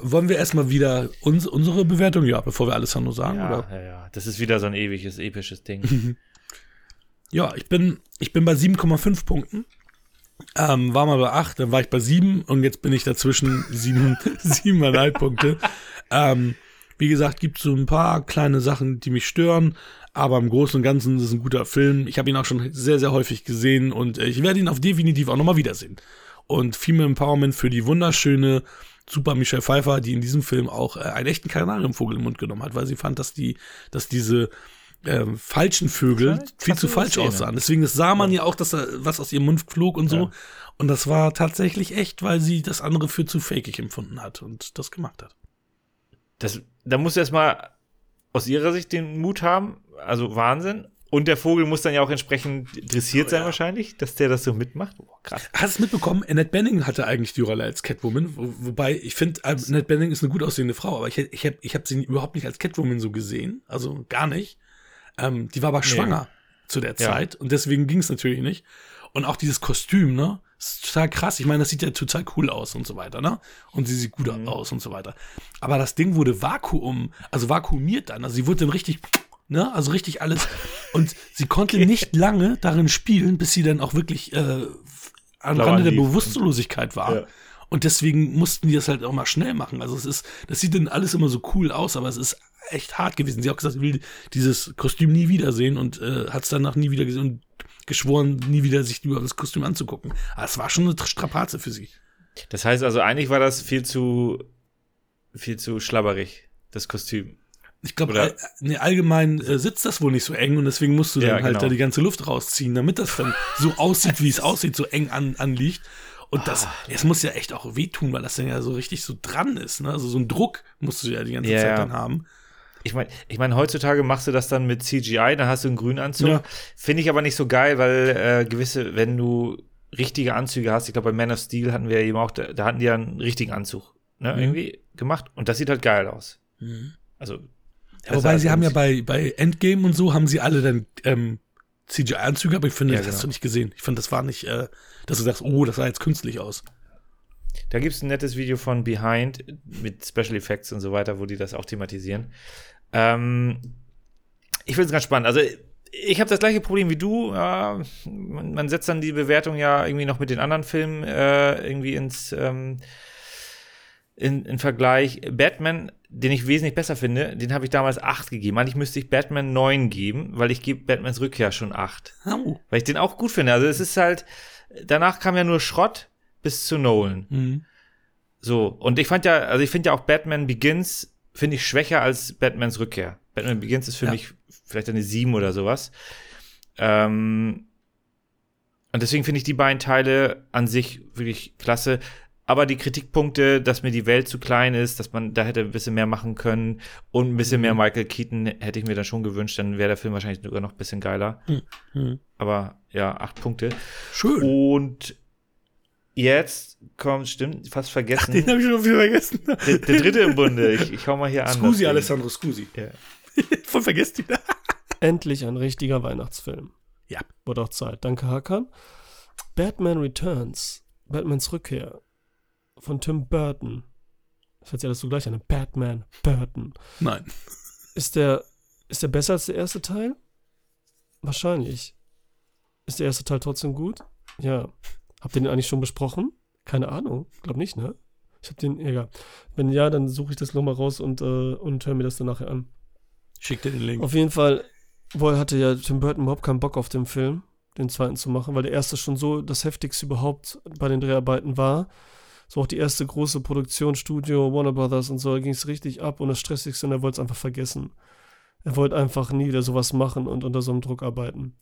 wollen wir erstmal wieder uns, unsere Bewertung, ja, bevor wir Alessandro sagen, Ja, oder? ja, ja. Das ist wieder so ein ewiges, episches Ding. Ja, ich bin, ich bin bei 7,5 Punkten. Ähm, war mal bei 8, dann war ich bei 7 und jetzt bin ich dazwischen 7, 7,5 Punkte. Ähm, wie gesagt, gibt so ein paar kleine Sachen, die mich stören, aber im Großen und Ganzen ist es ein guter Film. Ich habe ihn auch schon sehr, sehr häufig gesehen und äh, ich werde ihn auf definitiv auch nochmal wiedersehen. Und Female Empowerment für die wunderschöne Super Michelle Pfeiffer, die in diesem Film auch äh, einen echten Kanarienvogel im Mund genommen hat, weil sie fand, dass die, dass diese ähm, falschen Vögel war viel zu falsch Szene. aussahen. Deswegen das sah man ja. auch, dass da was aus ihrem Mund flog und so. Ja. Und das war tatsächlich echt, weil sie das andere für zu fakig empfunden hat und das gemacht hat. Das, da muss erstmal aus ihrer Sicht den Mut haben, also Wahnsinn. Und der Vogel muss dann ja auch entsprechend dressiert Oh, sein, ja. wahrscheinlich, dass der das so mitmacht. Oh, krass. Hast du es mitbekommen? Annette Benning hatte eigentlich die Rolle als Catwoman, wo, wobei ich finde, äh, Annette Benning ist eine gut aussehende Frau, aber ich, ich habe ich hab sie überhaupt nicht als Catwoman so gesehen, also gar nicht. Ähm, die war aber schwanger zu der Ja. Zeit und deswegen ging es natürlich nicht. Und auch dieses Kostüm, ne? Das ist total krass. Ich meine, das sieht ja total cool aus und so weiter, ne? Und sie sieht gut Mhm. aus und so weiter. Aber das Ding wurde vakuum, also vakuumiert dann. Also sie wurde dann richtig, ne? Also richtig alles. Und sie konnte nicht lange darin spielen, bis sie dann auch wirklich äh, am Rande der. Bewusstlosigkeit war. Ja. Und deswegen mussten die das halt auch mal schnell machen. Also es ist, das sieht dann alles immer so cool aus, aber es ist echt hart gewesen. Sie hat auch gesagt, sie will dieses Kostüm nie wiedersehen und äh, hat es danach nie wieder gesehen und geschworen, nie wieder sich über das Kostüm anzugucken. Aber es war schon eine Strapaze für sie. Das heißt also, eigentlich war das viel zu, viel zu schlabberig, das Kostüm. Ich glaube, all, nee, allgemein äh, sitzt das wohl nicht so eng und deswegen musst du dann Ja, halt genau. da die ganze Luft rausziehen, damit das dann so aussieht, wie es aussieht, so eng an, anliegt. Und das, Ah. es muss ja echt auch wehtun, weil das dann ja so richtig so dran ist. Ne? Also so ein Druck musst du ja die ganze Ja, Zeit dann haben. Ich meine, ich mein, heutzutage machst du das dann mit CGI, dann hast du einen grünen Anzug. Ja. Finde ich aber nicht so geil, weil äh, gewisse, wenn du richtige Anzüge hast, ich glaube bei Man of Steel hatten wir eben auch, da, da hatten die ja einen richtigen Anzug, ne, Mhm. irgendwie gemacht. Und das sieht halt geil aus. Also. Ja, wobei sie haben ja bei, bei Endgame und so haben sie alle dann ähm, CGI-Anzüge, aber ich finde, Ja, das hast genau. du nicht gesehen. Ich fand, das war nicht, äh, dass du sagst, oh, das sah jetzt künstlich aus. Da gibt es ein nettes Video von Behind mit Special Effects und so weiter, wo die das auch thematisieren. Ähm, ich finde es ganz spannend. Also, ich habe das gleiche Problem wie du. Ja, man, man setzt dann die Bewertung ja irgendwie noch mit den anderen Filmen äh, irgendwie ins ähm, in, in Vergleich. Batman, den ich wesentlich besser finde, den habe ich damals 8 gegeben. Eigentlich müsste ich Batman 9 geben, weil ich gebe Batmans Rückkehr schon 8. Oh. Weil ich den auch gut finde. Also es ist halt, danach kam ja nur Schrott bis zu Nolan. Mhm. So, und ich fand ja, also ich finde ja auch Batman Begins, finde ich schwächer als Batmans Rückkehr. Batman Begins ist für Ja. mich vielleicht eine 7 oder sowas. Ähm, und deswegen finde ich die beiden Teile an sich wirklich klasse. Aber die Kritikpunkte, dass mir die Welt zu klein ist, dass man da hätte ein bisschen mehr machen können und ein bisschen mehr Michael Keaton hätte ich mir dann schon gewünscht, dann wäre der Film wahrscheinlich sogar noch ein bisschen geiler. Mhm. Aber ja, acht Punkte. Schön. Und jetzt kommt, stimmt, fast vergessen. Den habe ich schon wieder vergessen. Der, der dritte im Bunde. Ich, ich hau mal hier an. Scusi. Alessandro Scusi. Ja. Voll vergesst ihn. Endlich ein richtiger Weihnachtsfilm. Ja. Wurde auch Zeit. Danke, Hakan. Batman Returns. Batmans Rückkehr. Von Tim Burton. Das hört sich alles so gleich an. Batman Burton. Nein. Ist der, ist der besser als der erste Teil? Wahrscheinlich. Ist der erste Teil trotzdem gut? Ja. Habt ihr den eigentlich schon besprochen? Keine Ahnung. Glaub nicht, ne? Ich hab den, egal. Wenn ja, dann suche ich das nochmal raus und, äh, und höre mir das dann nachher an. Schick dir den Link. Auf jeden Fall, wohl hatte ja Tim Burton überhaupt keinen Bock auf den Film, den zweiten zu machen, weil der erste schon so das heftigste überhaupt bei den Dreharbeiten war. So auch die erste große Produktion, Studio, Warner Brothers und so, da ging es richtig ab und das Stressigste und er wollte es einfach vergessen. Er wollte einfach nie wieder sowas machen und unter so einem Druck arbeiten.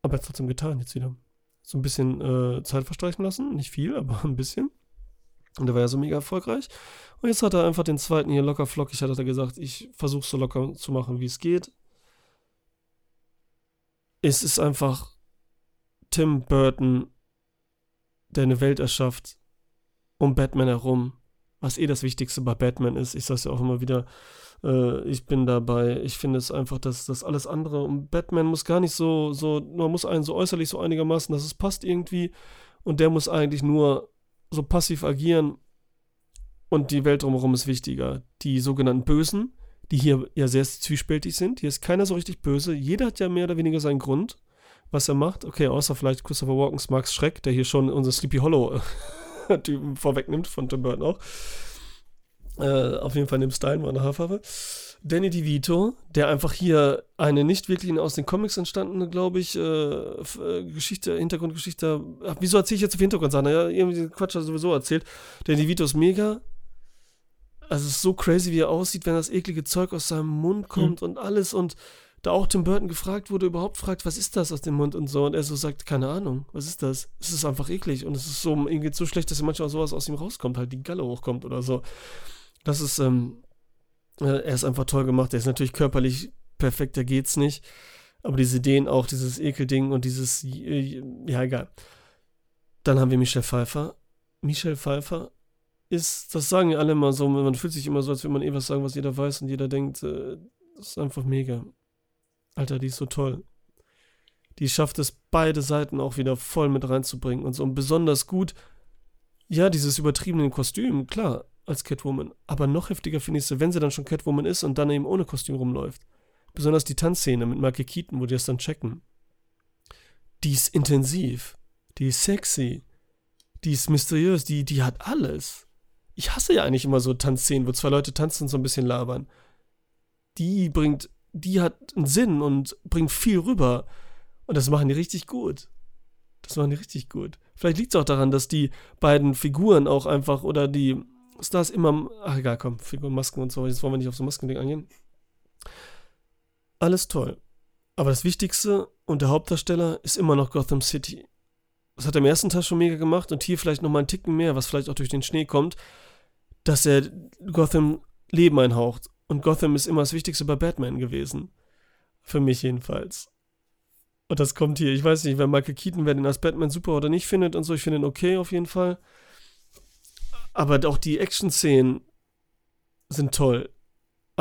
Aber er hat trotzdem getan jetzt wieder. So ein bisschen äh, Zeit verstreichen lassen, nicht viel, aber ein bisschen. Und der war ja so mega erfolgreich. Und jetzt hat er einfach den zweiten hier locker flockig, hat er gesagt, ich versuche so locker zu machen, wie es geht. Es ist einfach Tim Burton, der eine Welt erschafft, um Batman herum, was eh das Wichtigste bei Batman ist. Ich sag's ja auch immer wieder, äh, ich bin dabei. Ich finde es einfach, dass das alles andere und Batman muss gar nicht so, so, man muss einen so äußerlich so einigermaßen, dass es passt irgendwie und der muss eigentlich nur so passiv agieren und die Welt drumherum ist wichtiger. Die sogenannten Bösen, die hier ja sehr zwiespältig sind. Hier ist keiner so richtig böse. Jeder hat ja mehr oder weniger seinen Grund, was er macht. Okay, außer vielleicht Christopher Walkens Max Schreck, der hier schon unser Sleepy Hollow Typen vorwegnimmt von Tim Burton auch. Äh, auf jeden Fall in dem Style, war eine Haarfarbe. Danny DeVito, der einfach hier eine nicht wirklich aus den Comics entstandene, glaube ich, äh, äh, Geschichte, Hintergrundgeschichte. Ach, wieso erzähle ich jetzt auf Hintergrund, Ja, irgendwie Quatsch hat er sowieso erzählt. Danny DeVito ist mega. Also es ist so crazy, wie er aussieht, wenn das eklige Zeug aus seinem Mund kommt mhm. und alles und da auch Tim Burton gefragt wurde, überhaupt fragt, was ist das aus dem Mund und so und er so sagt, keine Ahnung, was ist das? Es ist einfach eklig und es ist so, ihm so schlecht, dass manchmal sowas aus ihm rauskommt, halt die Galle hochkommt oder so. Das ist, ähm, äh, er ist einfach toll gemacht. Er ist natürlich körperlich perfekt, da geht's nicht. Aber diese Ideen auch, dieses Ekelding und dieses, äh, ja, egal. Dann haben wir Michelle Pfeiffer. Michelle Pfeiffer ist, das sagen ja alle immer so, man fühlt sich immer so, als würde man eh was sagen, was jeder weiß und jeder denkt, äh, das ist einfach mega. Alter, die ist so toll. Die schafft es, beide Seiten auch wieder voll mit reinzubringen und so. Und besonders gut, ja, dieses übertriebene Kostüm, klar, als Catwoman. Aber noch heftiger finde ich es, wenn sie dann schon Catwoman ist und dann eben ohne Kostüm rumläuft. Besonders die Tanzszene mit Michael Keaton, wo die das dann checken. Die ist intensiv. Die ist sexy. Die ist mysteriös. Die, die hat alles. Ich hasse ja eigentlich immer so Tanzszenen, wo zwei Leute tanzen und so ein bisschen labern. Die bringt, die hat einen Sinn und bringt viel rüber. Und das machen die richtig gut. Das machen die richtig gut. Vielleicht liegt es auch daran, dass die beiden Figuren auch einfach oder die Stars immer. Ach egal, komm, Figuren, Masken und so. Jetzt wollen wir nicht auf so Maskending eingehen. Alles toll. Aber das Wichtigste und der Hauptdarsteller ist immer noch Gotham City. Das hat er im ersten Teil schon mega gemacht und hier vielleicht nochmal einen Ticken mehr, was vielleicht auch durch den Schnee kommt, dass er Gotham Leben einhaucht. Und Gotham ist immer das Wichtigste bei Batman gewesen. Für mich jedenfalls. Und das kommt hier. Ich weiß nicht, wenn Michael Keaton, wer den als Batman super oder nicht findet und so, ich finde ihn okay auf jeden Fall. Aber auch die Action-Szenen sind toll.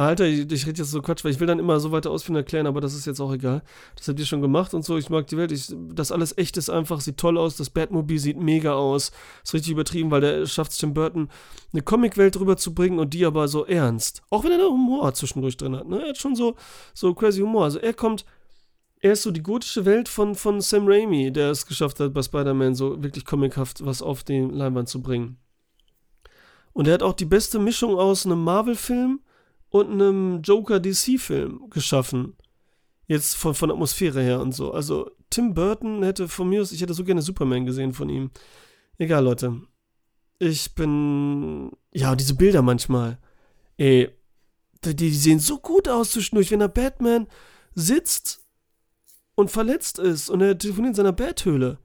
Alter, ich, ich rede jetzt so Quatsch, weil ich will dann immer so weiter ausführen erklären, aber das ist jetzt auch egal. Das habt ihr schon gemacht und so. Ich mag die Welt. Ich, das alles echt ist einfach, sieht toll aus. Das Batmobil sieht mega aus. Ist richtig übertrieben, weil der schafft es Tim Burton, eine Comicwelt rüberzubringen und die aber so ernst. Auch wenn er da Humor zwischendurch drin hat. Ne? Er hat schon so, so crazy Humor. Also er kommt, er ist so die gotische Welt von, von Sam Raimi, der es geschafft hat, bei Spider-Man so wirklich comichaft was auf die Leinwand zu bringen. Und er hat auch die beste Mischung aus einem Marvel-Film und einem Joker-DC-Film geschaffen. Jetzt von, von Atmosphäre her und so. Also Tim Burton hätte von mir aus, ich hätte so gerne Superman gesehen von ihm. Egal, Leute. Ich bin. Ja, diese Bilder manchmal. Ey, die, die sehen so gut aus zwischendurch, wenn der Batman sitzt und verletzt ist und er telefoniert in seiner Betthöhle.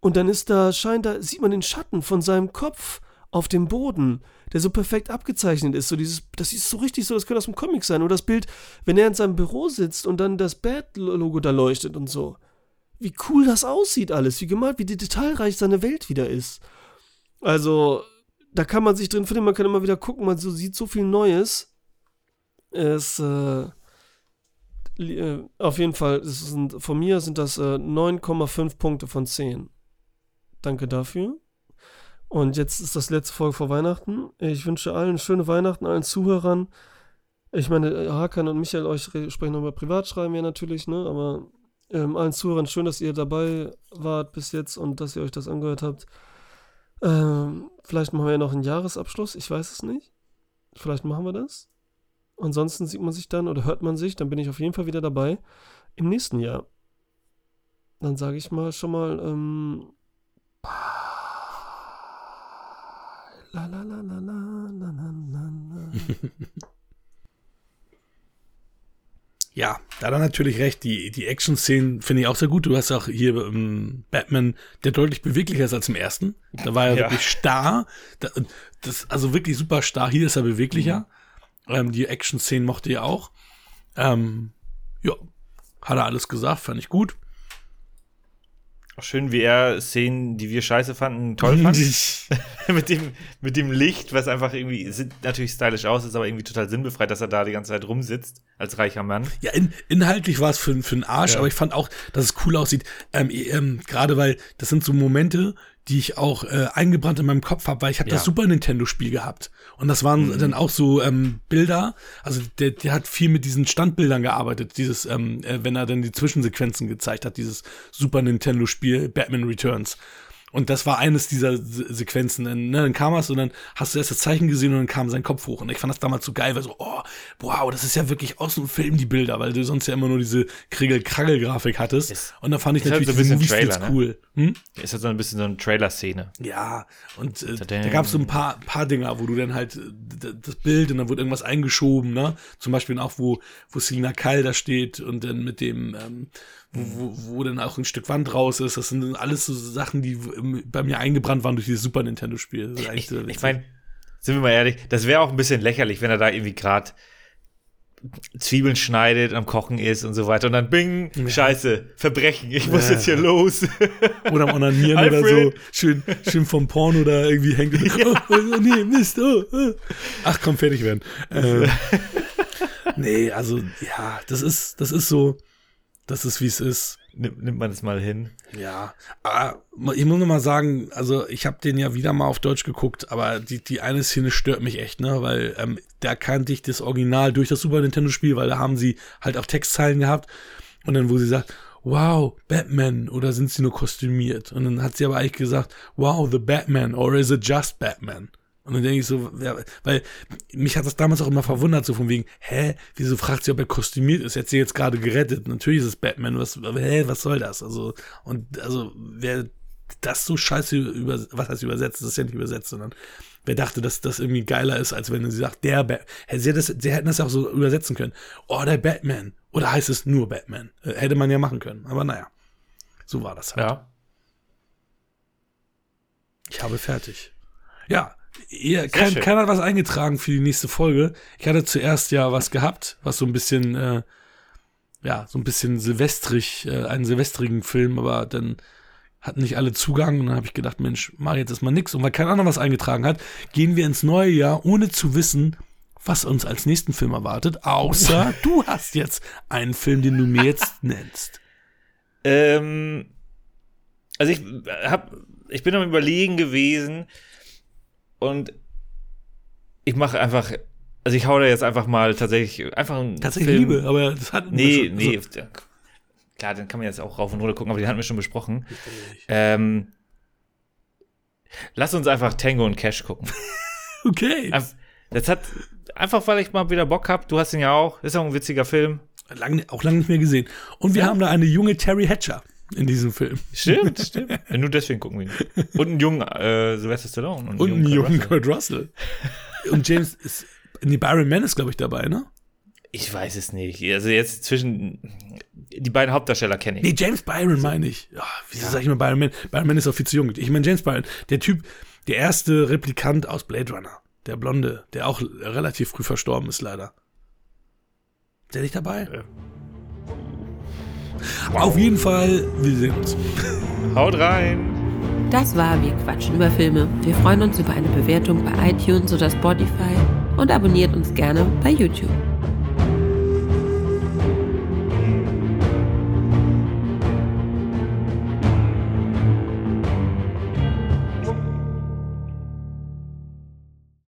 Und dann ist da, scheint da, sieht man den Schatten von seinem Kopf auf dem Boden, der so perfekt abgezeichnet ist. So dieses, das ist so richtig so, das könnte aus dem Comic sein. Oder das Bild, wenn er in seinem Büro sitzt und dann das Bad-Logo da leuchtet und so. Wie cool das aussieht alles, wie gemalt, wie detailreich seine Welt wieder ist. Also, da kann man sich drin finden, man kann immer wieder gucken, man so, sieht so viel Neues. Es, äh, äh auf jeden Fall, sind, von mir sind das äh, 9,5 Punkte von 10. Danke dafür. Und jetzt ist das letzte Folge vor Weihnachten. Ich wünsche allen schöne Weihnachten, allen Zuhörern. Ich meine, Hakan und Michael euch sprechen nochmal privat, schreiben wir natürlich, ne? Aber ähm, allen Zuhörern schön, dass ihr dabei wart bis jetzt und dass ihr euch das angehört habt. Ähm, vielleicht machen wir ja noch einen Jahresabschluss, ich weiß es nicht. Vielleicht machen wir das. Ansonsten sieht man sich dann oder hört man sich, dann bin ich auf jeden Fall wieder dabei im nächsten Jahr. Dann sage ich mal schon mal, ähm, La la la la la la la la. Ja, da hat er natürlich recht. Die, die Action-Szenen finde ich auch sehr gut. Du hast auch hier ähm, Batman, der deutlich beweglicher ist als im ersten. Da war er ja. wirklich starr. das, also wirklich super starr. Hier ist er beweglicher. Mhm. Ähm, die Action-Szenen mochte er auch. Ähm, ja, hat er alles gesagt, fand ich gut. Auch schön, wie er Szenen, die wir scheiße fanden, toll fand. mit, dem, mit dem Licht, was einfach irgendwie, sieht natürlich stylisch aus, ist aber irgendwie total sinnbefreit, dass er da die ganze Zeit rumsitzt, als reicher Mann. Ja, in, inhaltlich war es für, für einen Arsch, Ja. aber ich fand auch, dass es cool aussieht. Ähm, ähm, Gerade weil das sind so Momente, die ich auch äh, eingebrannt in meinem Kopf habe, weil ich habe Ja. das Super Nintendo-Spiel gehabt. Und das waren dann auch so ähm, Bilder, also der, der hat viel mit diesen Standbildern gearbeitet, dieses, ähm, äh, wenn er dann die Zwischensequenzen gezeigt hat, dieses Super Nintendo-Spiel Batman Returns. Und das war eines dieser Se Sequenzen. Dann, ne, dann kam es und dann hast du erst das Zeichen gesehen und dann kam sein Kopf hoch. Und ich fand das damals so geil, weil so, oh, wow, das ist ja wirklich aus dem Film die Bilder, weil du sonst ja immer nur diese Krigel-Kragel-Grafik hattest. Ist- und da fand ich halt natürlich so ein bisschen Trailer, ne? cool. Hm? Ist halt so ein bisschen so eine Trailer-Szene. Ja, und äh, da gab es so ein paar, paar Dinger, wo du dann halt äh, das Bild und dann wurde irgendwas eingeschoben, ne? Zum Beispiel auch, wo, wo Selina Kyle da steht und dann mit dem, ähm, wo, wo, wo dann auch ein Stück Wand raus ist. Das sind alles so Sachen, die bei mir eingebrannt waren durch dieses Super Nintendo-Spiel. Ich, ich meine, sind wir mal ehrlich, das wäre auch ein bisschen lächerlich, wenn er da irgendwie gerade Zwiebeln schneidet, am Kochen ist und so weiter. Und dann bing, scheiße, Verbrechen, ich muss Ja. jetzt hier los. Oder am Onanieren oder so. Schön, schön vom Porno da irgendwie hängt. Oh, oh, nee, Mist. Oh, oh. Ach komm, fertig werden. Ähm, nee, also ja, das ist, das ist so, das ist wie es ist. Nimm, nimmt man es mal hin. Ja, aber ich muss noch mal sagen, also ich habe den ja wieder mal auf Deutsch geguckt, aber die, die eine Szene stört mich echt, ne, weil ähm, da kannte ich das Original durch das Super Nintendo Spiel, weil da haben sie halt auch Textzeilen gehabt und dann wo sie sagt, wow, Batman oder sind sie nur kostümiert? Und dann hat sie aber eigentlich gesagt, wow, the Batman or is it just Batman? Und dann denke ich so, ja, weil mich hat das damals auch immer verwundert, so von wegen, hä, wieso fragt sie, ob er kostümiert ist? Er hat sie jetzt gerade gerettet. Natürlich ist es Batman, was, hä, was soll das? Also, und, also, wer das so scheiße über, was heißt übersetzt, das ist ja nicht übersetzt, sondern wer dachte, dass das irgendwie geiler ist, als wenn sie sagt, der Batman. Sie, das, sie hätten das ja auch so übersetzen können. Oh, der Batman. Oder heißt es nur Batman? Äh, Hätte man ja machen können. Aber naja, so war das halt. Ja. Ich habe fertig. Ja, ihr, kein, keiner hat was eingetragen für die nächste Folge. Ich hatte zuerst ja was gehabt, was so ein bisschen, äh, ja, so ein bisschen silvestrig, äh, einen silvestrigen Film, aber dann hatten nicht alle Zugang und dann habe ich gedacht, Mensch, mach jetzt erstmal nix. Und weil kein anderer was eingetragen hat, gehen wir ins neue Jahr, ohne zu wissen, was uns als nächsten Film erwartet, außer du hast jetzt einen Film, den du mir jetzt nennst. Ähm, also ich hab, ich bin am überlegen gewesen und ich mache einfach, also ich hau da jetzt einfach mal tatsächlich einfach einen Tatsächlich Film. Liebe, aber das hat Nee, schon- nee. so- Klar, den kann man jetzt auch rauf und runter gucken, aber den hatten wir schon besprochen. Ähm, lass uns einfach Tango und Cash gucken. Okay. Das hat einfach, weil ich mal wieder Bock hab. Du hast ihn ja auch. Ist auch ein witziger Film. Lang, auch lange nicht mehr gesehen. Und wir Ja. haben da eine junge Terry Hatcher in diesem Film. Stimmt, stimmt. Ja, nur deswegen gucken wir ihn. Und einen jungen äh, Sylvester Stallone. Und einen jungen Kurt Russell. Und James ist, nee, Byron Mann ist, glaube ich, dabei, ne? Ich weiß es nicht. Also jetzt zwischen die beiden Hauptdarsteller kenne ich. Nee, James Byron meine ich. Ja, wieso sag ich mal Byron Mann? Byron Mann ist auch viel zu jung. Ich meine James Byron, der Typ, der erste Replikant aus Blade Runner. Der Blonde, der auch relativ früh verstorben ist, leider. Ist der nicht dabei? Äh. Auf jeden Fall, wir sehen uns. Haut rein. Das war Wir quatschen über Filme. Wir freuen uns über eine Bewertung bei iTunes oder Spotify und abonniert uns gerne bei YouTube.